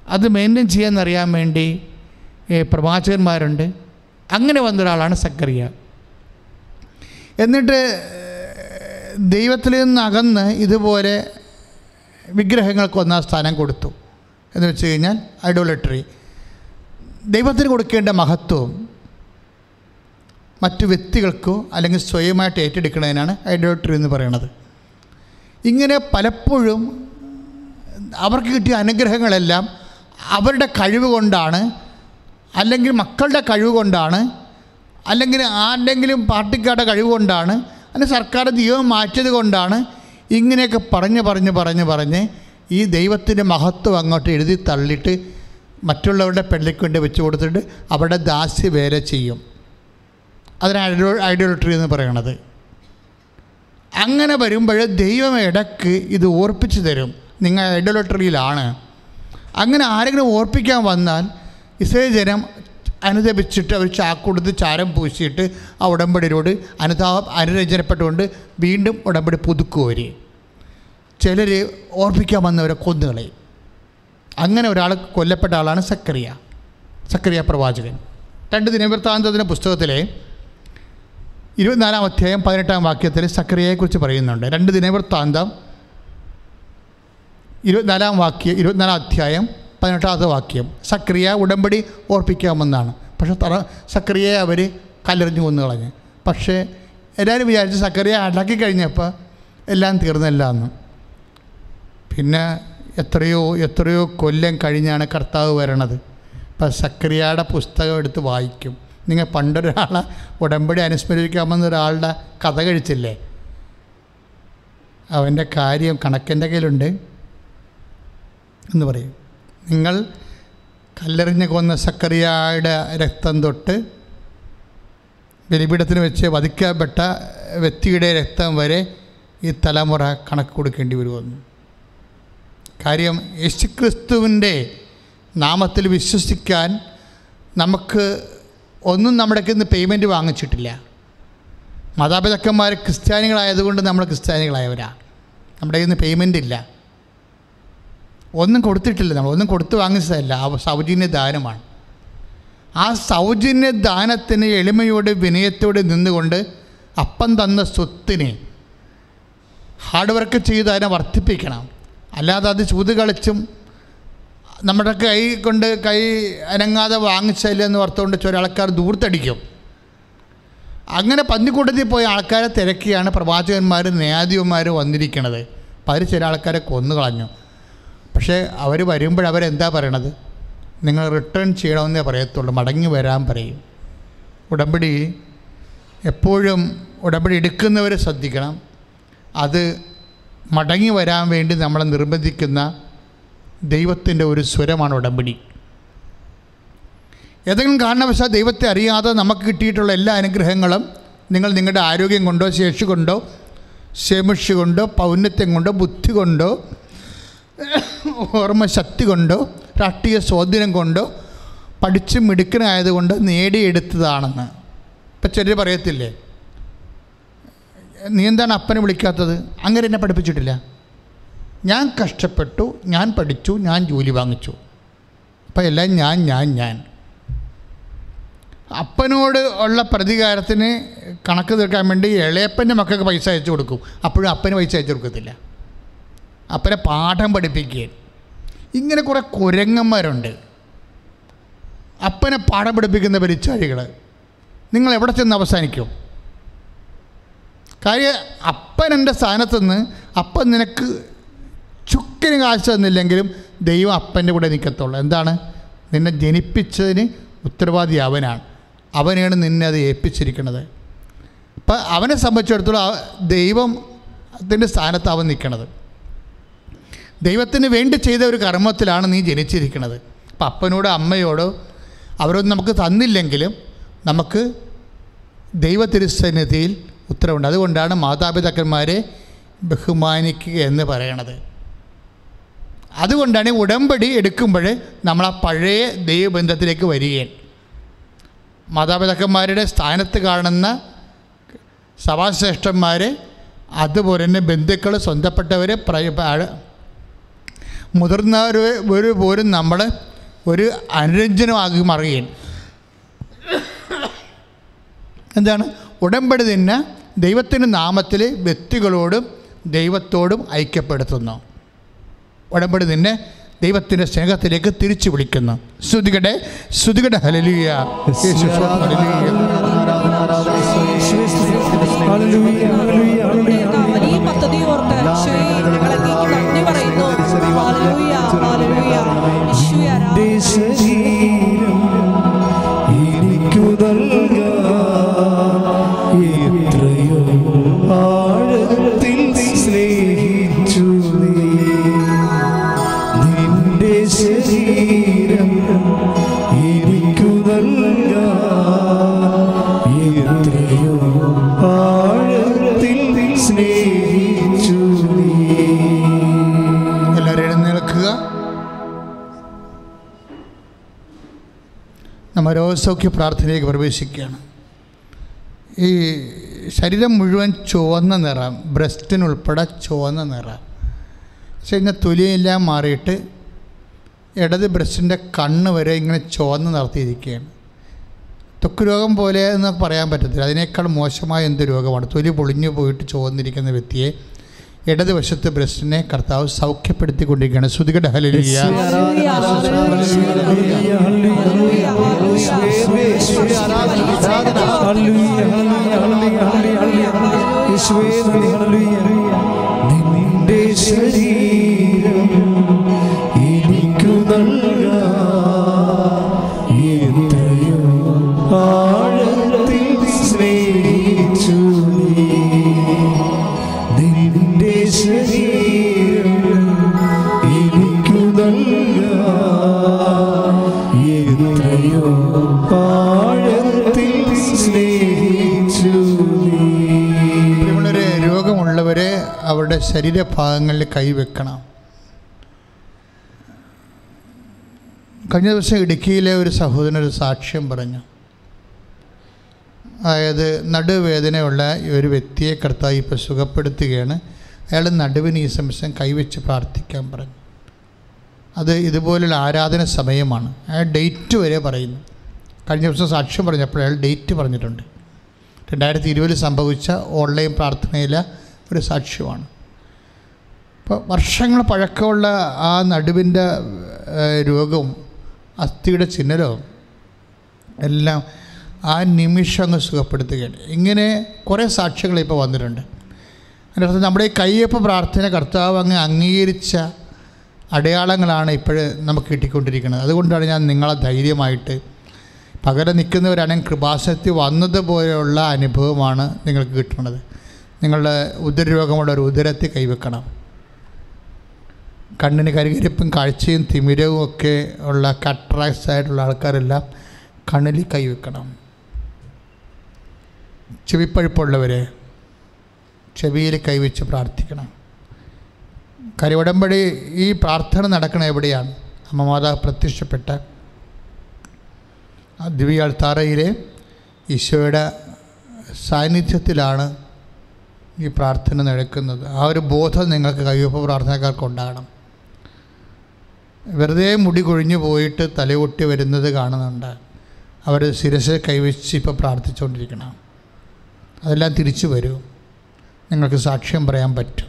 അത് മെയിന്റെയിൻ ചെയ്യാമെന്നറിയാൻ വേണ്ടി ഏ, പ്രവാചകന്മാരുണ്ട്. അങ്ങനെ വന്നൊരാളാണ് സക്കറിയ എന്നിട്ട് ദൈവത്തിൽ നിന്ന് അകന്ന് ഇതുപോലെ വിഗ്രഹങ്ങൾക്ക് ഒന്നാം സ്ഥാനം കൊടുത്തു. എന്ന് വെച്ച് കഴിഞ്ഞാൽ ഐഡോലട്രി ദൈവത്തിന് കൊടുക്കേണ്ട മഹത്വം മറ്റു വ്യക്തികൾക്കോ അല്ലെങ്കിൽ സ്വയമായിട്ട് ഏറ്റെടുക്കുന്നതിനാണ് ഐഡോലട്രി എന്ന് പറയുന്നത് ഇങ്ങനെ പലപ്പോഴും അവർക്ക് കിട്ടിയ അനുഗ്രഹങ്ങളെല്ലാം അവരുടെ കഴിവ് കൊണ്ടാണ് അല്ലെങ്കിൽ മക്കളുടെ കഴിവ് കൊണ്ടാണ് അല്ലെങ്കിൽ ആരുടെങ്കിലും പാർട്ടിക്കാരുടെ കഴിവ് കൊണ്ടാണ് അല്ലെങ്കിൽ സർക്കാർ ദൈവം മാറ്റിയത് കൊണ്ടാണ് ഇങ്ങനെയൊക്കെ പറഞ്ഞ് പറഞ്ഞ് പറഞ്ഞ് പറഞ്ഞ് ഈ ദൈവത്തിന്റെ മഹത്വം അങ്ങോട്ട് എഴുതി തള്ളിയിട്ട് മറ്റുള്ളവരുടെ പെള്ളിക്ക് വേണ്ടി വെച്ച് കൊടുത്തിട്ട് അവരുടെ ദാസ്യ വേല ചെയ്യും. അതിന് ഐഡിയോ ഐഡിയോളട്രി എന്ന് പറയണത്. അങ്ങനെ വരുമ്പോൾ ദൈവം ഇടയ്ക്ക് ഇത് ഓർപ്പിച്ച് തരും. നിങ്ങൾ ഐഡിയോളട്രിയിലാണ് അങ്ങനെ ആരെങ്കിലും ഓർപ്പിക്കാൻ വന്നാൽ ഇസ്രയേൽ ജനം അനുദപിച്ചിട്ട് അവർ ചാക്കൊടുത്ത് ചാരം പൂശിയിട്ട് ആ ഉടമ്പടിയോട് അനുതാപം അനുരഞ്ജനപ്പെട്ടുകൊണ്ട് വീണ്ടും ഉടമ്പടി പുതുക്കും അവർ ചിലർ ഓർപ്പിക്കാൻ വന്നവരെ കൊന്നുകളയും അങ്ങനെ ഒരാൾ കൊല്ലപ്പെട്ട ആളാണ് സക്കറിയ സക്കറിയ പ്രവാചകൻ. രണ്ട് ദിനവൃത്താന്തത്തിന്റെ പുസ്തകത്തിലെ ഇരുപത്തിനാലാം അധ്യായം പതിനെട്ടാം വാക്യത്തിൽ സക്രിയയെക്കുറിച്ച് പറയുന്നുണ്ട്. രണ്ട് ദിനവൃത്താന്തം ഇരുപത്തിനാലാം വാക്യം ഇരുപത്തിനാലാം അധ്യായം പതിനെട്ടാമത്തെ വാക്യം സക്രിയ ഉടമ്പടി ഓർപ്പിക്കാമെന്നാണ്. പക്ഷെ തറ സക്രിയയെ അവർ കല്ലെറിഞ്ഞ് കൊന്നു കളഞ്ഞു. പക്ഷേ എല്ലാവരും വിചാരിച്ച് സക്രിയ അടക്കി കഴിഞ്ഞപ്പോൾ എല്ലാം തീർന്നല്ല എന്ന്. പിന്നെ എത്രയോ എത്രയോ കൊല്ലം കഴിഞ്ഞാണ് കർത്താവ് വരണത്. ഇപ്പം സക്രിയയുടെ പുസ്തകം എടുത്ത് വായിക്കും. നിങ്ങൾ പണ്ടൊരാളെ ഉടമ്പടി അനുസ്മരിക്കാമെന്ന ഒരാളുടെ കഥ കഴിച്ചില്ലേ? അവന്റെ കാര്യം കണക്കെന്റെ കയ്യിലുണ്ട് എന്ന് പറയും. നിങ്ങൾ കല്ലെറിഞ്ഞ് കൊന്ന സക്കറിയായുടെ രക്തം തൊട്ട് ബലിപീഠത്തിന് വെച്ച് വധിക്കപ്പെട്ട വ്യക്തിയുടെ രക്തം വരെ ഈ തലമുറ കണക്ക് കൊടുക്കേണ്ടി വരുമെന്ന്. കാര്യം യേശുക്രിസ്തുവിന്റെ നാമത്തിൽ വിശ്വസിക്കാൻ നമുക്ക് ഒന്നും നമ്മുടെ നിന്ന് പേയ്മെന്റ് വാങ്ങിച്ചിട്ടില്ല. മാതാപിതാക്കന്മാർ ക്രിസ്ത്യാനികളായതുകൊണ്ട് നമ്മൾ ക്രിസ്ത്യാനികളായവരാണ് നമ്മുടെ കയ്യിൽ നിന്ന് പേയ്മെന്റ് ഇല്ല. ഒന്നും കൊടുത്തിട്ടില്ല നമ്മൾ ഒന്നും കൊടുത്തു വാങ്ങിച്ചതല്ല സൗജന്യ ദാനമാണ് ആ സൗജന്യ ദാനത്തിന് എളിമയോട് വിനയത്തോടെ നിന്നുകൊണ്ട് അപ്പം തന്ന സ്വത്തിനെ ഹാർഡ് വർക്ക് ചെയ്ത് അതിനെ വർദ്ധിപ്പിക്കണം. അല്ലാതെ അത് ചൂത് കളിച്ചും നമ്മുടെ കൈ കൊണ്ട് കൈ അനങ്ങാതെ വാങ്ങിച്ചില്ല എന്ന് ഓർത്തുകൊണ്ട് ചില ആൾക്കാർ ദൂർത്തടിക്കും. അങ്ങനെ പന്നിക്കൂട്ടത്തിൽ പോയ ആൾക്കാരെ തിരക്കിയാണ് പ്രവാചകന്മാരും ന്യായാധിപന്മാരും വന്നിരിക്കുന്നത്. അപ്പം അവർ ചില ആൾക്കാരെ കൊന്നു കളഞ്ഞു പക്ഷേ അവർ വരുമ്പോൾ അവരെന്താ പറയണത്? നിങ്ങൾ റിട്ടേൺ ചെയ്യണമെന്നേ പറയത്തുള്ളൂ. മടങ്ങി വരാൻ പറയും. ഉടമ്പടി എപ്പോഴും ഉടമ്പടി എടുക്കുന്നവർ ശ്രദ്ധിക്കണം. അത് മടങ്ങി വരാൻ വേണ്ടി നമ്മളെ നിർബന്ധിക്കുന്ന ദൈവത്തിന്റെ ഒരു സ്വരമാണ് ഉടമ്പടി. ഏതെങ്കിലും കാരണവശാൽ ദൈവത്തെ അറിയാതെ നമുക്ക് കിട്ടിയിട്ടുള്ള എല്ലാ അനുഗ്രഹങ്ങളും നിങ്ങൾ നിങ്ങളുടെ ആരോഗ്യം കൊണ്ടോ ശേഷി കൊണ്ടോ ശേമിഷ കൊണ്ടോ പൗന്നത്യം കൊണ്ടോ ബുദ്ധി കൊണ്ടോ ഓർമ്മശക്തി കൊണ്ടോ രാഷ്ട്രീയ സ്വാധീനം കൊണ്ടോ പഠിച്ച് മിടുക്കനായതുകൊണ്ട് നേടിയെടുത്തതാണെന്ന്. ഇപ്പം ചിലർ പറയത്തില്ലേ? നീ എന്താണ് അപ്പനെ വിളിക്കാത്തത്? അങ്ങനെ എന്നെ പഠിപ്പിച്ചിട്ടില്ല. ഞാൻ കഷ്ടപ്പെട്ടു ഞാൻ പഠിച്ചു ഞാൻ ജോലി വാങ്ങിച്ചു. അപ്പം എല്ലാം ഞാൻ ഞാൻ ഞാൻ. അപ്പനോട് ഉള്ള പ്രതികാരത്തിന് കണക്ക് തീർക്കാൻ വേണ്ടി ഇളയപ്പന്റെ മക്കൾക്ക് പൈസ അയച്ചു കൊടുക്കും. അപ്പോഴും അപ്പന് പൈസ അയച്ചു കൊടുക്കത്തില്ല. അപ്പനെ പാഠം പഠിപ്പിക്കുകയും. ഇങ്ങനെ കുറേ കുരങ്ങന്മാരുണ്ട്. അപ്പനെ പാഠം പഠിപ്പിക്കുന്ന പരിച്ചാഴികൾ നിങ്ങൾ എവിടെ ചെന്ന് അവസാനിക്കും? കാര്യം അപ്പൻ എന്റെ സ്ഥാനത്തുനിന്ന് അപ്പൻ നിനക്ക് ചുക്കിന് കാശ് തന്നില്ലെങ്കിലും ദൈവം അപ്പന്റെ കൂടെ നിൽക്കത്തുള്ളൂ. എന്താണ്? നിന്നെ ജനിപ്പിച്ചതിന് ഉത്തരവാദി അവനാണ്. അവനെയാണ് നിന്നെ അത് ഏൽപ്പിച്ചിരിക്കുന്നത്. അപ്പം അവനെ സംബന്ധിച്ചിടത്തോളം ദൈവം ദൈവത്തിന്റെ സ്ഥാനത്ത് അവൻ നിൽക്കണത്. ദൈവത്തിന് വേണ്ടി ചെയ്ത ഒരു കർമ്മത്തിലാണ് നീ ജനിച്ചിരിക്കുന്നത്. അപ്പം അപ്പനോടോ അമ്മയോടോ അവരൊന്നും നമുക്ക് തന്നില്ലെങ്കിലും നമുക്ക് ദൈവതിരുസന്നിധിയിൽ ഉത്തരവുണ്ട്. അതുകൊണ്ടാണ് മാതാപിതാക്കന്മാരെ ബഹുമാനിക്കുക എന്ന് പറയണത്. അതുകൊണ്ടാണ് ഉടമ്പടി എടുക്കുമ്പോൾ നമ്മൾ ആ പഴയ ദൈവബന്ധത്തിലേക്ക് വരികയും മാതാപിതാക്കന്മാരുടെ സ്ഥാനത്ത് കാണുന്ന സഭാശ്രേഷ്ഠന്മാർ അതുപോലെ തന്നെ ബന്ധുക്കൾ സ്വന്തപ്പെട്ടവർ മുതിർന്നവർ ഒരു പോലും നമ്മൾ ഒരു അനുരഞ്ജനമാക്കി മറിയും എന്താണ്? ഉടമ്പടി തന്നെ ദൈവത്തിന്റെ നാമത്തിൽ വ്യക്തികളോടും ദൈവത്തോടും ഐക്യപ്പെടുത്തുന്നു. ഉടമ്പടി നിന്നെ ദൈവത്തിന്റെ സ്നേഹത്തിലേക്ക് തിരിച്ചു വിളിക്കുന്നു. ശ്രുതികടെ ശ്രുതികടെ ഹലലിയ യേശു ഹല്ലേലൂയ ഹല്ലേലൂയ നമ്മൾ പ്രാർത്ഥനയിലേക്ക് പ്രവേശിക്കുകയാണ്. ഈ ശരീരം മുഴുവൻ ചുവന്ന നിറം ബ്രസ്റ്റിനുൾപ്പെടെ ചുവന്ന നിറം. പക്ഷേ ഇങ്ങനെ തൊലിയെല്ലാം മാറിയിട്ട് ഇടത് ബ്രസ്റ്റിന്റെ കണ്ണ് വരെ ഇങ്ങനെ ചുവന്ന് നിർത്തിയിരിക്കുകയാണ് ത്വക്ക് രോഗം പോലെ എന്ന് പറയാൻ പറ്റത്തില്ല. അതിനേക്കാൾ മോശമായ എന്ത് രോഗമാണ്? തൊലി പൊളിഞ്ഞു പോയിട്ട് ചുവന്നിരിക്കുന്ന വ്യക്തിയെ ഇടതുവശത്ത് ബ്രസ്റ്റിനെ കർത്താവ് സൗഖ്യപ്പെടുത്തിക്കൊണ്ടിരിക്കുകയാണ് ശ്രുതികട ഹലിയ ഹല്ലേലൂയ ഹല്ലേലൂയ ഹല്ലേലൂയ നിന്റെ ശരീരം എനിക്കു നൽകാൻ ശരീരഭാഗങ്ങളിൽ കൈവെക്കണം കഴിഞ്ഞ ദിവസം ഇടുക്കിയിലെ ഒരു സഹോദരൻ ഒരു സാക്ഷ്യം പറഞ്ഞു. അതായത് നടുവേദനയുള്ള ഒരു വ്യക്തിയെ കർത്താവ് ഇപ്പോൾ സുഖപ്പെടുത്തുകയാണ്. അയാൾ നടുവിന് ഈ സംശയം കൈവച്ച് പ്രാർത്ഥിക്കാൻ പറഞ്ഞു. അത് ഇതുപോലുള്ള ആരാധന സമയമാണ്. അയാൾ ഡേറ്റ് വരെ പറയുന്നു. കഴിഞ്ഞ ദിവസം സാക്ഷ്യം പറഞ്ഞപ്പോൾ അയാൾ ഡേറ്റ് പറഞ്ഞിട്ടുണ്ട്. രണ്ടായിരത്തി ഇരുപതിൽ സംഭവിച്ച ഓൺലൈൻ പ്രാർത്ഥനയിലെ ഒരു സാക്ഷ്യമാണ്. അപ്പോൾ വർഷങ്ങൾ പഴക്കമുള്ള ആ നടുവിന്റെ രോഗവും അസ്ഥിയുടെ ചിഹ്നരവും എല്ലാം ആ നിമിഷം അങ്ങ് സുഖപ്പെടുത്തുകയാണ്. ഇങ്ങനെ കുറേ സാക്ഷികൾ ഇപ്പോൾ വന്നിട്ടുണ്ട്. അതിനർത്ഥം നമ്മുടെ ഈ കയ്യപ്പ് പ്രാർത്ഥന കർത്താവ് അങ്ങ് അംഗീകരിച്ച അടയാളങ്ങളാണ് ഇപ്പോഴ് നമുക്ക് കിട്ടിക്കൊണ്ടിരിക്കുന്നത്. അതുകൊണ്ടാണ് ഞാൻ നിങ്ങളെ ധൈര്യമായിട്ട് പകരം നിൽക്കുന്നവരാണെങ്കിൽ കൃപാസക്തി വന്നതുപോലെയുള്ള അനുഭവമാണ് നിങ്ങൾക്ക് കിട്ടുന്നത്. നിങ്ങളുടെ ഉദരരോഗമുള്ള ഒരു ഉദരത്തിൽ കൈവെക്കണം. കണ്ണിന് കരികരിപ്പും കാഴ്ചയും തിമിരവും ഒക്കെ ഉള്ള കട്രാക്സ് ആയിട്ടുള്ള ആൾക്കാരെല്ലാം കണ്ണിൽ കൈവെക്കണം ചെവിപ്പഴുപ്പുള്ളവരെ ചെവിയിൽ കൈവച്ച് പ്രാർത്ഥിക്കണം. കരുവടമ്പടി ഈ പ്രാർത്ഥന നടക്കണ എവിടെയാണ്? അമ്മ മാതാവ് പ്രത്യക്ഷപ്പെട്ട ആ ദിവ്യ അൾത്താറയിലെ ഈശോയുടെ സാന്നിധ്യത്തിലാണ് ഈ പ്രാർത്ഥന നടക്കുന്നത്. ആ ഒരു ബോധം നിങ്ങൾക്ക് കയ്യൊപ്പ് പ്രാർത്ഥനക്കാർക്ക് ഉണ്ടാകണം. വെറുതെ മുടി കൊഴിഞ്ഞു പോയിട്ട് തലയൊട്ടി വരുന്നത് കാണുന്നുണ്ട്. അവർ ശിരസ് കൈവച്ച് ഇപ്പോൾ പ്രാർത്ഥിച്ചുകൊണ്ടിരിക്കണം അതെല്ലാം തിരിച്ചു വരും. നിങ്ങൾക്ക് സാക്ഷ്യം പറയാൻ പറ്റും.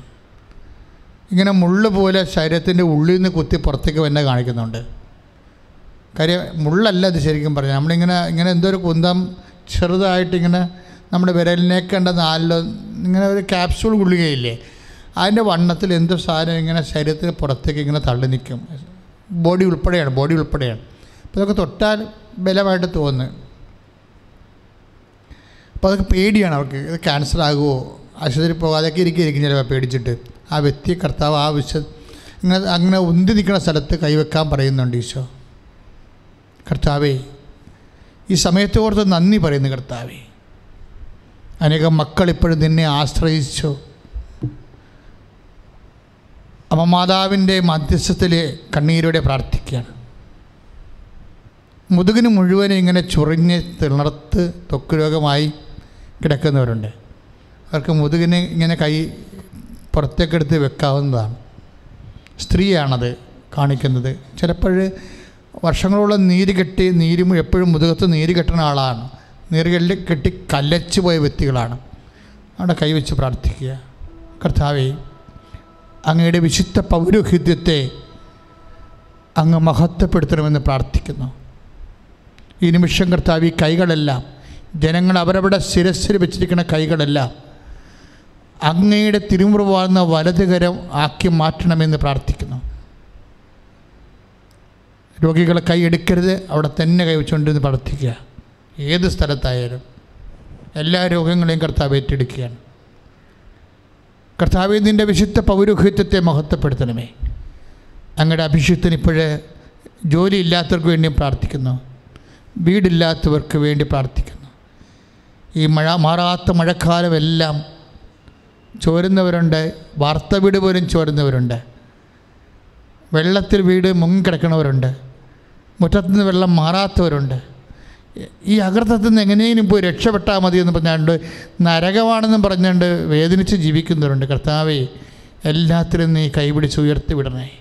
ഇങ്ങനെ മുള്ള് പോലെ ശരീരത്തിന്റെ ഉള്ളിൽ നിന്ന് കുത്തി പുറത്തേക്ക് വന്നെ കാണിക്കുന്നുണ്ട്. കാര്യം മുള്ളല്ല ഇത് ശരിക്കും പറഞ്ഞു നമ്മളിങ്ങനെ ഇങ്ങനെ എന്തോ ഒരു കുന്തം ചെറുതായിട്ടിങ്ങനെ നമ്മുടെ വിരലിനേക്കേണ്ട നാലിലോ ഇങ്ങനെ ഒരു ക്യാപ്സൂൾ ഗുളികയില്ലേ? അതിന്റെ വണ്ണത്തിൽ എന്തോ സാധനം ഇങ്ങനെ ശരീരത്തിന് പുറത്തേക്ക് ഇങ്ങനെ തള്ളി നിൽക്കും. ബോഡി ഉൾപ്പെടെയാണ് ബോഡി ഉൾപ്പെടെയാണ്. അപ്പോൾ അതൊക്കെ തൊട്ടാൽ ബലമായിട്ട് തോന്നുന്നു. അപ്പോൾ അതൊക്കെ പേടിയാണ് അവർക്ക്. ഇത് ക്യാൻസർ ആകുമോ ആശുപത്രി പോകാതെയൊക്കെ ഇരിക്കും ചിലപ്പോൾ പേടിച്ചിട്ട്. ആ വ്യക്തി കർത്താവ് ആ വിശ അങ്ങനെ അങ്ങനെ ഉന്തി നിൽക്കുന്ന സ്ഥലത്ത് കൈവെക്കാൻ പറയുന്നുണ്ട് ഈശോ. കർത്താവേ ഈ സമയത്തോർത്ത് നന്ദി പറയുന്നു കർത്താവേ. അനേകം മക്കൾ ഇപ്പോഴും നിന്നെ ആശ്രയിച്ചു. അമ്മ മാതാവിന്റെ മധ്യസ്ഥത്തിൽ കണ്ണീരോടെ പ്രാർത്ഥിക്കുകയാണ്. മുതുകിന് മുഴുവനും ഇങ്ങനെ ചൊറിഞ്ഞ് തിണർത്ത് ത്വക്ക് രോഗമായി കിടക്കുന്നവരുണ്ട്. അവർക്ക് മുതുകിന് ഇങ്ങനെ കൈ പുറത്തേക്കെടുത്ത് വെക്കാവുന്നതാണ്. സ്ത്രീയാണത് കാണിക്കുന്നത്. ചിലപ്പോൾ വർഷങ്ങളോളം നീര് കെട്ടി നീരും എപ്പോഴും മുതുകത്ത് നീര് കെട്ടുന്ന ആളാണ്. നീര് കെട്ടി കെട്ടി കല്ലച്ചു പോയ വ്യക്തികളാണ്. അവിടെ കൈവച്ച് പ്രാർത്ഥിക്കുക. കർത്താവേ അങ്ങയുടെ വിശുദ്ധ പൗരോഹിത്യത്തെ അങ്ങ് മഹത്വപ്പെടുത്തണമെന്ന് പ്രാർത്ഥിക്കുന്നു. ഈ നിമിഷം കർത്താവ് ഈ കൈകളെല്ലാം ജനങ്ങൾ അവരവരുടെ ശിരസ്സിൽ വെച്ചിരിക്കുന്ന കൈകളെല്ലാം അങ്ങയുടെ തിരുമുറിവാർന്ന വലതുകരം ആക്കി മാറ്റണമെന്ന് പ്രാർത്ഥിക്കുന്നു. രോഗികളെ കൈ എടുക്കരുത് അവിടെ തന്നെ കൈവച്ചുകൊണ്ടിരുന്ന് പ്രാർത്ഥിക്കുക. ഏത് സ്ഥലത്തായാലും എല്ലാ രോഗങ്ങളെയും കർത്താവ് ഏറ്റെടുക്കുകയാണ്. കർത്താവ് നിന്റെ വിശുദ്ധ പൗരോഹിത്യത്തെ മഹത്വപ്പെടുത്തണമേ. അങ്ങയുടെ അഭിഷിക്തന് ഇപ്പോഴേ ജോലിയില്ലാത്തവർക്ക് വേണ്ടിയും പ്രാർത്ഥിക്കുന്നു. വീടില്ലാത്തവർക്ക് വേണ്ടി പ്രാർത്ഥിക്കുന്നു. ഈ മഴ മാറാത്ത മഴക്കാലമെല്ലാം ചോരുന്നവരുണ്ട് വാർത്ത വീട് പോലും ചോരുന്നവരുണ്ട്. വെള്ളത്തിൽ വീട് മുങ്ങിക്കിടക്കുന്നവരുണ്ട്. മുറ്റത്തുനിന്ന് വെള്ളം മാറാത്തവരുണ്ട്. ഈ അകൃതത്തിൽ നിന്ന് എങ്ങനെയും പോയി രക്ഷപ്പെട്ടാൽ മതി എന്ന് പറഞ്ഞുകൊണ്ട് നരകമാണെന്നും പറഞ്ഞുകൊണ്ട് വേദനിച്ച് ജീവിക്കുന്നവരുണ്ട്. കർത്താവേ എല്ലാത്തിലും നീ കൈപിടിച്ച് ഉയർത്തി വിടണേ.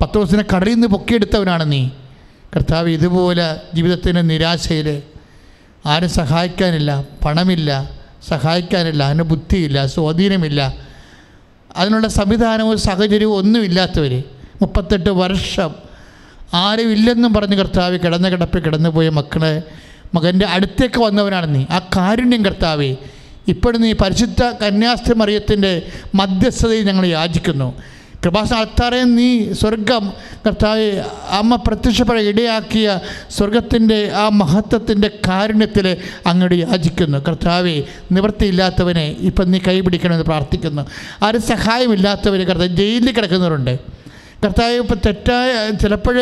പത്ത് ദിവസത്തിനെ കടലിൽ നിന്ന് പൊക്കിയെടുത്തവനാണ് നീ. കർത്താവ് ഇതുപോലെ ജീവിതത്തിന്റെ നിരാശയിൽ ആരും സഹായിക്കാനില്ല പണമില്ല സഹായിക്കാനില്ല അതിന് ബുദ്ധിയില്ല സ്വാധീനമില്ല. അതിനുള്ള സംവിധാനവും സാഹചര്യവും ഒന്നുമില്ലാത്തവർ മുപ്പത്തെട്ട് വർഷം ആരും ഇല്ലെന്നും പറഞ്ഞ് കർത്താവ് കിടന്ന കിടപ്പിൽ കിടന്നുപോയ മക്കളെ മകന്റെ അടുത്തേക്ക് വന്നവനാണ് നീ. ആ കാരുണ്യം കർത്താവേ ഇപ്പോഴും നീ പരിശുദ്ധ കന്യാസ്ത്രീ മറിയത്തിന്റെ മധ്യസ്ഥതയിൽ ഞങ്ങൾ യാചിക്കുന്നു. കൃപാസന അത്താറെ നീ സ്വർഗം കർത്താവ് അമ്മ പ്രത്യക്ഷപ്പെടാൻ ഇടയാക്കിയ സ്വർഗത്തിന്റെ ആ മഹത്വത്തിന്റെ കാരുണ്യത്തിൽ അങ്ങോട്ട് യാചിക്കുന്നു. കർത്താവെ നിവൃത്തിയില്ലാത്തവനെ ഇപ്പം നീ കൈപിടിക്കണമെന്ന് പ്രാർത്ഥിക്കുന്നു. ആരും സഹായമില്ലാത്തവർ കർത്താവ് ജയിലിൽ കിടക്കുന്നവരുണ്ട്. കർത്താവ് ഇപ്പം തെറ്റായ ചിലപ്പോൾ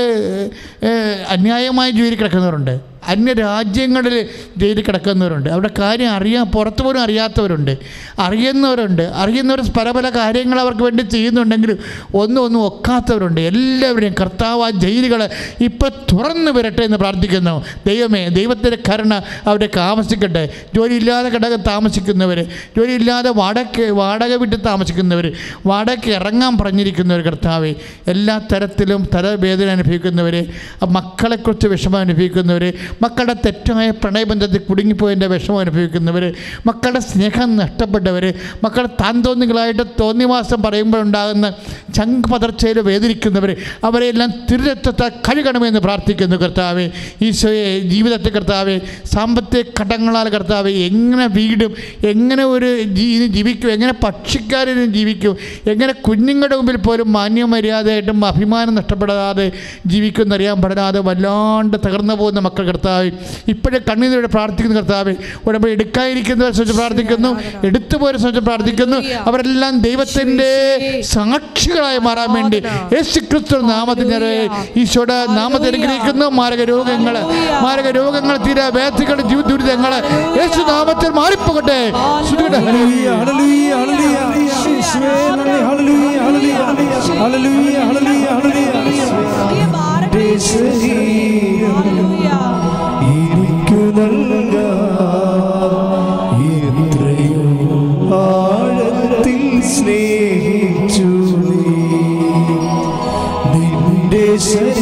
അന്യായമായി ജോലി കിടക്കുന്നവരുണ്ട്. അന്യ രാജ്യങ്ങളിൽ ജയിലിൽ കിടക്കുന്നവരുണ്ട്. അവരുടെ കാര്യം അറിയാൻ പുറത്തു പോലും അറിയാത്തവരുണ്ട്. അറിയുന്നവരുണ്ട്. അറിയുന്നവർ പല പല കാര്യങ്ങൾ അവർക്ക് വേണ്ടി ചെയ്യുന്നുണ്ടെങ്കിലും ഒന്നും ഒന്നും ഒക്കാത്തവരുണ്ട്. എല്ലാവരെയും കർത്താവ് ആ ജയിലുകൾ ഇപ്പം തുറന്നു വരട്ടെ എന്ന് പ്രാർത്ഥിക്കുന്നു. ദൈവമേ ദൈവത്തിന്റെ കരുണ അവർക്ക് താമസിക്കട്ടെ ജോലിയില്ലാതെ കിടക്ക താമസിക്കുന്നവർ ജോലിയില്ലാതെ വാടക വാടക വിട്ട് താമസിക്കുന്നവർ വാടക ഇറങ്ങാൻ പറഞ്ഞിരിക്കുന്നവർ കർത്താവ് എല്ലാ തരത്തിലും തലവേദന അനുഭവിക്കുന്നവർ മക്കളെക്കുറിച്ച് വിഷമം അനുഭവിക്കുന്നവർ മക്കളുടെ തെറ്റായ പ്രണയബന്ധത്തിൽ കുടുങ്ങിപ്പോയതിന്റെ വിഷമം അനുഭവിക്കുന്നവർ മക്കളുടെ സ്നേഹം നഷ്ടപ്പെട്ടവർ മക്കളെ താൻ തോന്നികളായിട്ട് തോന്നിവാസം പറയുമ്പോഴുണ്ടാകുന്ന ചങ്ക് പതർച്ചയിൽ വേദനിക്കുന്നവർ അവരെല്ലാം തിരുരത്വത്തെ കഴുകണമെന്ന് പ്രാർത്ഥിക്കുന്നു കർത്താവെ. ഈശോയെ ജീവിതത്തെ കർത്താവെ സാമ്പത്തിക ഘട്ടങ്ങളാൽ കർത്താവെ എങ്ങനെ വീടും എങ്ങനെ ഒരു ജീവിക്കും എങ്ങനെ പക്ഷിക്കാരനും ജീവിക്കും എങ്ങനെ കുഞ്ഞുങ്ങളുടെ മുമ്പിൽ പോലും മാന്യമര്യാദയായിട്ടും അഭിമാനം നഷ്ടപ്പെടാതെ ജീവിക്കുമെന്നറിയാൻ പാടില്ലാതെ വല്ലാണ്ട് തകർന്നു പോകുന്ന മക്കൾ കർത്താവ്. ഇപ്പോഴും കണ്ണീരോടെ പ്രാർത്ഥിക്കുന്നു കർത്താവ്. ഉടമ്പടി എടുക്കാതിരിക്കുന്നവരെ സംബന്ധിച്ച് പ്രാർത്ഥിക്കുന്നു. എടുത്തു പോരെ സംബന്ധിച്ച് പ്രാർത്ഥിക്കുന്നു. അവരെല്ലാം ദൈവത്തിന്റെ സാക്ഷികളായി മാറാൻ വേണ്ടി യേശു ക്രിസ്തു നാമത്തിൽ ഞാൻ ഈശോയുടെ നാമത്തെ അനുഗ്രഹിക്കുന്നു. മാരക രോഗങ്ങൾ മാരക രോഗങ്ങൾ തീരെ വേദകൾ ദുരിതങ്ങൾ. യേശു നാമത്തിൽ മാറിപ്പോകട്ടെ. Hallelujah, hallelujah, hallelujah. ഹല്ലേലൂയ. hallelujah, നന്ദി. നിന്റെ